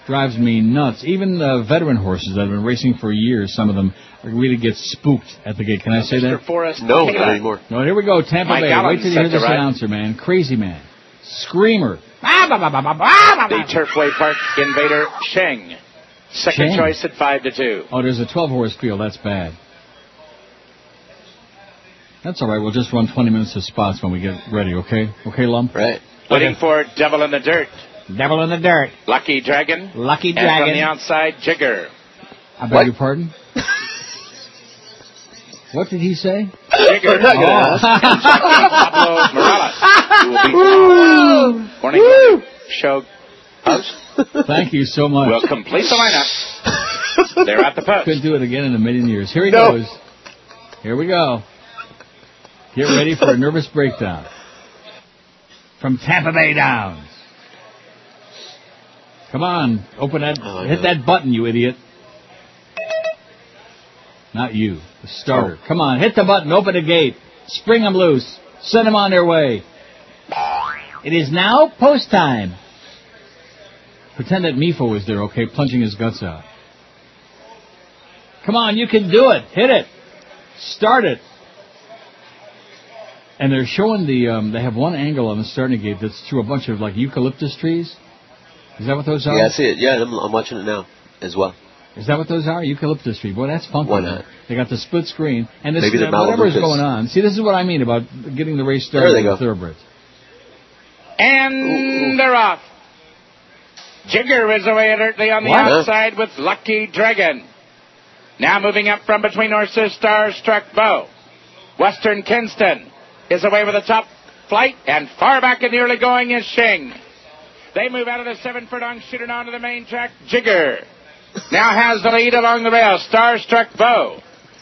drives me nuts. Even uh, veteran horses that have been racing for years, some of them really get spooked at the gate. Can I say that? Forrest No, Taylor. not anymore. No, here we go, Tampa Mike Bay. Allen Wait till you hear this ride. announcer, man. Crazy man. Screamer. The Turfway Park Invader Sheng. Second Sheng. choice at five to two. Oh, there's a 12 horse field. That's bad. That's all right. We'll just run 20 minutes of spots when we get ready, okay? Okay, Lump? Right. Waiting for Devil in the Dirt. Devil in the dirt. Lucky Dragon. Lucky Dragon. And from the outside, Jigger. I beg What? your pardon? what did he say? Jigger. We're not gonna ask. And jockey Pablo Morales. Who will be morning morning show post. Thank you so much. Will complete the lineup. They're at the post. Couldn't do it again in a million years. Here he No. goes. Here we go. Get ready for a nervous breakdown. From Tampa Bay Downs. Come on, open that, Oh, hit that button, you idiot. Not you, the starter. Oh. Come on, hit the button, open the gate, spring them loose, send them on their way. It is now post time. Pretend that Mifo was there, okay, plunging his guts out. Come on, you can do it. Hit it. Start it. And they're showing the, um, they have one angle on the starting gate that's through a bunch of like eucalyptus trees. Is that what those are? Yeah, I see it. Yeah, I'm, I'm watching it now as well. Is that what those are? Eucalyptus tree. Boy, that's funky. Why not? They got the split screen. And this, Maybe they're whatever's Malibucas. going on. See, this is what I mean about getting the race There started they with go. thoroughbreds. And they're off. Jigger is away alertly on the What? outside with Lucky Dragon. Now moving up from between horses, Star Struck Bow. Western Kinston is away with the top flight, and far back in the early going is Shing. They move out of the seven furlong shooting onto the main track. Jigger now has the lead along the rail. Star Struck Bow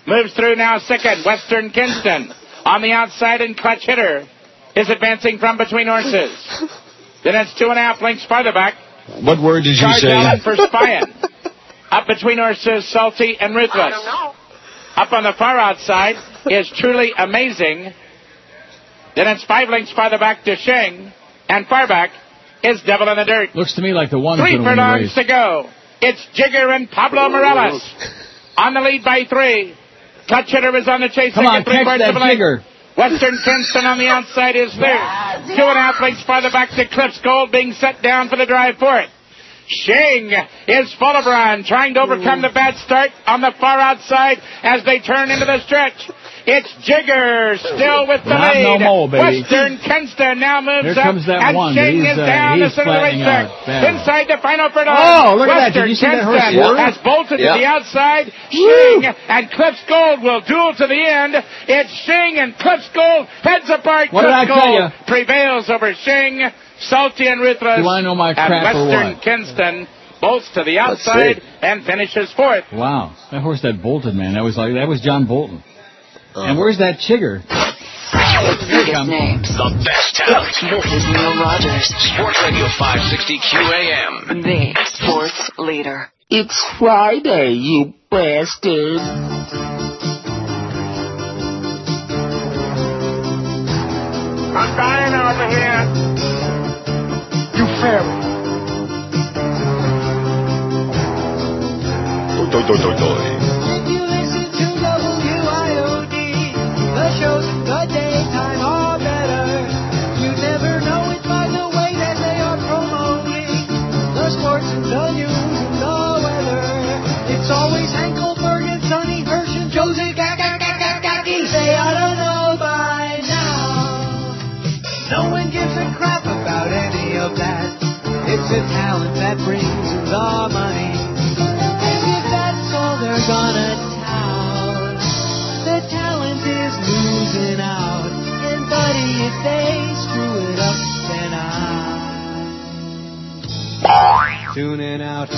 moves through now second. Western Kinston on the outside and clutch hitter is advancing from between horses. Then it's two and a half lengths farther back. What word did you Charge say? Allen for spying. Up between horses, Salty and Ruthless. Up on the far outside is truly amazing. Then it's five lengths farther back to Sheng, and far back is Devil in the Dirt. Looks to me like the one. Three going to furlongs to go. It's Jigger and Pablo Morales on the lead by three. Clutch hitter is on the chase. Come on, second, three catch that of a length. jigger. Western Kinston on the outside is third. Two and a half lengths farther back to Cliffs Gold being set down for the drive for it. Shing is full of run, trying to overcome the bad start on the far outside as they turn into the stretch. It's Jigger still with the Not lead. no more, baby. Western Kenston now moves Here up. comes that and one, Shing but is he's, uh, down he's the center of the flattening racetrack. Inside the final for Oh, look at that. Did Western you see that horse Kenston has bolted Yeah. to the outside. Shing and Cliffs Gold will duel to the end. It's Shing and Cliffs Gold heads apart. What did I Cliffs tell Gold ya? prevails over Shing, Salty and Ruthless. You wanna know my and crap or Western what? Kinston bolts to the outside and finishes fourth. Wow, that horse that bolted, man. That was like that was John Bolton. Uh-huh. And where's that chigger? The biggest names. The best talent. This is Neil Rogers, Sports Radio 560 QAM. the sports leader. It's Friday, you bastard. I'm dying over here. You fairy. Doi, doi, doi, doi. That. It's the talent that brings in the money. And if that's all they're gonna tout, the talent is losing out. And buddy, if they screw it up, then I'm tuning out.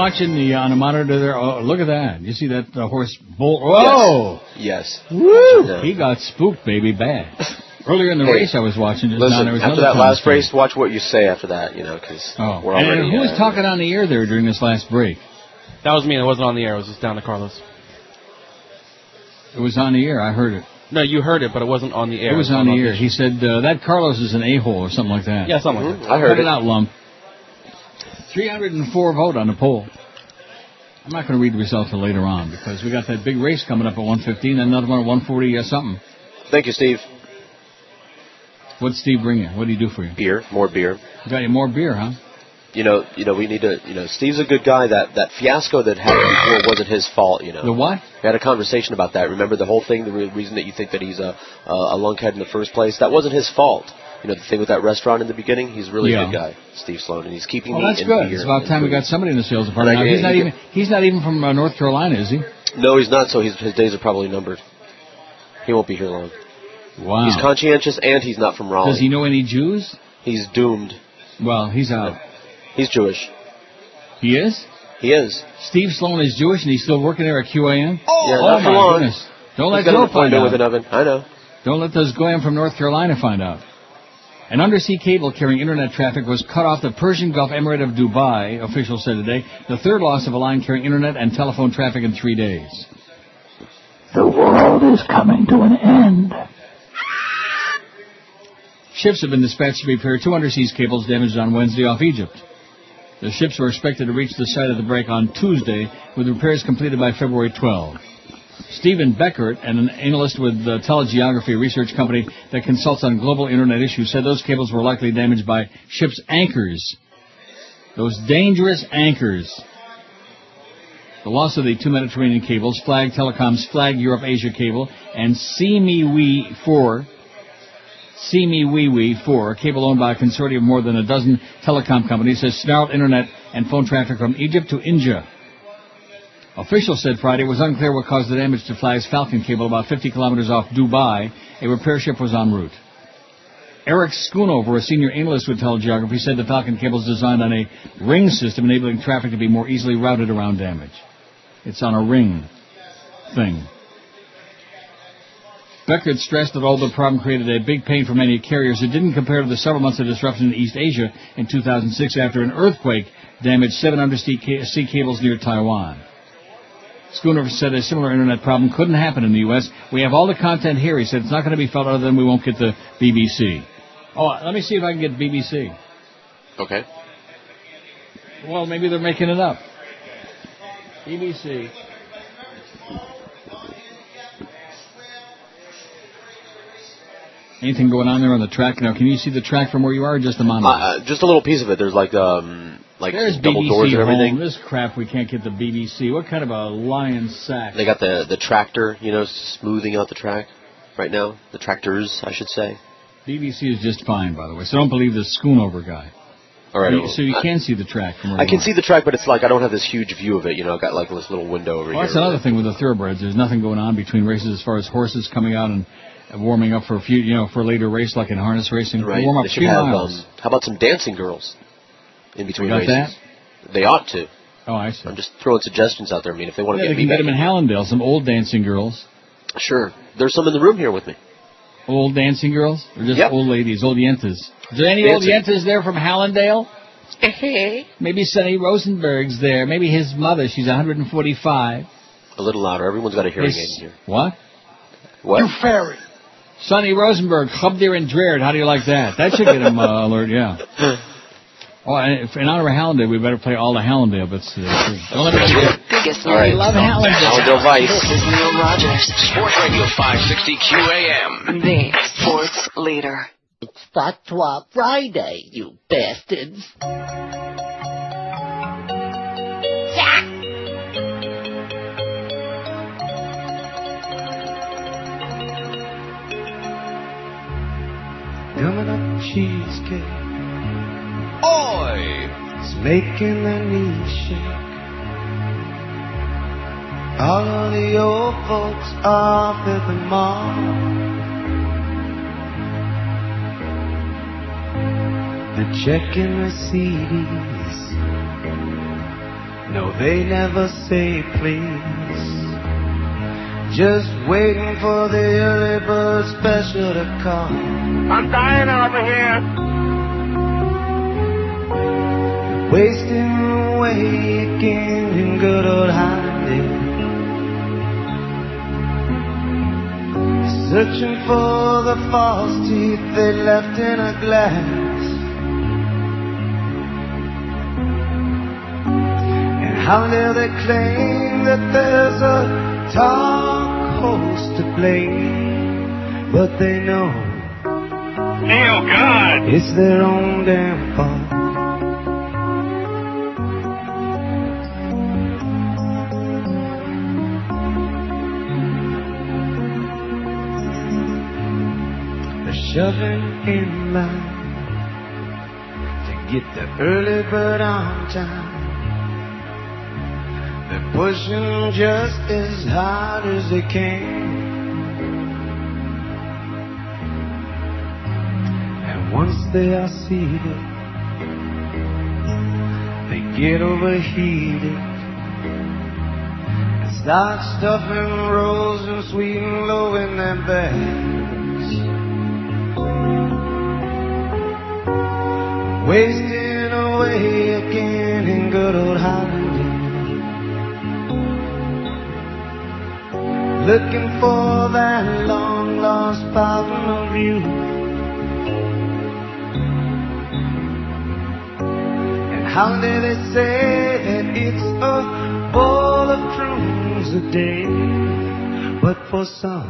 Watching the on the monitor there? Oh, look at that! You see that uh, horse bolt? Whoa! Yes. Woo! Yeah. He got spooked, baby, bad. Earlier in the Hey, race, I was watching just now. Listen, There was after that last commentary. race, watch what you say after that, you know, because Oh, we're already. and who was uh, talking on the air there during this last break? That was me. It wasn't on the air. It was just down to Carlos. It was on the air. I heard it. No, you heard it, but it wasn't on the air. It was on the air. He said uh, that Carlos is an a-hole or something like that. Yeah, something like that. Mm-hmm. I heard Cut it it. out, lump. 304 vote on the poll. I'm not going to read the results till later on because we got that big race coming up at 115 and another one at 140 or something. Thank you, Steve. What'd Steve bring you? What did he do for you? Beer, more beer. Got you more beer, huh? You know, you know, we need to. You know, Steve's a good guy. That that fiasco that happened before wasn't his fault. You know. The what? We had a conversation about that. Remember the whole thing? The re- reason that you think that he's a a, a lunkhead in the first place? That wasn't his fault. You know, the thing with that restaurant in the beginning. He's really Yeah. a good guy, Steve Sloan, and he's keeping Well, me that's in good. beer It's about and time we got somebody in the sales department. And Now, he's not even he's not even from uh, North Carolina, is he? No, he's not. So his his days are probably numbered. He won't be here long. Wow. He's conscientious, and he's not from Raleigh. Does he know any Jews? He's doomed. Well, he's out. He's Jewish. He is? He is. Steve Sloan is Jewish and he's still working there at QAM? Oh, yeah, oh my long. goodness. Don't He's let Joe find out. with an oven. I know. Don't let those Goyim from North Carolina find out. An undersea cable carrying internet traffic was cut off the Persian Gulf Emirate of Dubai, officials said today, the third loss of a line carrying internet and telephone traffic in three days. The world is coming to an end. Ships have been dispatched to repair two undersea cables damaged on Wednesday off Egypt. The ships were expected to reach the site of the break on Tuesday, with repairs completed by February 12. Stephen Beckert, an analyst with the Telegeography research company that consults on global internet issues, said those cables were likely damaged by ships' anchors. Those dangerous anchors. The loss of the two Mediterranean cables, Flag Telecom's Flag Europe Asia cable, and SEA-ME-WE 4 See Me Wee Wee 4, a cable owned by a consortium of more than a dozen telecom companies, has snarled internet and phone traffic from Egypt to India. Officials said Friday it was unclear what caused the damage to Flag's Falcon cable about 50 kilometers off Dubai. A repair ship was en route. Eric Schoonover, a senior analyst with Telegeography, said the Falcon cable is designed on a ring system, enabling traffic to be more easily routed around damage. It's on a ring thing. Beckert stressed that although the problem created a big pain for many carriers, it didn't compare to the several months of disruption in East Asia in 2006 after an earthquake damaged seven undersea ca- sea cables near Taiwan. Schooner said a similar internet problem couldn't happen in the U.S. We have all the content here. He said it's not going to be felt other than we won't get the BBC. Oh, let me see if I can get BBC. Okay. Well, maybe they're making it up. BBC. Anything going on there on the track now? Can you see the track from where you are, or just the monitor? Uh, just a little piece of it. There's like um like There's double BBC doors and home. This crap, we can't get the BBC. What kind of a lion sack? They got the the tractor, you know, smoothing out the track right now. The tractors, I should say. BBC is just fine, by the way. So don't believe this Schoonover guy. All right. You- so you can see the track from where I can are. see the track, but it's like I don't have this huge view of it. You know, I've got like this little window over Well, here. that's another thing with the thoroughbreds. There's nothing going on between races as far as horses coming out and warming up for a few, you know, for a later race like in harness racing. Right. warm up They should have. miles. Um, how about some dancing girls in between got races? They ought to. Oh, I see. I'm just throwing suggestions out there. I mean, if they want to Yeah, get they me get back, them in Hallandale. Some old dancing girls. sure. There's some in the room here with me. Old dancing girls, or just Yep. old ladies, old yentas. Is there any Dancing. old yentas there from Hallandale? Maybe Sonny Rosenberg's there. Maybe his mother. She's 145. A little louder. Everyone's got a hearing His- aid here. What? What? You fairy. Sonny Rosenberg, Hubdeer and Dreard. How do you like that? That should get him uh, alert. Yeah. Oh, if- in honor of Hallandale, we better play all the Hallandale bits today. Uh, too. Don't let me forget. Biggest All right. name. love Hallandale. Hallandale Vice. This is Neil Rogers, Sports Radio 560 QAM. the sports leader. It's Fatwa Friday, you bastards. Coming up cheesecake. Oi! It's making the knees shake. All of the old folks off at the mall. They're checking their CDs. No, they never say please. Just waiting for the early bird special to come. I'm dying over here. Wasting away again in good old Hollywood. Searching for the false teeth they left in a glass. And how dare they claim that there's a talk host to blame? But they know Neil, God. it's their own damn fault. Shoving in line to get the early bird on time. They're pushing just as hard as they can. And once they are seated, they get overheated and start stuffing rolls and sweet and low in their bags. Wasting away again in good old Hollywood. Looking for that long lost fountain of you. And how dare they say that it's a bowl of prunes a day? But for some,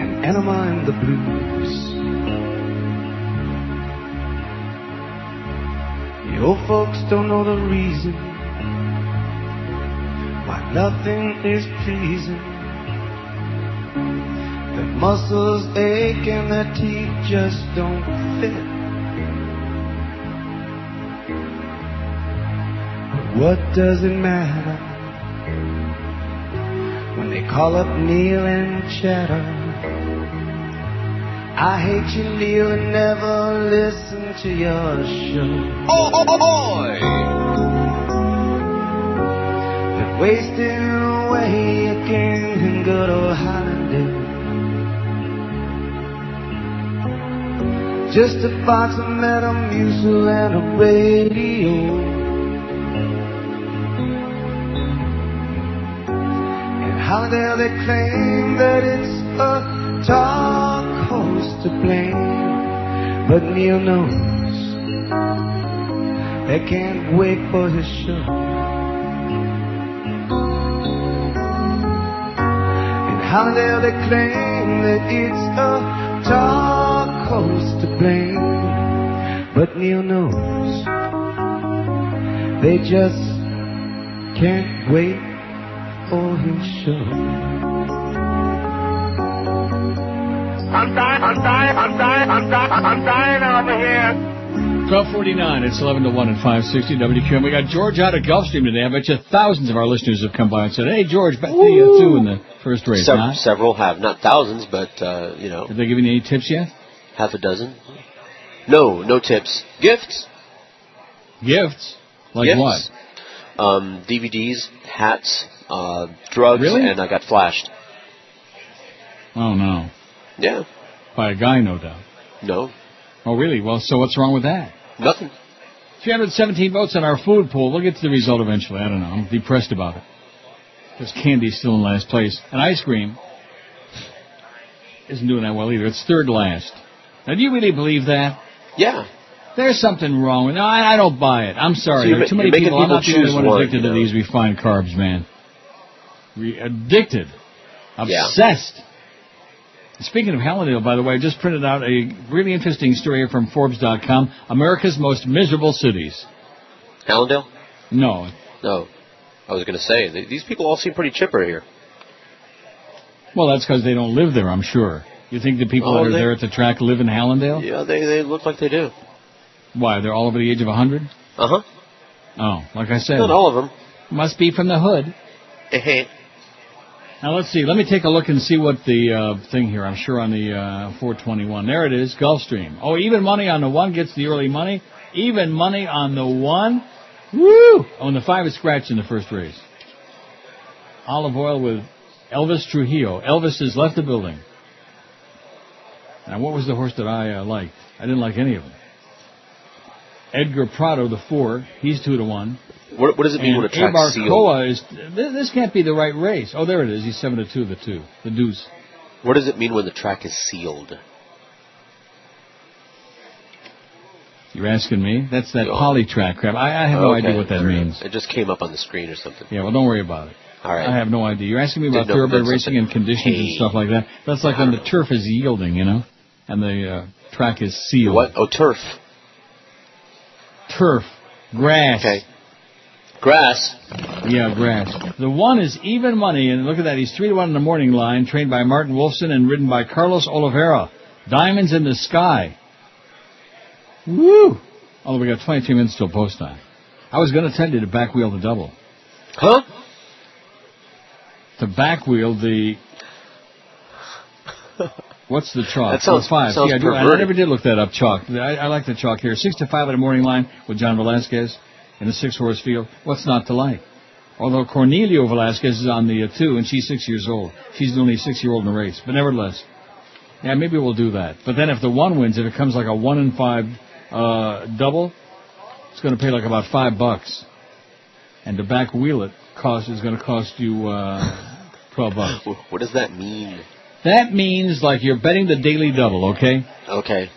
an enema in the blues. Old folks don't know the reason why nothing is pleasing. The muscles ache and the teeth just don't fit. But what does it matter when they call up Neil and chatter? I hate you, Neil, and never listen to your show. Oh, oh, oh, boy! They're wasting away again in good old Hollywood. Just a box of Metamucil and a radio. And how dare they claim that it's a talk to blame. But Neil knows they can't wait for his show. In Hallandale they claim that it's a talk host to blame. But Neil knows they just can't wait for his show. I'm dying, I'm dying, I'm dying, I'm dying, I'm dying over here. 1249, it's 11 to 1 at 560 WQAM. We got George out at Gulfstream today. I bet you thousands of our listeners have come by and said, hey, George, bet the uh, two in the first race. Sev- huh? Several have, not thousands, but uh, you know, Have they given you any tips yet? half a dozen. No, no tips. Gifts. Gifts? Like Gifts. what? Um, DVDs, hats, uh, drugs, Really? and I got flashed. Oh, no. Yeah. By a guy, no doubt. No. Oh, really? Well, so what's wrong with that? Nothing. 317 votes on our food poll. We'll get to the result eventually. I don't know. I'm depressed about it. Because candy's still in last place. And ice cream isn't doing that well either. It's third last. Now, do you really believe that? Yeah. There's something wrong with. No, I, I don't buy it. I'm sorry. So there are too many you're people. I'm not the only one one, addicted you to know. these refined carbs, man. Re- addicted. Obsessed. Speaking of Hallandale, by the way, I just printed out a really interesting story here from Forbes.com. America's most miserable cities. Hallandale? No. No. I was going to say, these people all seem pretty chipper here. Well, that's because they don't live there, I'm sure. You think the people Oh, that are they- there at the track live in Hallandale? Yeah, they, they look like they do. Why? They're all over the age of 100? Uh huh. Oh, like I said. Not all of them. Must be from the hood. Now let's see. Let me take a look and see what the uh, thing here. I'm sure on the uh, 421. There it is, Gulfstream. Oh, even money on the one gets the early money. Even money on the one. Woo! Oh, and the five is scratched in the first race. Olive oil with Elvis Trujillo. Elvis has left the building. Now, what was the horse that I uh, liked? I didn't like any of them. Edgar Prado, the four. He's two to one. What, what does it mean And when a track's Abar sealed? Koa is. This, can't be the right race. Oh, there it is. He's seven to two. The two. The deuce. What does it mean when the track is sealed? You're asking me? That's that Yeah. polytrack crap. I, I have no Okay, idea what that means. It just came up on the screen or something. Yeah, well, don't worry about it. All right. I have no idea. You're asking me about thoroughbred racing and conditions and stuff like that. That's like when the turf is yielding, you know, and the uh, track is sealed. What? Oh, turf. Turf, grass. Okay. Grass. Yeah, grass. The one is even money, and look at that. He's three to one in the morning line, trained by Martin Wolfson and ridden by Carlos Oliveira. Diamonds in the sky. Woo! Although we got 23 minutes till post time. I was going to tell you to back wheel the double. Huh? To back wheel the. What's the chalk? That sounds- five. sounds yeah, I, do- I never did look that up. Chalk. I, I like the chalk here. Six to five in the morning line with John Velazquez in a six-horse field. What's not to like? Although Cornelio Velasquez is on the uh, two, and she's six years old. She's the only a six-year-old in the race, but nevertheless, yeah, maybe we'll do that. But then if the one wins, if it comes like a one in five uh, double, it's going to pay like about five bucks, and to back wheel it cost is going to cost you uh, twelve bucks. What does that mean? That means like you're betting the daily double, okay? Okay.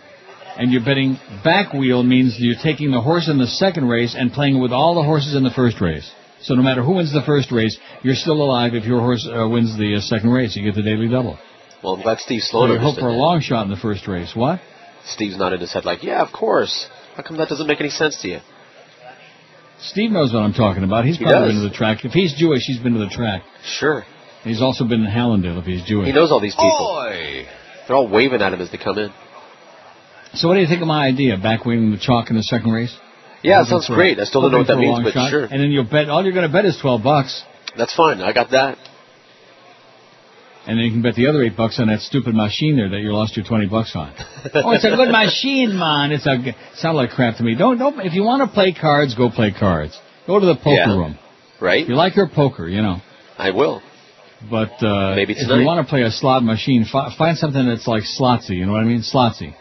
And you're betting back wheel means you're taking the horse in the second race and playing with all the horses in the first race. So no matter who wins the first race, you're still alive if your horse uh, wins the uh, second race. You get the daily double. Well, I'm glad Steve So Sloan you hope for a that. long shot in the first race. What? Steve's not in his head like, yeah, of course. How come that doesn't make any sense to you? Steve knows what I'm talking about. He's He probably does. been to the track. If he's Jewish, he's been to the track. Sure. He's also been in Hallandale if he's Jewish. He knows all these people. They're all waving at him as they come in. So what do you think of my idea, back waving the chalk in the second race? Yeah, it sounds great. I still don't know what that means, but shot. sure. And then you'll bet, all you're going to bet is 12 bucks. That's fine. I got that. And then you can bet the other 8 bucks on that stupid machine there that you lost your 20 bucks on. oh, it's a good machine, man. It's a, sound like crap to me. Don't, don't, if you want to play cards, go play cards. Go to the poker Yeah. room. Right? If you like your poker, you know. I will. But, uh, Maybe if you want to play a slot machine, fi- find something that's like slotsy, you know what I mean? Slotsy.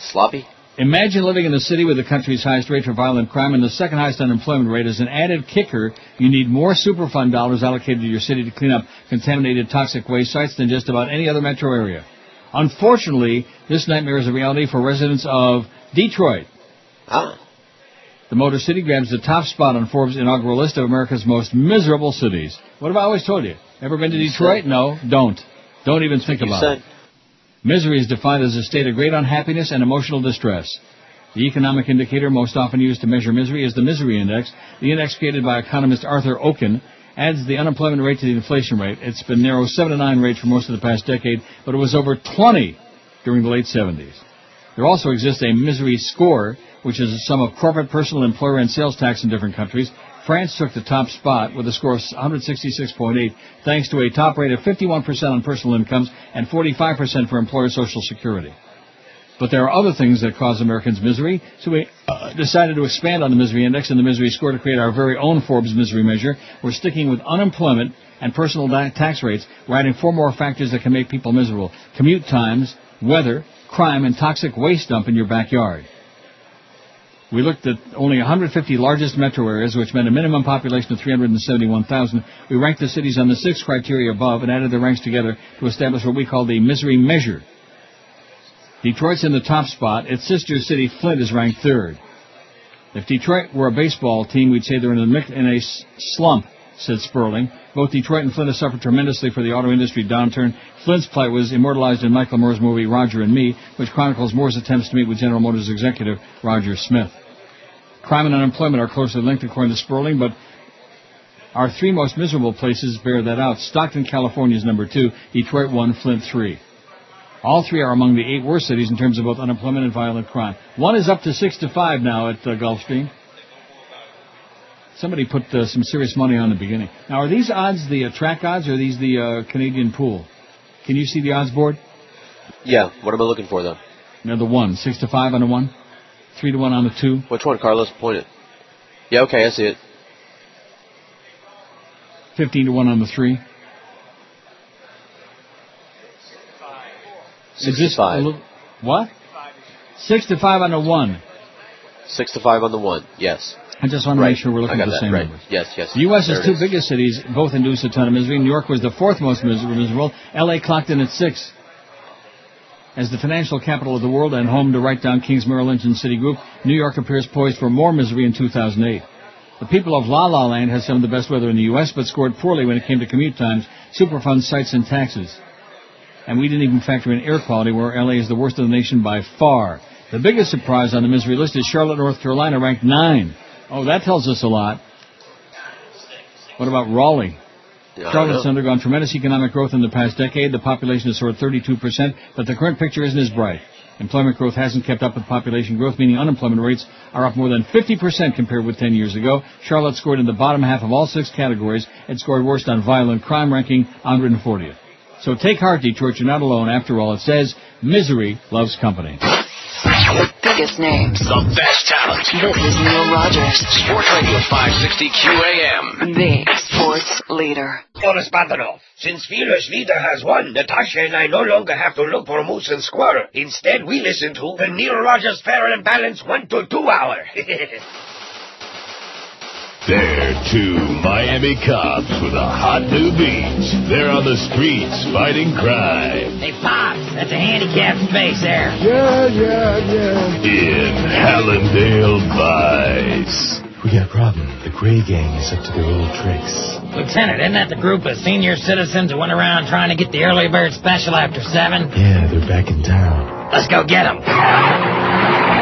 Sloppy? Imagine living in a city with the country's highest rate for violent crime and the second highest unemployment rate. As an added kicker, you need more Superfund dollars allocated to your city to clean up contaminated toxic waste sites than just about any other metro area. Unfortunately, this nightmare is a reality for residents of Detroit. Ah. The Motor City grabs the top spot on Forbes' inaugural list of America's most miserable cities. What have I always told you? Ever been to Detroit? No, don't. Don't even think about it. Misery is defined as a state of great unhappiness and emotional distress. The economic indicator most often used to measure misery is the Misery Index. The index created by economist Arthur Okun adds the unemployment rate to the inflation rate. It's been narrow 7 to 9 rate for most of the past decade, but it was over 20 during the late 70s. There also exists a misery score, which is a sum of corporate, personal, employer, and sales tax in different countries. France took the top spot with a score of 166.8, thanks to a top rate of 51% on personal incomes and 45% for employer social security. But there are other things that cause Americans misery, so we uh, decided to expand on the misery index and the misery score to create our very own Forbes misery measure. We're sticking with unemployment and personal tax rates. We're adding four more factors that can make people miserable. Commute times, weather, crime, and toxic waste dump in your backyard. We looked at only 150 largest metro areas, which meant a minimum population of 371,000. We ranked the cities on the six criteria above and added the ranks together to establish what we call the misery measure. Detroit's in the top spot. Its sister city, Flint, is ranked third. If Detroit were a baseball team, we'd say they're in a, in a slump, said Sperling. Both Detroit and Flint have suffered tremendously for the auto industry downturn. Flint's plight was immortalized in Michael Moore's movie Roger and Me, which chronicles Moore's attempts to meet with General Motors executive Roger Smith. Crime and unemployment are closely linked according to Sperling, but our three most miserable places bear that out. Stockton, California is number two, Detroit one, Flint three. All three are among the eight worst cities in terms of both unemployment and violent crime. One is up to six to five now at uh, Gulfstream. Somebody put uh, some serious money on the beginning. Now, are these odds the uh, track odds or are these the uh, Canadian pool? Can you see the odds board? Yeah. What am I looking for, though? No, the one. Six to five on the one. Three to one on the two. Which one, Carlos? Point it. Yeah, okay, I see it. Fifteen to one on the three. Is this a little- what? Six to five on the one. Six to five on the one. Yes. I just want to Right. make sure we're looking at the that, same right. numbers. Yes, yes. The U.S.'s There two is. biggest cities both induced a ton of misery. New York was the fourth most miserable. L.A. clocked in at six. As the financial capital of the world and home to Right Down Kings, Merrill Lynch, and Citigroup, New York appears poised for more misery in 2008. The people of La La Land had some of the best weather in the U.S., but scored poorly when it came to commute times, Superfund sites, and taxes. And we didn't even factor in air quality, where LA is the worst of the nation by far. The biggest surprise on the misery list is Charlotte, North Carolina, ranked nine. Oh, that tells us a lot. What about Raleigh? Yeah, Charlotte's undergone tremendous economic growth in the past decade. The population has soared 32%, but the current picture isn't as bright. Employment growth hasn't kept up with population growth, meaning unemployment rates are up more than 50% compared with 10 years ago. Charlotte scored in the bottom half of all six categories and scored worst on violent crime, ranking 140th. So take heart, Detroit. You're not alone. After all, it says misery loves company. The biggest names. The best talent. This is Neil Rogers. Sports Radio 560 QAM. The sports leader. Boris Badenov, since Fearless Leader has won, Natasha and I no longer have to look for moose and squirrel. Instead, we listen to the Neil Rogers Fair and Balanced 1 to 2 hour. They're two Miami cops with a hot new beat. They're on the streets fighting crime. Hey, Pops, that's a handicapped space there. Yeah, yeah, yeah. In Hallandale Vice. We got a problem. The Gray Gang is up to their old tricks. Lieutenant, isn't that the group of senior citizens who went around trying to get the early bird special after seven? Yeah, they're back in town. Let's go get them.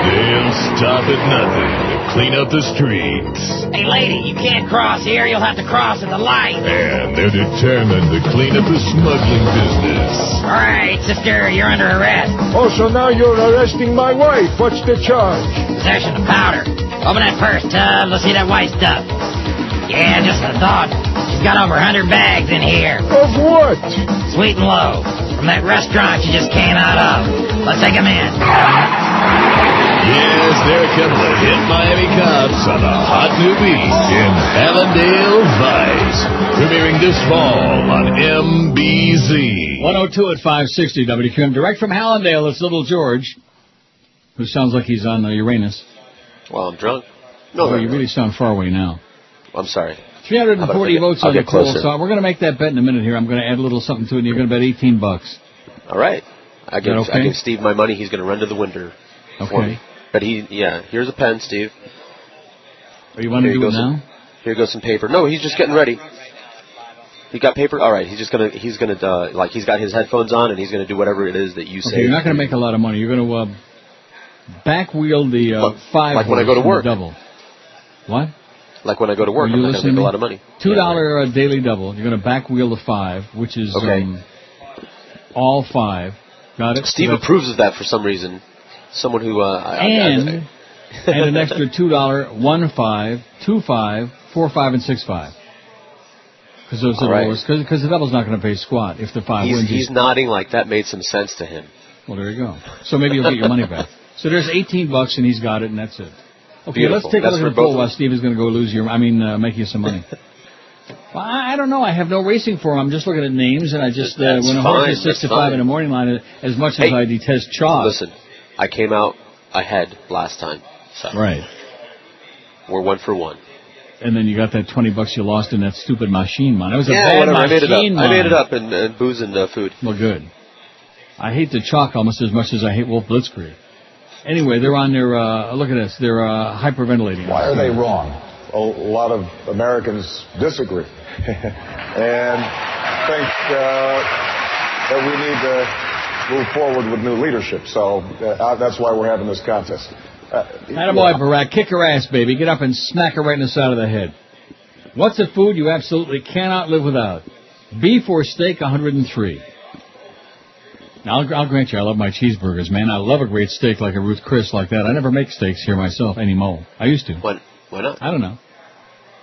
They'll stop at nothing to clean up the streets. Hey, lady, you can't cross here. You'll have to cross at the light. And they're determined to clean up the smuggling business. All right, sister, you're under arrest. Oh, so now you're arresting my wife. What's the charge? Possession of powder. Open that purse, Tub. Let's see that white stuff. Yeah, just a thought. She's got over 100 bags in here. Of what? Sweet and low. From that restaurant you just came out of. Let's take take 'em in. Yes, they're a couple of hit Miami cops on a hot new beat in Hallandale Vice. Premiering this fall on MBZ. 102 at 560 WQAM. Direct from Hallandale, it's Little George, who sounds like he's on Uranus. Well, I'm drunk. No, oh, you really sound far away now. I'm sorry. 340 How about if I get- votes on the get poll, so we're going to make that bet in a minute here. I'm going to add a little something to it, and you're going to bet 18 bucks. All right. I give, okay? I give Steve my money. He's going to run to the window for Okay. But he, yeah, here's a pen, Steve. Are you want to do it goes now? Some, here goes some paper. No, he's just getting ready. He got paper. All right, he's just gonna, he's gonna, uh, like, he's got his headphones on, and he's gonna do whatever it is that you say. Okay, you're not going to make a lot of money. You're going to uh, back wheel the uh, five like when I go to work. double. What? Like when I go to work, I'm not gonna make a lot of money. Two dollar uh, daily double. You're going to back wheel the five, which is Okay. um, all five. Got it. Steve So approves of that for some reason. Someone who, uh, I, I- and I- and an extra two dollar, one five, two five, four five, and six five. Because those are right. Because the double's not going to pay squat if the five he's, wins. he's nodding like that made some sense to him. Well, there you go. So maybe you'll get your money back. So there's 18 bucks, and he's got it, and that's it. Okay, Beautiful. let's take That's a look at the poll while. Steve is going to go lose your. I mean, uh, make you some money. well, I, I don't know. I have no racing for him. I'm just looking at names, and I just uh, That's when a horse is six That's to five in the morning line, as much Hey, as I detest chalk. Listen, I came out ahead last time. So Right. We're one for one. And then you got that 20 bucks you lost in that stupid machine, man. It was a yeah, bad whatever. I made it up. machine, I made it up in, in booze and uh, food. Well, good. I hate the chalk almost as much as I hate Wolf Blitzkrieg. Anyway, they're on their, uh, look at this, they're uh, hyperventilating. Why are they wrong? A lot of Americans disagree and think uh, that we need to move forward with new leadership. So uh, that's why we're having this contest. Uh, Attaboy, yeah. Barack. Kick her ass, baby. Get up and smack her right in the side of the head. What's a food you absolutely cannot live without? Beef or steak, 103. Now, I'll, I'll grant you, I love my cheeseburgers, man. I love a great steak like a Ruth Chris like that. I never make steaks here myself anymore. I used to. Why, why not? I don't know.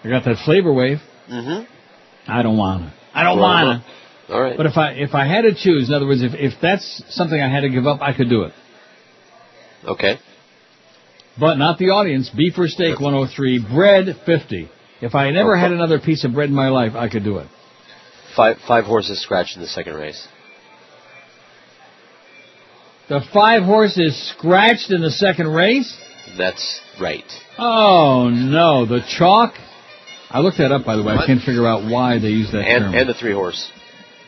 I got that flavor wave. Mm-hmm. I don't wanna. I don't wanna. All right. But if I if I had to choose, in other words, if if that's something I had to give up, I could do it. Okay. But not the audience. Beef or steak, 103. Bread, 50. If I never oh, had another piece of bread in my life, I could do it. Five five horses scratched in the second race. The five horses scratched in the second race? That's right. Oh no, the chalk? I looked that up by the way. I can't figure out why they use that And term. and the three horse.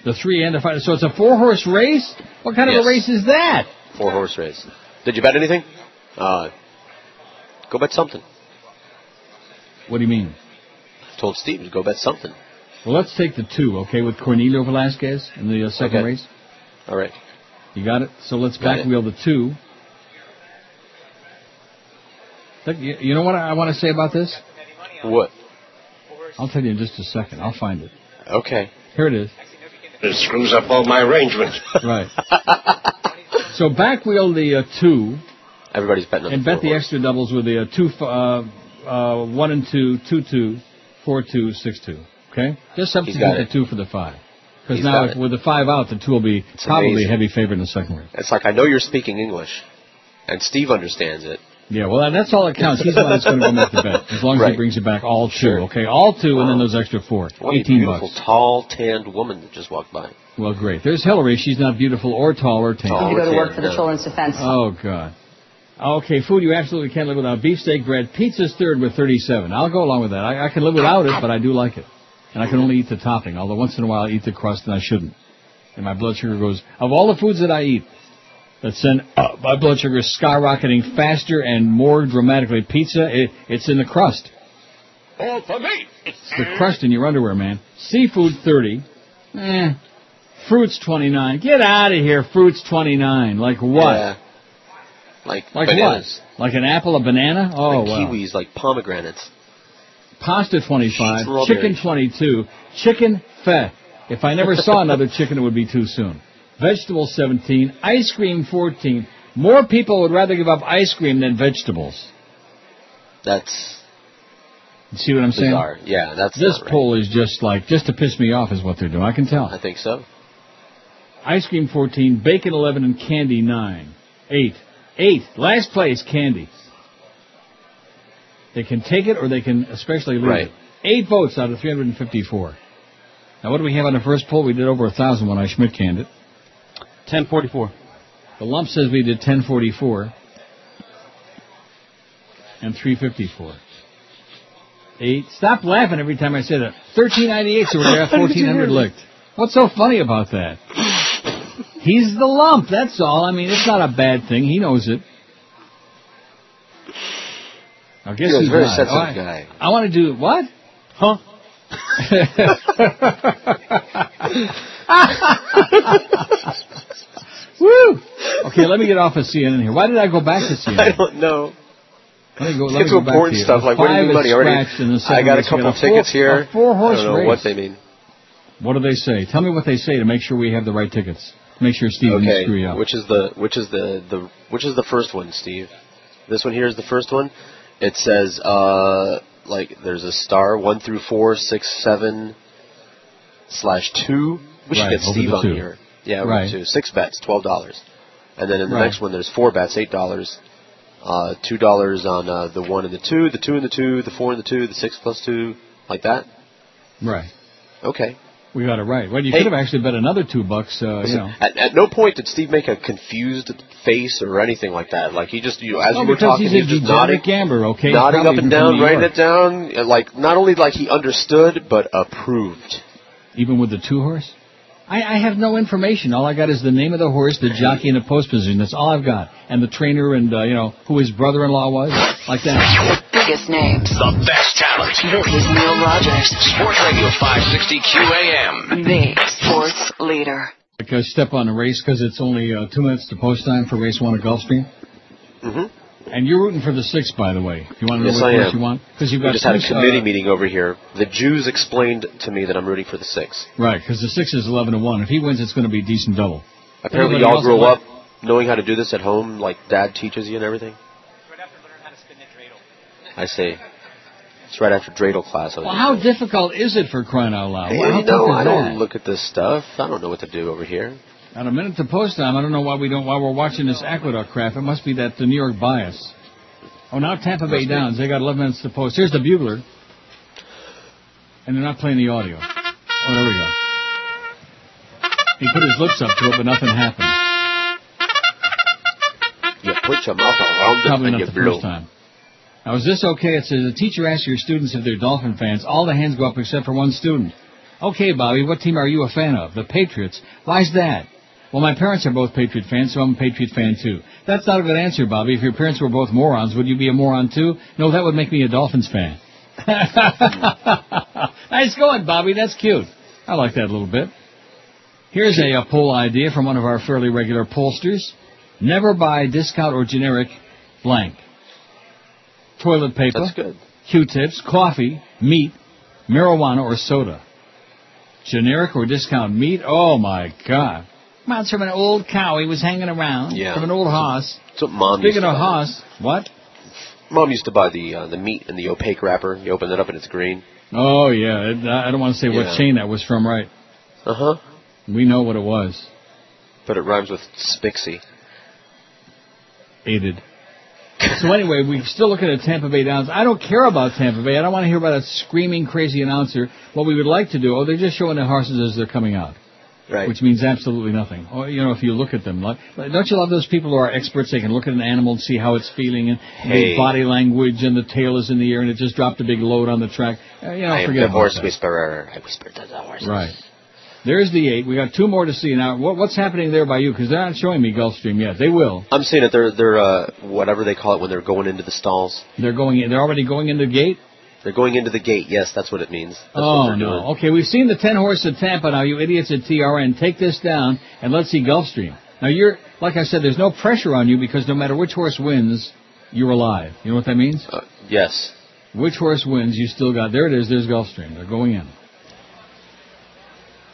The three and the five. So it's a four horse race? What kind of a race is that? Four horse race. Did you bet anything? Uh, go bet something. What do you mean? Told Steve to go bet something. Well, let's take the two, okay, with Cornelio Velasquez in the uh, second Okay. race. All right. You got it? So let's Got back wheel the two. You know what I want to say about this? What? I'll tell you in just a second. I'll find it. Okay. Here it is. It screws up all my arrangements. Right. so back wheel the uh, two Everybody's betting on and the bet the horse. extra doubles with the uh, two, uh, uh, one and two, two two, four two, six two. Okay, just substitute got the it. two for the five. Because now got with the five out, the two will be probably amazing. heavy favorite in the second race. It's like I know you're speaking English, and Steve understands it. Yeah, well, that's all that counts. He's the one that's going to go make the bet, as long as he brings it back all two. Sure. Okay, all two, and then those extra four. What a Eighteen beautiful, bucks. tall, tanned woman that just walked by. Well, great. There's Hillary. She's not beautiful or tall or tan. Tall to go to work for the no. Children's Defense. Oh God. Okay, food you absolutely can't live without. Beefsteak bread. Pizza's third with 37. I'll go along with that. I, I can live without it, but I do like it. And I can only eat the topping, although once in a while I eat the crust and I shouldn't. And my blood sugar goes, of all the foods that I eat, that send uh, my blood sugar skyrocketing faster and more dramatically, pizza, it, it's in the crust. All for me. It's the crust in your underwear, man. Seafood 30. Eh. Fruits 29. Get out of here, fruits 29. Like what? Yeah. Like, Like bananas. what? Like an apple, a banana? Oh, like well. kiwis, like pomegranates. Pasta 25, Strawberries. chicken 22, chicken fe. If I never saw another chicken, it would be too soon. Vegetables 17, ice cream 14. More people would rather give up ice cream than vegetables. That's You see what I'm saying? Yeah, that's This right. poll is just like, just to piss me off is what they're doing. I can tell. I think so. Ice cream 14, bacon 11, and candy 9. 8. 8. Last place, candy. They can take it or they can especially leave Right. it. 8 votes out of 354. Now what do we have on the first poll? We did over a thousand when I Schmidt canned it. 1044. The lump says we did 1044 and 354. 8. Stop laughing every time I say that. 1398, so we're at 1400 licked. What's so funny about that? He's the lump, that's all. I mean, it's not a bad thing. He knows it. I guess You're a he's very not. sensitive Oh, I, guy. I want to do what? Huh? Woo! Okay, let me get off of CNN here. Why did I go back to CNN? I don't know. Let me go, let Get me go back important to stuff like what do you money already? scratched in the I got a couple of tickets a here. four, four horse I don't know race. what they mean. What do they say? Tell me what they say to make sure we have the right tickets. Make sure Steve didn't screw you up. which is the which is the the which is the first one, Steve? This one here is the first one. It says uh like there's a star one through four, six, seven, slash two. We should Right, get Steve on two. here. Yeah, Right. two. Six bets, twelve dollars. And then in the Right. next one there's four bets, eight dollars. Uh, two dollars on uh, the one and the two, the two and the two, the four and the two, the six plus two, like that. Right. Okay. We got it right. Well, you Hey. could have actually bet another two bucks, uh, you know. at, at no point did Steve make a confused face or anything like that. Like he just, you know, as Oh, you were talking, he's he was just nodding, gambler, okay? nodding up and down, writing it down. Like not only like he understood, but approved. Even with the two horse? I, I have no information. All I got is the name of the horse, the jockey, and the post position. That's all I've got. And the trainer and, uh, you know, who his brother-in-law was. Like that. The Biggest names. The best talent. This is Neil Rogers, Sports Radio 560 QAM. the sports leader. Because step on the race because it's only uh, two minutes to post time for race one at Gulfstream. Mm-hmm. And you're rooting for the six, by the way. If you want to know Yes, what I am. you want, because you've We got just had a committee uh, meeting over here. The Jews explained to me that I'm rooting for the six. Right, because the six is eleven to one. If he wins, it's going to be a decent double. Apparently, Everybody y'all else grew is up knowing how to do this at home, like Dad teaches you and everything. I see. It's right after dreidel class. Well, how difficult is it for crying out loud? Hey, Well, how you know, I don't that? look at this stuff. I don't know what to do over here. At a minute to post time, I don't know why we don't. While we're watching this aqueduct crap, it must be that the New York bias. Oh, now Tampa Bay Downs. They got 11 minutes to post. Here's the bugler, and they're not playing the audio. Oh, there we go. He put his lips up to it, but nothing happened. You put your mouth around it Probably and not you the blow. first time. Now, is this okay? It says the teacher asks your students if they're Dolphin fans. All the hands go up except for one student. Okay, Bobby, what team are you a fan of? The Patriots. Why's that? Well, my parents are both Patriot fans, so I'm a Patriot fan too. That's not a good answer, Bobby. If your parents were both morons, would you be a moron too? No, that would make me a Dolphins fan. nice going, Bobby. That's cute. I like that a little bit. Here's a, a poll idea from one of our fairly regular pollsters. Never buy discount or generic blank. Toilet paper, That's good. Q-tips, coffee, meat, marijuana, or soda. Generic or discount meat? Oh my God. It's from an old cow he was hanging around. Yeah. From an old hoss. That's what mom Speaking used to of hoss, what? Mom used to buy the uh, the meat in the opaque wrapper. You open it up and it's green. Oh yeah, I don't want to say Yeah. what chain that was from, right? Uh huh. We know what it was. But it rhymes with Spixie. Aided. So anyway, we're still looking at Tampa Bay Downs. I don't care about Tampa Bay. I don't want to hear about a screaming crazy announcer. What we would like to do, oh, they're just showing the horses as they're coming out. Right. Which means absolutely nothing. Or, you know, if you look at them, like, don't you love those people who are experts? They can look at an animal and see how it's feeling and Hey. the body language and the tail is in the air and it just dropped a big load on the track. Uh, you know, I am forget the horse whisperer. I whispered to the horses. Right. There's the eight. We got two more to see now. What, what's happening there by you? Because they're not showing me Gulfstream yet. They will. I'm seeing it. They're they're uh, whatever they call it when they're going into the stalls. They're going in. They're already going in the gate. They're going into the gate. Yes, that's what it means. That's oh they're no. doing. Okay, we've seen the ten horse at Tampa now. You idiots at TRN, take this down and let's see Gulfstream. Now you're, like I said, there's no pressure on you because no matter which horse wins, you're alive. You know what that means? Uh, yes. Which horse wins, you still got. There it is. There's Gulfstream. They're going in.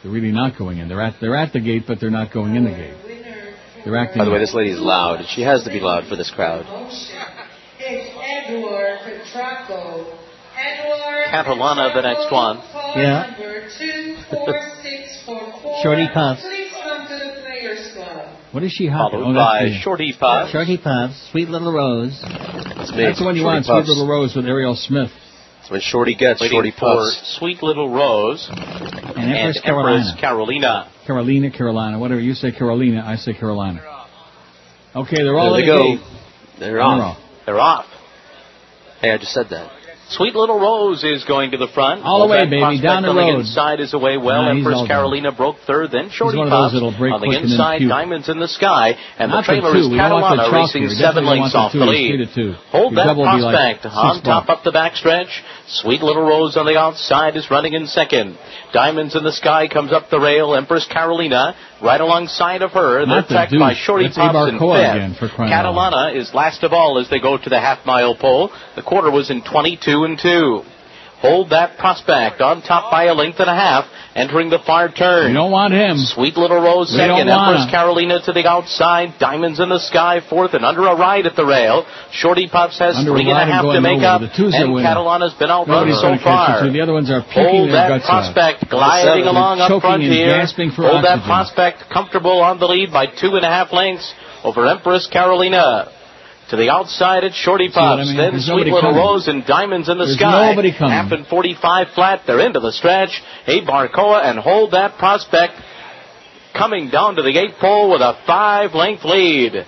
They're really not going in. They're at they're at the gate, but they're not going in the gate. They're acting. By the way, out. this lady's loud. and She has to be loud for this crowd. It's Edward Petracco. Edward. Catalana, the next one. Yeah. Number two, four, six, four, four. Shorty Puffs. Please come to the Players Club. What is she hopping? Followed Oh, by the- Shorty Puff. Shorty Puffs, Sweet Little Rose. That's me. That's the one you Shorty want, Puffs. Sweet Little Rose with Ariel Smith. That's when Shorty gets Waiting Shorty for Puffs. Sweet Little Rose And and Empress Empress Carolina. Carolina. Carolina, Carolina, whatever you say, Carolina, I say Carolina. Okay, they're all There in they the go. gate. They're They're off. off. They're off. Hey, I just said that. Sweet Little Rose is going to the front. All the way, baby, down the on road. the inside is away well. Nah, Empress Carolina broke third, then Shorty one of those break on the quick and then inside. Diamonds in the Sky. And Not the trailer is two. We don't the Catalana racing seven lengths off the lead. It's three to two. Hold that double will be like prospect on top up the backstretch. Sweet Little Rose on the outside is running in second. Diamonds in the Sky comes up the rail. Empress Carolina right alongside of her. They're Not tracked by Shorty That's Puffs in fifth. again, for. Catalana is last of all as they go to the half mile pole. The quarter was in 22 and 2. Hold that prospect on top by a length and a half, entering the far turn. We don't want him. Sweet Little Rose We second, Empress. Carolina to the outside, Diamonds in the Sky fourth, and under a ride at the rail. Shorty Puffs has Under three and a half to make up, and winning. Catalana's been outrun so going to catch far. the other ones are Hold that prospect out. gliding along up front here. Hold that prospect comfortable on the lead by two and a half lengths over Empress Carolina. To the outside, it's Shorty what I mean? Then There's Sweet Little coming. Rose and Diamonds in the There's Sky. nobody coming. Half and 45 flat. They're into the stretch. Hey, Barcoa, and hold that prospect coming down to the eight pole with a five length lead.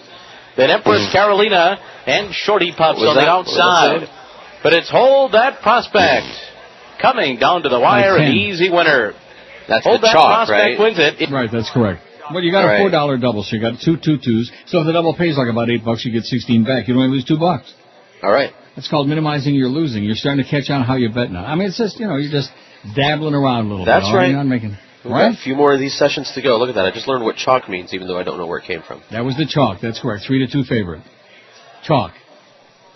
Then Empress hmm. Carolina and Shorty Puffs Was on that- the that outside. But it's hold that prospect coming down to the wire, an easy winner. That's Hold the that chalk, prospect right? wins it. Right, that's correct. Well, you got All a four dollar double, so you got two two twos. So if the double pays like about eight bucks, you get sixteen back. You only lose two bucks. All right. That's called minimizing your losing. You're starting to catch on how you bet now. I mean, it's just you know you're just dabbling around a little That's bit. all right. You're not making We've right. got a few more of these sessions to go. Look at that. I just learned what chalk means, even though I don't know where it came from. That was the chalk. That's correct. Three to two favorite. Chalk.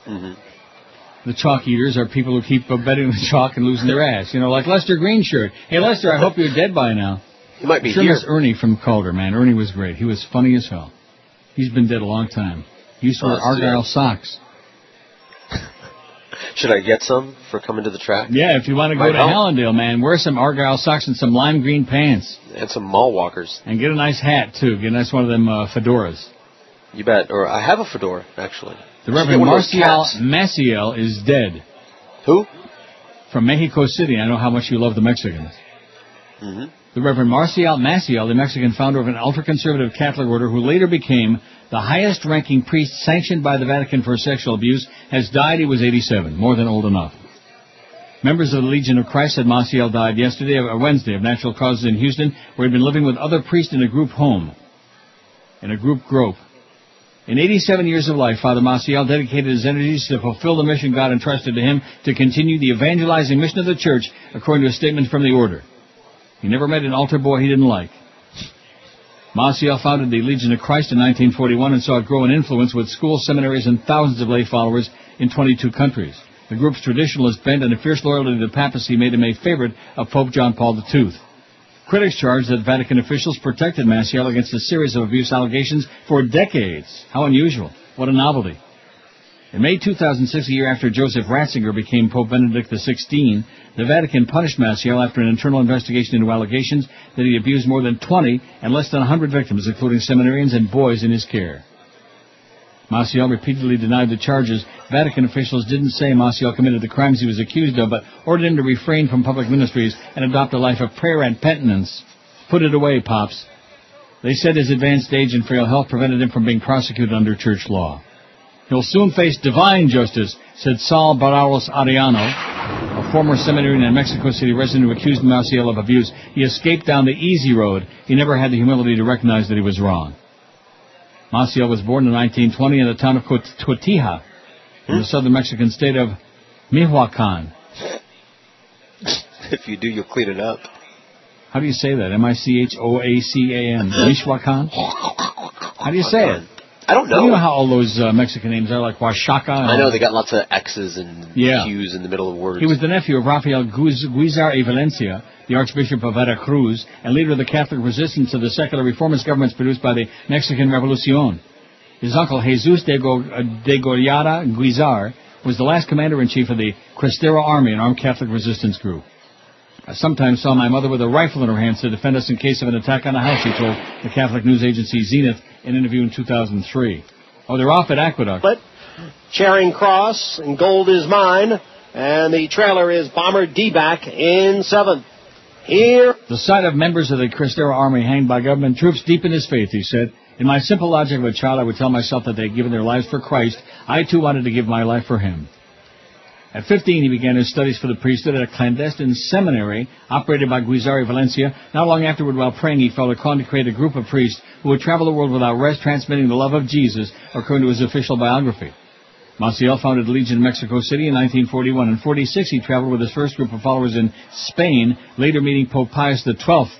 Mm-hmm. The chalk eaters are people who keep betting the chalk and losing their ass. You know, like Lester Greenshirt. Hey, Lester, I hope you're dead by now. He might be sure here. Ernie from Calder, man. Ernie was great. He was funny as hell. He's been dead a long time. He used to Oh, wear that's Argyle socks. Should I get some for coming to the track? Yeah, if you want to go Might to help. Hallandale, man, wear some Argyle socks and some lime green pants. And some mall walkers. And get a nice hat, too. Get a nice one of them uh, fedoras. You bet. Or I have a fedora, actually. The Reverend get one of those Marcial. Maciel is dead. Who? From Mexico City. I know how much you love the Mexicans. hmm The Reverend Marcial Maciel, the Mexican founder of an ultra-conservative Catholic order who later became the highest-ranking priest sanctioned by the Vatican for sexual abuse, has died. He was 87, more than old enough. Members of the Legion of Christ said Maciel died yesterday, or uh, Wednesday, of natural causes in Houston, where he'd been living with other priests in a group home, in a group grove. In 87 years of life, Father Maciel dedicated his energies to fulfill the mission God entrusted to him to continue the evangelizing mission of the church, according to a statement from the order. He never met an altar boy he didn't like. Maciel founded the Legion of Christ in 1941 and saw it grow in influence with schools, seminaries, and thousands of lay followers in 22 countries. The group's traditionalist bent and a fierce loyalty to the papacy made him a favorite of Pope John Paul II. Critics charge that Vatican officials protected Maciel against a series of abuse allegations for decades. How unusual. What a novelty. In May 2006, a year after Joseph Ratzinger became Pope Benedict XVI, the Vatican punished Maciel after an internal investigation into allegations that he abused more than 20 and less than 100 victims, including seminarians and boys in his care. Maciel repeatedly denied the charges. Vatican officials didn't say Maciel committed the crimes he was accused of, but ordered him to refrain from public ministries and adopt a life of prayer and penitence. Put it away, Pops. They said his advanced age and frail health prevented him from being prosecuted under church law. He'll soon face divine justice, said Saul Barrales Arellano, a former seminarian and Mexico City resident who accused Maciel of abuse. He escaped down the easy road. He never had the humility to recognize that he was wrong. Maciel was born in 1920 in the town of Cot- Cotija, in the hmm? southern Mexican state of Michoacan. If you do, you'll clean it up. How do you say that? M-I-C-H-O-A-C-A-N. Michoacan? How do you say it? I don't know. You know how all those uh, Mexican names are, like. And I know they got lots of X's and Yeah. Q's in the middle of words. He was the nephew of Rafael Guiz- Guizar y Valencia, the Archbishop of Veracruz, and leader of the Catholic resistance to the secular reformist governments produced by the Mexican Revolucion. His uncle Jesus de, Go- uh, de Goyada Guizar was the last commander-in-chief of the Cristero Army, an armed Catholic resistance group. I sometimes saw my mother with a rifle in her hands to defend us in case of an attack on the house, she told the Catholic news agency Zenit in an interview in 2003. Oh, they're off at Aqueduct. But Charing Cross and Gold is Mine. And the trailer is Bomber D-Back in seventh. Here. The sight of members of the Cristero army hanged by government troops deepened his faith, he said. In my simple logic of a child, I would tell myself that they had given their lives for Christ. I too wanted to give my life for him. At 15, he began his studies for the priesthood at a clandestine seminary operated by Guizar y Valencia. Not long afterward, while praying, he felt a calling to create a group of priests who would travel the world without rest, transmitting the love of Jesus, according to his official biography. Maciel founded the Legion in Mexico City in 1941. In 46, he traveled with his first group of followers in Spain, later meeting Pope Pius XII,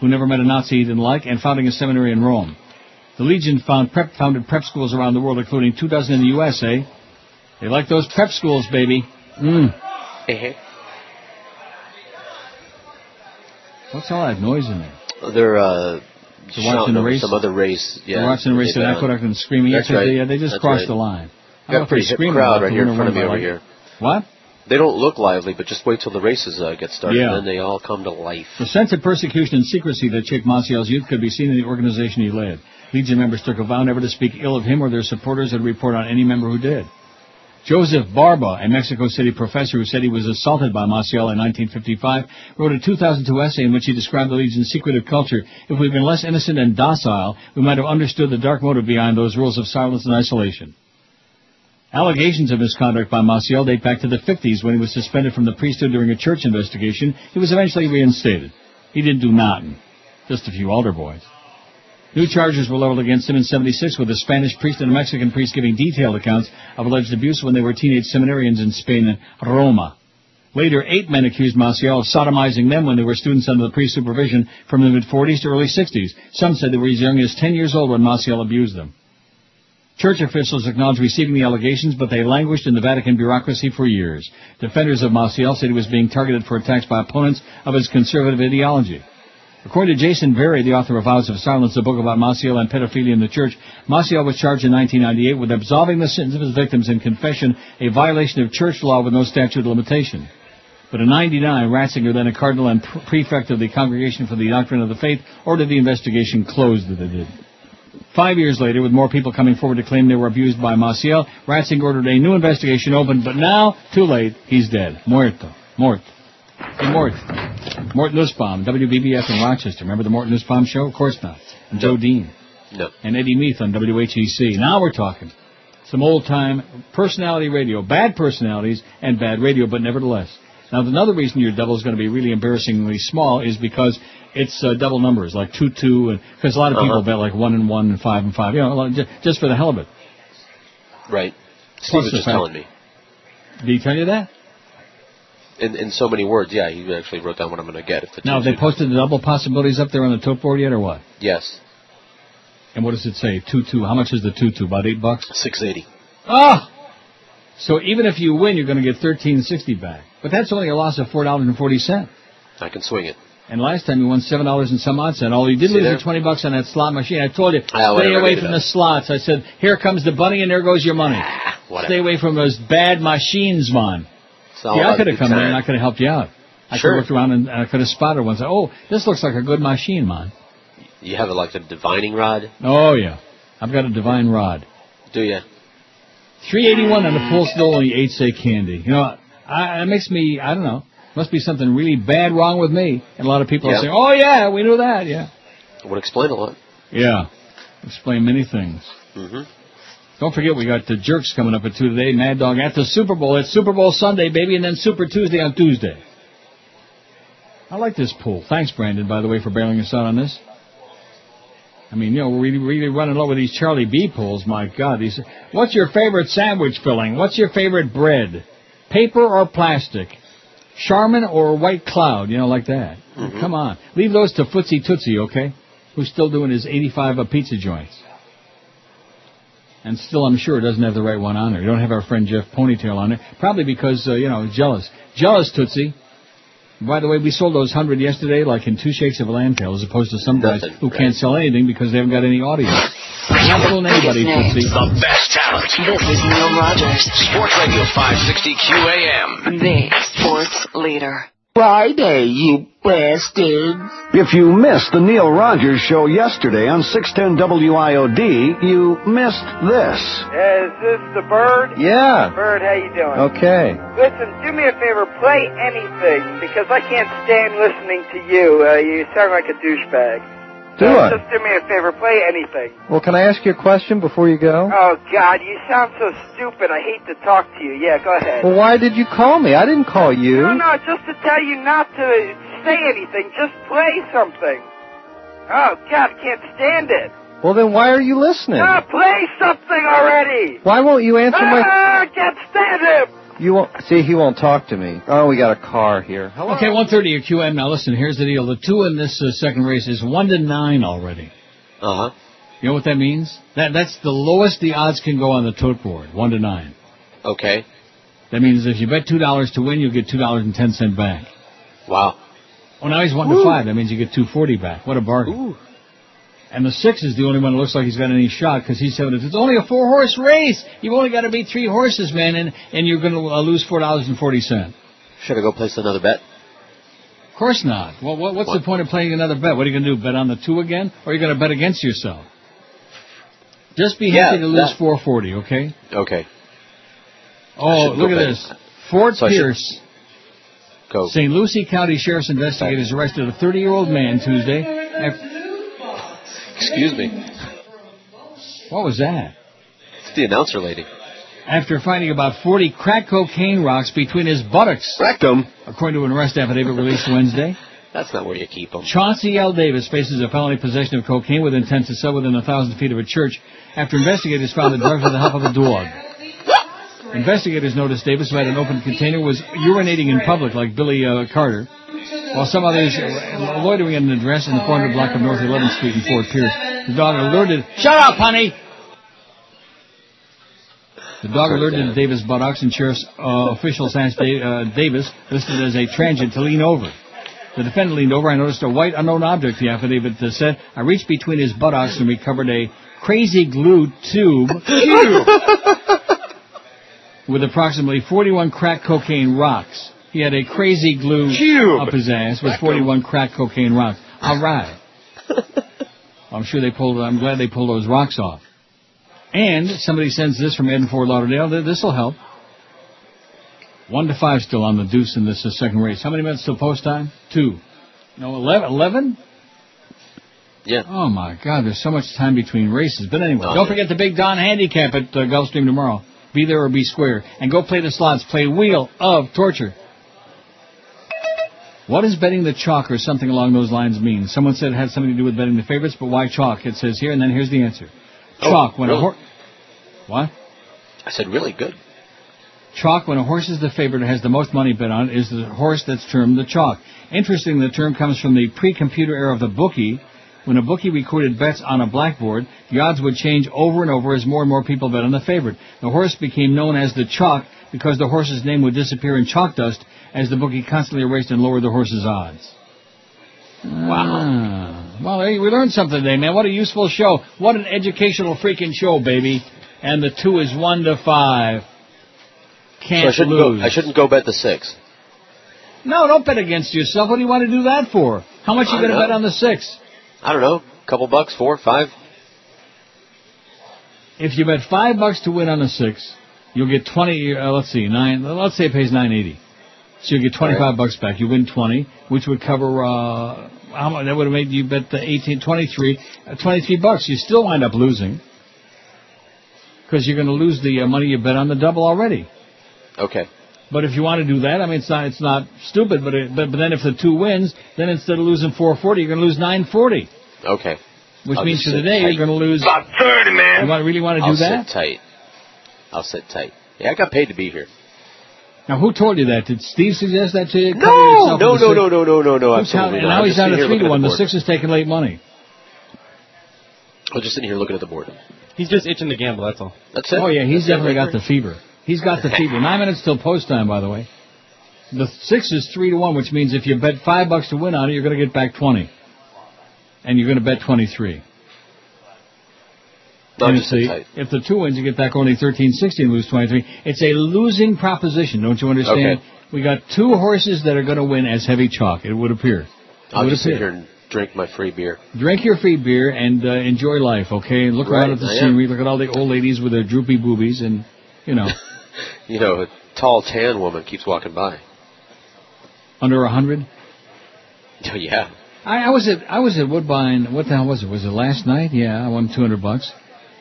who never met a Nazi he didn't like, and founding a seminary in Rome. The Legion found prep, founded prep schools around the world, including two dozen in the USA. They like those prep schools, baby. Mm. What's all that noise in there? They're uh, They're watching the race? some other race. Yeah, They're watching the race at. Aqueduct and screaming. That's 'cause right. They, yeah, they just That's crossed right. the line. I Got a pretty hip screaming crowd right here in front of me over like- here. What? They don't look lively, but just wait till the races uh, get started, Yeah. and then they all come to life. The sense of persecution and secrecy that shook Maciel's youth could be seen in the organization he led. Legion members took a vow never to speak ill of him or their supporters and report on any member who did. Joseph Barba, a Mexico City professor who said he was assaulted by Maciel in 1955, wrote a 2002 essay in which he described the Legion's secretive culture. If we'd been less innocent and docile, we might have understood the dark motive behind those rules of silence and isolation. Allegations of misconduct by Maciel date back to the 50s when he was suspended from the priesthood during a church investigation. He was eventually reinstated. He didn't do nothing. Just a few altar boys. New charges were leveled against him in 76 with a Spanish priest and a Mexican priest giving detailed accounts of alleged abuse when they were teenage seminarians in Spain and Roma. Later, eight men accused Maciel of sodomizing them when they were students under the priest's supervision from the mid-40s to early 60s. Some said they were as young as 10 years old when Maciel abused them. Church officials acknowledged receiving the allegations, but they languished in the Vatican bureaucracy for years. Defenders of Maciel said he was being targeted for attacks by opponents of his conservative ideology. According to Jason Berry, the author of Vows of Silence, a book about Maciel and pedophilia in the church, Maciel was charged in 1998 with absolving the sins of his victims in confession, a violation of church law with no statute of limitation. But in 99, Ratzinger, then a cardinal and pre- prefect of the Congregation for the Doctrine of the Faith, ordered the investigation closed that it did. Five years later, with more people coming forward to claim they were abused by Maciel, Ratzinger ordered a new investigation opened, but now, too late, he's dead. Muerto. Mort. Hey, Mort. Mort Nussbaum, WBBF in Rochester. Remember the Mort Nussbaum show? Of course not. And Joe Dean. No. And Eddie Meath on WHEC. Now we're talking. Some old time personality radio. Bad personalities and bad radio, but nevertheless. Now, another reason your double is going to be really embarrassingly small is because it's uh, double numbers, like 2 2, and because a lot of people Uh-huh. bet like 1 and 1 and 5 and 5, you know, like, ju- just for the hell of it. Right. Steve Plus was just fact- telling me. Did he tell you that? In, in so many words, yeah, he actually wrote down what I'm going to get. If the Now, have they posted the double possibilities up there on the tote board yet, or what? Yes. And what does it say? 2 2. How much is the 2 2? About 8 bucks? 680. Ah! So even if you win, you're going to get 1360 back. But that's only a loss of $4.40. I can swing it. And last time you won seven dollars and some odd cent. All you did See lose was twenty bucks on that slot machine. I told you, Ah, stay away from the slots. I said, here comes the bunny and there goes your money. whatever. Stay away from those bad machines, man. See, I could have come in and I could have helped you out. I Sure. could have looked around and, and I could have spotted one. and Said, oh, this looks like a good machine, man. You have like a divining rod, Oh yeah, I've got a divine rod. do you? 381 on the full still only eight say candy. You know, I, it makes me, I don't know, must be something really bad wrong with me. And a lot of people Yeah. are saying, oh yeah, we knew that, yeah. It would explain a lot. Yeah. Explain many things. hmm Don't forget we got the jerks coming up at two today. Mad Dog at the Super Bowl. It's Super Bowl Sunday, baby, and then Super Tuesday on Tuesday. I like this pool. Thanks, Brandon, by the way, for bailing us out on this. I mean, you know, we're really, running low with these Charlie B pools. My God, these. What's your favorite sandwich filling? What's your favorite bread? Paper or plastic? Charmin or White Cloud? You know, like that. Mm-hmm. Come on, leave those to Footsie Tootsie, okay? Who's still doing his 85 a pizza joints? And still, I'm sure it doesn't have the right one on there. You don't have our friend Jeff Ponytail on there. Probably because, uh, you know, jealous. Jealous, Tootsie. By the way, we sold those hundred yesterday like in two shakes of a lamb tail, as opposed to some guys who can't sell anything because they haven't got any audience. Not fooling anybody, Tootsie. The best talent. This is Neil Rogers, Sports Radio 560 QAM. the sports leader. Friday, you bastards. If you missed the Neil Rogers show yesterday on 610 WIOD, you missed this. Is this the bird? Yeah. Bird, how you doing? Okay. Listen, do me a favor, play anything because I can't stand listening to you. Uh, you sound like a douchebag. Do Uh, I? Just do me a favor, play anything. Well, can I ask you a question before you go? Oh God, you sound so stupid. I hate to talk to you. Yeah, go ahead. Well, why did you call me? I didn't call you. No, no, just to tell you not to say anything. Just play something. Oh God, I can't stand it. Well, then why are you listening? Ah, play something already. Why won't you answer my... Ah, I can't stand him. You won't... See, he won't talk to me. Oh, we got a car here. Hello? Okay, 130 your QM. Now listen, here's the deal. The two in this uh, second race is one to nine already. Uh huh. You know what that means? That that's the lowest the odds can go on the tote board, one to nine. Okay. That means if you bet two dollars to win, you'll get two dollars and ten cent back. Wow. Oh, now he's one to five. That means you get two forty back. What a bargain! And the six is the only one that looks like he's got any shot because he's seven. It's only a four horse race. You've only got to beat three horses, man, and and you're going to uh, lose four dollars and forty cent. Should I go place another bet? Of course not. Well, what, what's What? the point of playing another bet? What are you going to do? Bet on the two again, or are you going to bet against yourself? Just be Yeah, happy to lose that- four forty, okay? Okay. Oh, look at bet. this. Fort So Pierce, Go. St. Lucie County Sheriff's investigators arrested a 30-year-old man Tuesday. af- Excuse me. What was that? It's the announcer lady. After finding about 40 crack cocaine rocks between his buttocks, Rectum. according to an arrest affidavit released Wednesday. That's not where you keep them. Chauncey L. Davis faces a felony possession of cocaine with intent to sell within a thousand feet of a church after investigators found the drugs with the help of a dog. Investigators noticed Davis, who had an open container, was urinating in public like Billy uh, Carter, while some others were loitering at an address in the 400 block of North 11th Street in Fort Pierce. The dog alerted, Shut up, honey! The dog alerted Davis buttocks and sheriff's uh, officials asked Da- uh, Davis, listed as a transient, to lean over. The defendant leaned over. I noticed a white unknown object, the affidavit uh, said. I reached between his buttocks and recovered a crazy glue tube with approximately 41 crack cocaine rocks. He had a crazy glue up his ass with 41 crack cocaine rocks. All right. I'm sure they pulled. I'm glad they pulled those rocks off. And somebody sends this from Ed in Fort Lauderdale. This will help. One to five still on the deuce in this uh, second race. How many minutes till post time? Two. No, eleven. Eleven? Yeah. Oh my God, there's so much time between races. But anyway, Oh, don't yeah. forget the Big Donn Handicap at uh, Gulfstream tomorrow. Be there or be square. And go play the slots. Play Wheel of Torture. What does betting the chalk or something along those lines mean? Someone said it had something to do with betting the favorites, but why chalk? It says here, and then here's the answer. Oh, Chalk when a horse. What? I said really good. Chalk, when a horse is the favorite and has the most money bet on, it, is the horse that's termed the chalk. Interesting, the term comes from the pre-computer era of the bookie. When a bookie recorded bets on a blackboard, the odds would change over and over as more and more people bet on the favorite. The horse became known as the chalk because the horse's name would disappear in chalk dust as the bookie constantly erased and lowered the horse's odds. Wow. Well, hey, we learned something today, man. What a useful show. What an educational freaking show, baby. And the two is one to five. Can't so I shouldn't lose. go. I shouldn't go bet the six. No, don't bet against yourself. What do you want to do that for? How much are you going to bet on the six? I don't know. A couple bucks, four, five. If you bet five bucks to win on the six, you'll get twenty. Uh, let's see, nine. Let's say it pays nine eighty. So you get twenty-five bucks back. You win twenty, which would cover. uh how much? That would have made you bet the eighteen, twenty-three, uh, twenty-three bucks. You still wind up losing because you're going to lose the uh, money you bet on the double already. Okay. But if you want to do that, I mean, it's not it's not stupid. But it, but, but then if the two wins, then instead of losing four forty, you're going to lose nine forty. Okay. Which I'll means for the day tight. you're going to lose. About 30, man. You want, really want to do that? I'll sit tight. I'll sit tight. Yeah, I got paid to be here. Now, who told you that? Did Steve suggest that to you? Cover No, no, no, no, no, no, no, no, absolutely counted- not. Now he's just down to three to one. the The six is taking late money. I'm just sitting here looking at the board. He's just itching to gamble. That's all. That's it. Oh yeah, he's definitely got the fever. He's got the fever. Nine minutes till post time, by the way. The six is three to one, which means if you bet five bucks to win on it, you're going to get back twenty, and you're going to bet twenty three. No, and just if the, if the two wins, you get back only thirteen sixty and lose twenty three. It's a losing proposition, don't you understand? Okay. We got two horses that are going to win as heavy chalk. It would appear. It I'll would just sit here and drink my free beer. Drink your free beer and uh, enjoy life, okay? Look Right, around at the I am. scenery. Look at all the old ladies with their droopy boobies, and you know, You know, a tall, tan woman keeps walking by. under a hundred. Oh, yeah. I, I was at I was at Woodbine. What the hell was it? Was it last night? Yeah, I won two hundred bucks,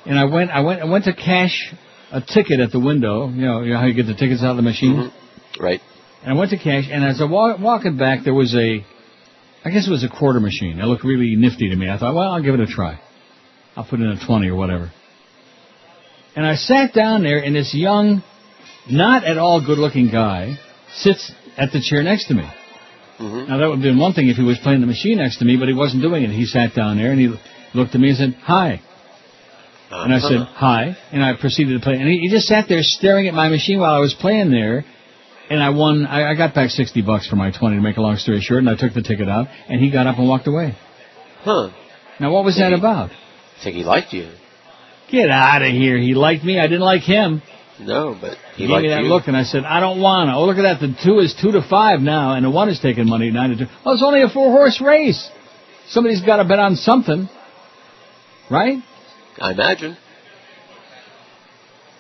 and I went I went I went to cash a ticket at the window. You know, you know how you get the tickets out of the machine. Mm-hmm. Right. And I went to cash, and as I wa- walking back, there was a, I guess it was a quarter machine. It looked really nifty to me. I thought, well, I'll give it a try. I'll put in a twenty or whatever. And I sat down there, and this young, not at all good-looking guy sits at the chair next to me. Mm-hmm. Now that would have been one thing if he was playing the machine next to me, but he wasn't doing it. He sat down there and he looked at me and said, "Hi." And I said, uh-huh. "Hi," and I proceeded to play. And he, he just sat there staring at my machine while I was playing there. And I won. I, I got back sixty bucks for my twenty. To make a long story short, and I took the ticket out, and he got up and walked away. Huh. Now what was that about? I think he liked you. Get out of here! He liked me. I didn't like him. No, but He, he gave liked me that you. look, and I said, "I don't want to." Oh, look at that! The two is two to five now, and the one is taking money nine to two. Well, it's only a four horse race. Somebody's got to bet on something, right? I imagine.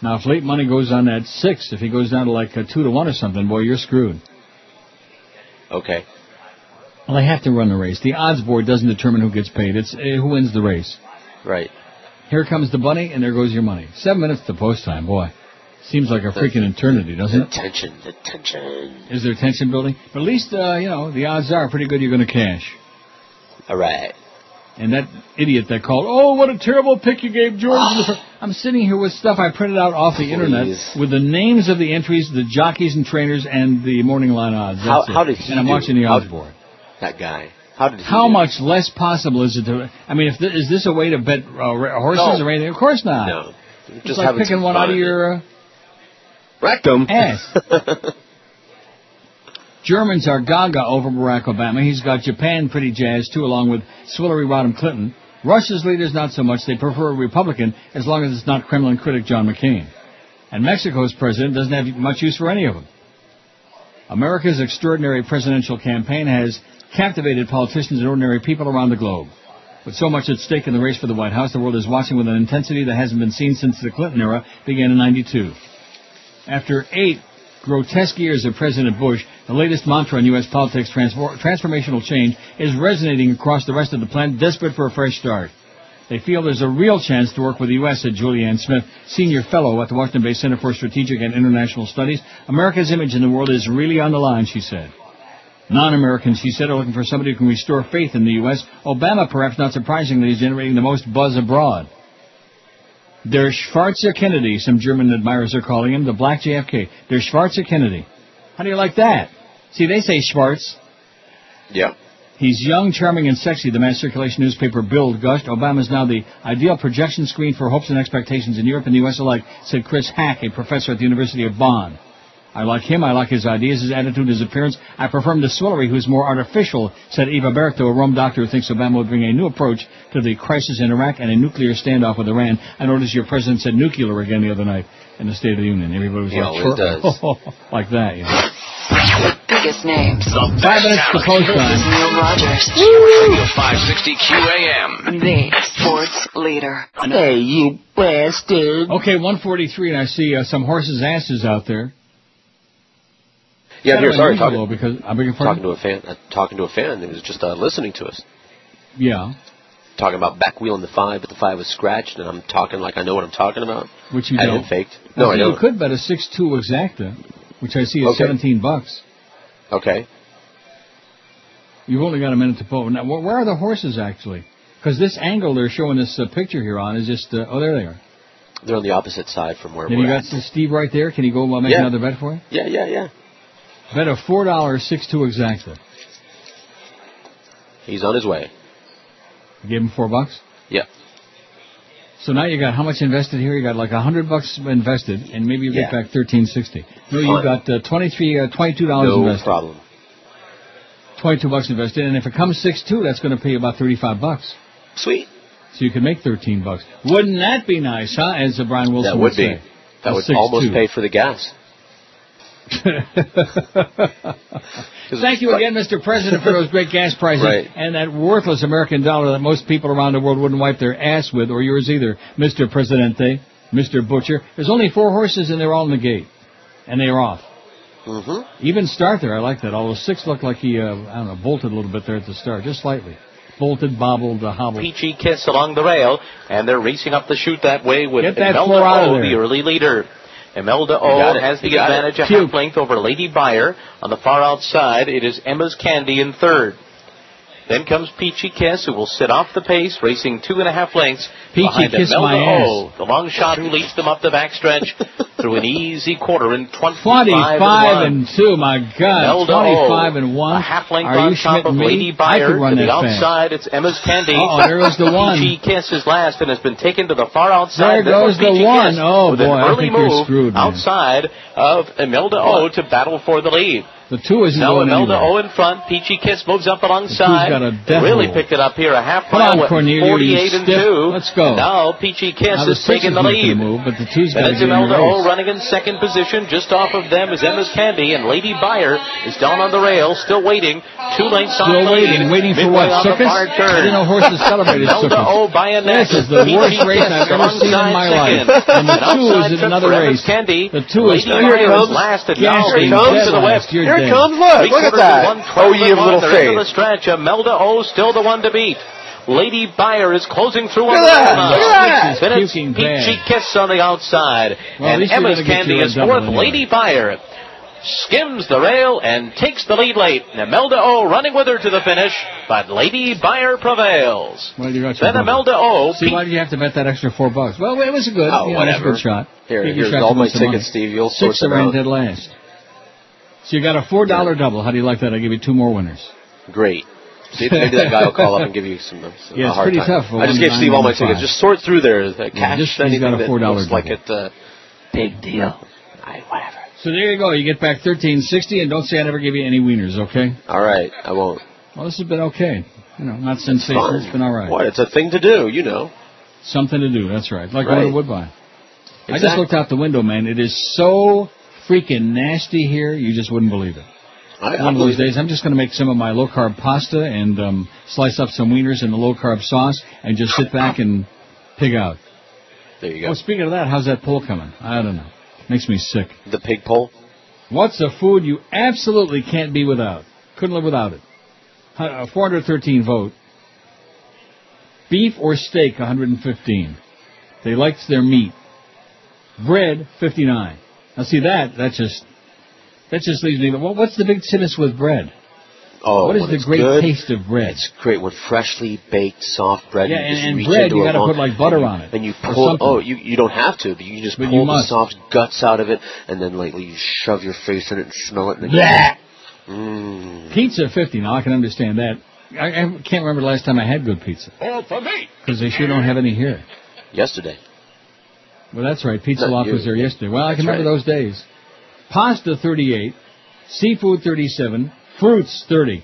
Now, if late money goes on that six, if he goes down to like a two to one or something, boy, you're screwed. Okay. Well, they have to run the race. The odds board doesn't determine who gets paid. It's uh, who wins the race. Right. Here comes the bunny, and there goes your money. Seven minutes to post time, boy. Seems like a freaking eternity, doesn't The it? tension, the tension. Is there tension building? But at least, uh, you know, the odds are pretty good you're going to cash. All right. And that idiot that called, oh, what a terrible pick you gave George. in I'm sitting here with stuff I printed out off the internet with the names of the entries, the jockeys and trainers, and the morning line odds. How- That's it. how did he And I'm do? watching the odds did- board. That guy. How did he How do? much less possible is it to? I mean, if th- is this a way to bet uh, horses No. or anything? Of course not. No. It's Just like picking some one out of your uh, rectum. ass. Germans are gaga over Barack Obama. He's got Japan pretty jazzed too, along with Swillery Rodham Clinton. Russia's leaders not so much. They prefer a Republican as long as it's not Kremlin critic John McCain. And Mexico's president doesn't have much use for any of them. America's extraordinary presidential campaign has captivated politicians and ordinary people around the globe. With so much at stake in the race for the White House, the world is watching with an intensity that hasn't been seen since the Clinton era began in 92. After eight grotesque years of President Bush, the latest mantra in U.S. politics, transfor- transformational change, is resonating across the rest of the planet, desperate for a fresh start. They feel there's a real chance to work with the U.S., said Julianne Smith, senior fellow at the Washington-based Center for Strategic and International Studies. America's image in the world is really on the line, she said. Non-Americans, she said, are looking for somebody who can restore faith in the U.S. Obama, perhaps not surprisingly, is generating the most buzz abroad. Der Schwarzer Kennedy, some German admirers are calling him, the Black JFK. Der Schwarzer Kennedy. How do you like that? See, they say Schwartz. Yeah. He's young, charming, and sexy, the mass circulation newspaper Bild gushed. Obama's now the ideal projection screen for hopes and expectations in Europe and the U.S. alike, said Chris Hacke, a professor at the University of Bonn. I like him, I like his ideas, his attitude, his appearance. I prefer him to Swillery, who's more artificial, said Eva Berto, a Rome doctor who thinks Obama would bring a new approach to the crisis in Iraq and a nuclear standoff with Iran. I noticed your president said nuclear again the other night in the State of the Union. Everybody was He like, always does. like that, you know. Biggest names. Five minutes to post This is time. Neil Rogers. Radio 560 QAM. The sports leader. Hey, you bastard. Okay, 143, and I see uh, some horses' asses out there. Yeah, I'm here. Sorry, talking, because I beg your talking to a fan. Uh, talking to a fan that was just uh, listening to us. Yeah, Talking about back wheeling the five, but the five was scratched, and I'm talking like I know what I'm talking about. which you I don't. didn't faked. No, Well, I see, You could bet a six-two exacta, which I see is Okay. 17 bucks. Okay. You've only got a minute to post. Now, where, are the horses actually? Because this angle they're showing this uh, picture here on is just. Uh, oh, there they are. They're on the opposite side from where we're you got. Steve right there. Can you go uh, make Yeah. another bet for you? Yeah, yeah, yeah. Bet a four dollar six-two exacta. He's on his way. You gave him four bucks. Yeah. So now you got how much invested here? You got like a hundred bucks invested, and maybe you get Yeah. back thirteen sixty. No, you got uh, twenty three, uh, twenty two dollars No invested. problem. Twenty two bucks invested, and if it comes six two, that's going to pay you about thirty five bucks. Sweet. So you can make thirteen bucks. Wouldn't that be nice, huh? As Brian Wilson That would be. say. That A would 6'2". almost pay for the gas. Thank you again, Mr. President, for those great gas prices Right. and that worthless American dollar that most people around the world wouldn't wipe their ass with, or yours either, Mr. Presidente, Mr. Butcher. There's only four horses and they're all in the gate, and they are off. Mm-hmm. Even start there, I like that. Although six looked like he, uh, I don't know, bolted a little bit there at the start, just slightly. Bolted, bobbled, uh, hobbled. Peachy Kiss along the rail, and they're racing up the chute that way with Get that Imelda four out of O, there. the early leader. Imelda O has the it. advantage Cute. half length over Lady Buyer. On the far outside, it is Emma's Candy in third. Then comes Peachy Kiss, who will sit off the pace, racing two and a half lengths Peachy behind Kiss my O, the long shot who leads them up the backstretch through an easy quarter in 25, 25 and, and 2, my God. Imelda 25 O, and 1. A half length Are on top of me? Lady Buyer. to the fast. outside, it's Emma's Candy. Uh-oh, there goes the one. Peachy Kiss is last and has been taken to the far outside. There goes the one. Kiss Oh, boy, I think you're screwed, man. outside of Imelda O to battle for the lead. The two isn't Now going Imelda anywhere. O in front. Peachy Kiss moves up alongside. got a death really picked it up here. A half mile on, with Cornelia, 48 and stiff. 2. Let's go. Now Peachy Kiss Now is taking the lead. move, but the two's got to it's get in the Imelda O running in second position. Just off of them is Emma's Candy, and Lady Buyer is down on the rail, still waiting. Two lengths Still the waiting. lead. Waiting for Midway what, circus? I didn't know horses celebrated circus. O by a neck. This is the Peachy worst race I've ever seen in my life. And the two is another race. The two is Lady here Buyer it comes. is last and now leads dead last. You're Here dead. it comes, look, Three look at that. to one, Oh, twelve ye of little They're into faith. the stretch. Imelda O still the one to beat. Lady Buyer is closing through on the that. Look at that. Then it's Peachy. Kiss on the outside. Well, and least Emma's Candy is fourth. anyway. Lady Buyer skims the rail and takes the lead late. And Imelda O running with her to the finish, but Lady Buyer prevails. Well, you got your Then double. Imelda O See, why did you have to bet that extra four bucks? Well, it was a good, Oh, you know, a whatever. good shot. Here, Gave here's shot all my win some money. tickets, Steve. You'll sort Six them that ran out. dead last. So you got a four dollar double. How do you like that? I give you two more winners. Great. See, maybe that guy will call up and give you some, some Yeah, it's hard pretty time. tough I just gave Steve all my 995. tickets. Just sort through there. The cash, just- anything got a $4 looks like it. Uh, big deal. I, whatever. So there you go. You get back thirteen sixty, and don't say I never gave you any wieners. Okay? All right, I won't. Well, this has been okay. You know, not sensational. It's been all right. What? It's a thing to do, you know. Something to do. That's right. Like Right. going to Woodbine. I just looked out the window, man. It is so freaking nasty here. You just wouldn't believe it. I, I One of those days, I'm just going to make some of my low carb pasta and um, slice up some wieners in the low carb sauce and just sit back and pig out. There you go. Oh, speaking of that, how's that poll coming? I don't know. Makes me sick. The pig poll? What's a food you absolutely can't be without? Couldn't live without it. Uh, 413 vote. Beef or steak, 115. They liked their meat. Bread, 59. Now see that, that just, that just leaves me, well, what's the big sickness with bread? Oh, What is the great good, taste of bread? It's great with freshly baked soft bread. Yeah, you and- and bread, you gotta put, like, butter on it And you pull. Oh, you you don't have to, but you just But you pull the must. soft guts out of it, and then like you shove your face in it and smell it. And Blah. then Mm. Pizza, 50. Now I can understand that. I, I can't remember the last time I had good pizza. All for me. Because they sure don't have any here. Yesterday. Well, that's right. Pizza Loft was there yesterday. Well, I can remember those days. Pasta 38, seafood 37, fruits 30,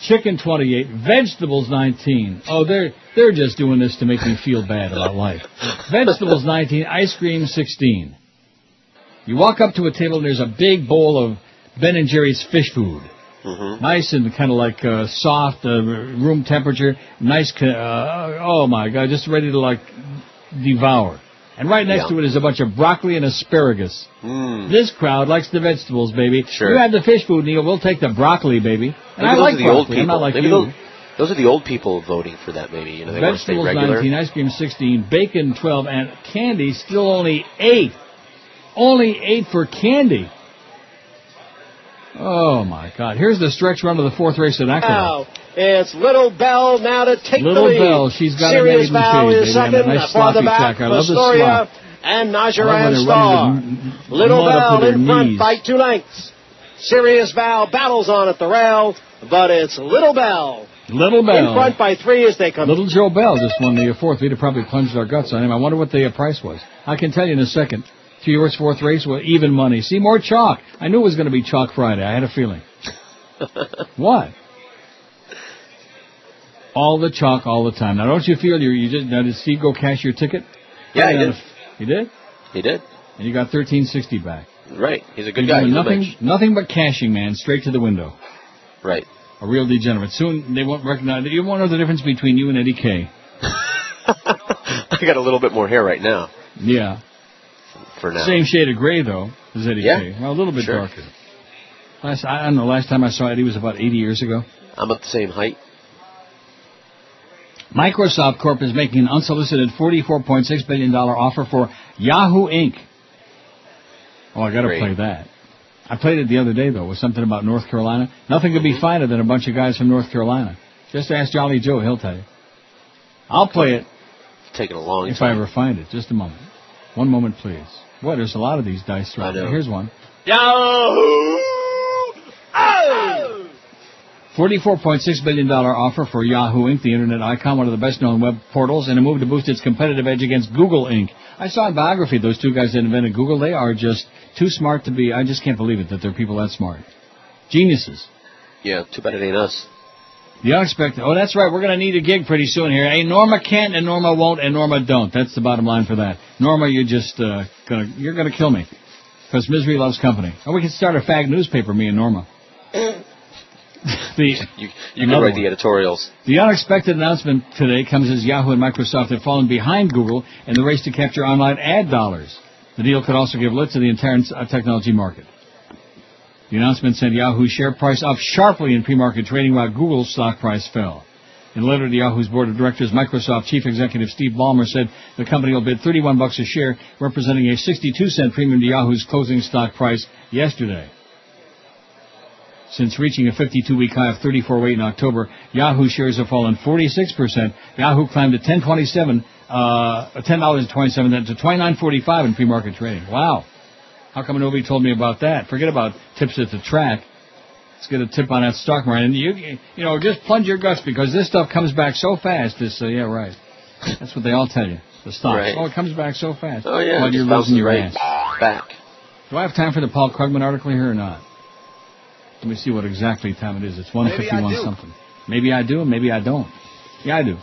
chicken 28, vegetables 19. Oh, they're they're just doing this to make me feel bad about life. Vegetables 19, ice cream 16. You walk up to a table and there's a big bowl of Ben and Jerry's Phish Food. Mm-hmm. Nice and kind of like uh, soft, uh, room temperature. Nice. Uh, oh my God, just ready to like devour. And right next Yeah. to it is a bunch of broccoli and asparagus. Mm. This crowd likes the vegetables, baby. Sure. You have the Phish Food, Neil. We'll take the broccoli, baby. And Maybe I those like are the broccoli. old people. I'm not like Maybe you. those, those are the old people voting for that. Maybe you know they want stay Vegetables 19, ice cream 16, bacon 12, and candy still only 8. Only 8 for candy. Oh my God. Here's the stretch run of the fourth race Aqueduct. Now, it's Little Bell now to take Little the lead. Little Bell, she's got a Serious maiden Val shade, is a second nice for the back. track. I Astoria and Najaran Star. Little Bell in front knees. by two lengths. Serious Val battles on at the rail, but it's Little Bell Little Bell. In front by three as they come. Little Joe Bell just won the fourth. We'd have probably plunged our guts on him. I wonder what the uh, price was. I can tell you in a second. Years fourth race with even money. See more chalk. I knew it was going to be chalk Friday. I had a feeling. what? All the chalk, all the time. Now, don't you feel you you just now did Steve go cash your ticket? Yeah, he did. a- He did. He did. And you got thirteen sixty back. Right. He's a good He's guy. doing nothing, nothing but cashing, man, straight to the window. Right. A real degenerate. Soon they won't recognize. You won't know the difference between you and Eddie K. I got a little bit more hair right now. Yeah. For now. Same shade of gray though as Eddie Yeah. K. Well, a little bit Sure. darker. Last I don't know. Last time I saw Eddie was about 80 years ago. I'm at the same height. Microsoft Corp is making an unsolicited $44.6 billion offer for Yahoo Inc. Oh, I gotta play that. I played it the other day though, with something about North Carolina. Nothing could be mm-hmm. finer than a bunch of guys from North Carolina. Just ask Jolly Joe, he'll tell you. I'll play it It's taking a long if I ever find it. Just a moment. One moment, please. Boy, there's a lot of these dice there. Here's one. Yahoo! Oh! $44.6 billion offer for Yahoo Inc., the internet icon, one of the best known web portals, in a move to boost its competitive edge against Google Inc. I saw in biography those two guys that invented Google. They are just too smart to be, I just can't believe it that there are people that smart. Geniuses. Yeah, too bad it ain't us. The unexpected. Oh, that's right. We're going to need a gig pretty soon here. Hey, Norma can't and Norma won't and Norma don't. That's the bottom line for that. Norma, you're just uh, gonna you're gonna kill me because misery loves company. Oh, we can start a fag newspaper, me and Norma. the You, you can write one. the editorials. the unexpected announcement today comes as Yahoo and Microsoft have fallen behind Google in the race to capture online ad dollars. The deal could also give lift to the entire uh, technology market. The announcement sent Yahoo's share price up sharply in pre-market trading while Google's stock price fell. In a letter to Yahoo's board of directors, Microsoft chief executive Steve Ballmer said the company will bid 31 bucks a share, representing a 62 cent premium to Yahoo's closing stock price yesterday. Since reaching a 52-week high of 34.8 in October, Yahoo shares have fallen 46%. Yahoo climbed to 10.27, uh, $10.27 to 29.45 in pre-market trading. Wow. How come nobody told me about that? Forget about tips at the track. Let's get a tip on that stock market. And you, you know, just plunge your guts because this stuff comes back so fast. This, uh, yeah, right. That's what they all tell you. The stock. Right. Oh, it comes back so fast. Oh yeah, While it you're losing your right ass. back. Do I have time for the Paul Krugman article here or not? Let me see what exactly time it is. It's one Maybe I do. something. Maybe I do, maybe I don't. Yeah, I do.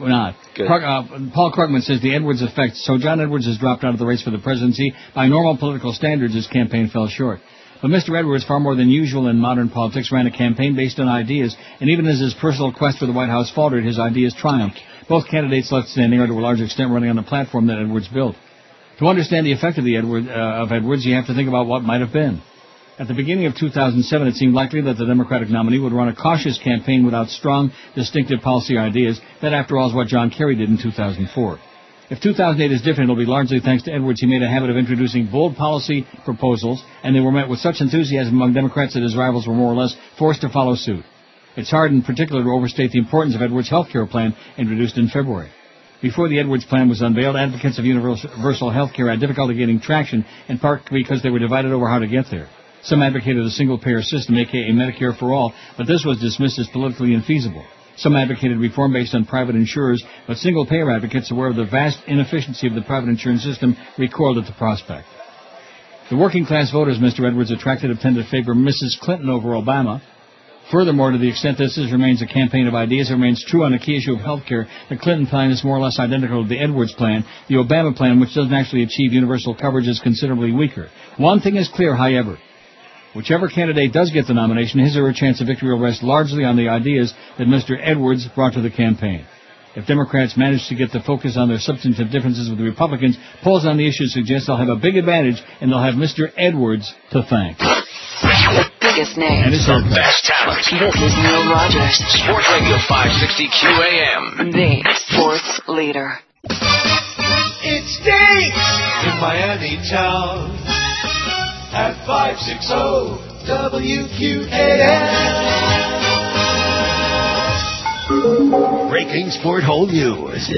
Or not. Krug, uh, Paul Krugman says the Edwards effect. So John Edwards has dropped out of the race for the presidency. By normal political standards, his campaign fell short. But Mr. Edwards, far more than usual in modern politics, ran a campaign based on ideas, and even as his personal quest for the White House faltered, his ideas triumphed. Both candidates left standing are to a large extent running on the platform that Edwards built. To understand the effect of the Edward, uh, of Edwards, you have to think about what might have been. At the beginning of 2007, it seemed likely that the Democratic nominee would run a cautious campaign without strong, distinctive policy ideas. That, after all, is what John Kerry did in 2004. If 2008 is different, it'll be largely thanks to Edwards. He made a habit of introducing bold policy proposals, and they were met with such enthusiasm among Democrats that his rivals were more or less forced to follow suit. It's hard, in particular, to overstate the importance of Edwards' health care plan introduced in February. Before the Edwards plan was unveiled, advocates of universal health care had difficulty getting traction, in part because they were divided over how to get there. Some advocated a single-payer system, aka Medicare for all, but this was dismissed as politically infeasible. Some advocated reform based on private insurers, but single-payer advocates, aware of the vast inefficiency of the private insurance system, recoiled at the prospect. The working-class voters Mr. Edwards attracted have tended to favor Mrs. Clinton over Obama. Furthermore, to the extent this is, remains a campaign of ideas, it remains true on the key issue of health care. The Clinton plan is more or less identical to the Edwards plan. The Obama plan, which doesn't actually achieve universal coverage, is considerably weaker. One thing is clear, however. Whichever candidate does get the nomination, his or her chance of victory will rest largely on the ideas that Mr. Edwards brought to the campaign. If Democrats manage to get the focus on their substantive differences with the Republicans, polls on the issue suggest they'll have a big advantage and they'll have Mr. Edwards to thank. The biggest names. And it's The okay. best talent. This is Neil Rogers, Sports Radio 560 QAM. the sports leader. It stinks in Miami town at 560 WQAM. Breaking Sport Hole News.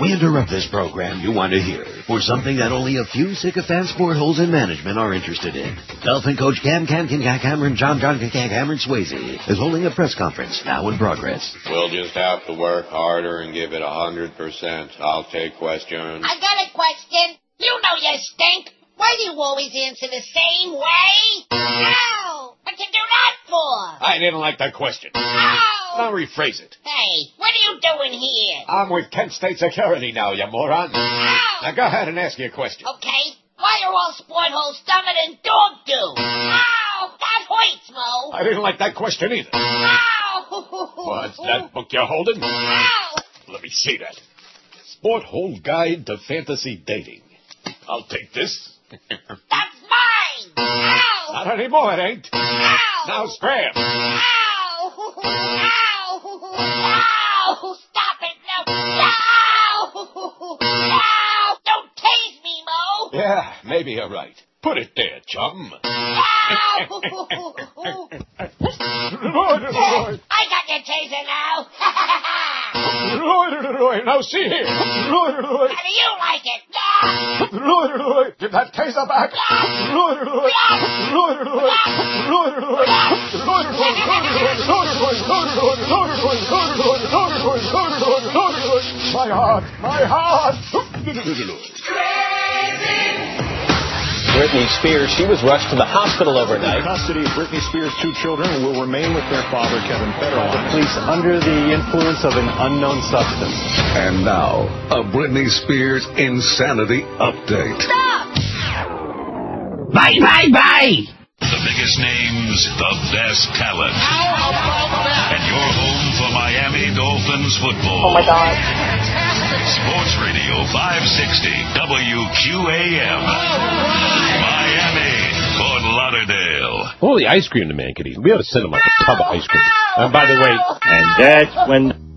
We interrupt this program you want to hear for something that only a few sycophant sport holes in management are interested in. Dolphin coach Cam Cam Cam Cam Cameron John John Cam Cam Cameron Swayze is holding a press conference now in progress. We'll just have to work harder and give it a hundred percent. I'll take questions. I got a question. You know you stink. Why do you always answer the same way? Ow! What you do that for? I didn't like that question. Ow! Now rephrase it. Hey, what are you doing here? I'm with Kent State Security now, you moron. Ow! Now go ahead and ask your question. Okay. Why are all sport holes dumber than dog do? Ow! That hurts, Mo. I didn't like that question either. Ow! What's that book you're holding? Ow! Let me see that. Sport Hole Guide to Fantasy Dating. I'll take this. That's mine! Ow! Not anymore, it ain't. Ow! Now scram. Ow! Ow! Ow! Stop it now! Ow! Ow! Don't tase me, Mo! Yeah, maybe you're right. Put it there, chum. I got your taser now! now see here. How do you like it? Give that taser back. My heart, my heart. Britney Spears, she was rushed to the hospital overnight. Custody of Britney Spears' two children will remain with their father, Kevin Federline. The police under the influence of an unknown substance. And now, a Britney Spears insanity update. Stop! Bye, bye, bye! The biggest names, the best talent. And your home for Miami Dolphins football. Oh my god. Sports Radio 560 WQAM. Miami, Fort Lauderdale. All the ice cream the man could eat. We ought to send him like a tub of ice cream. And by the way, And that's when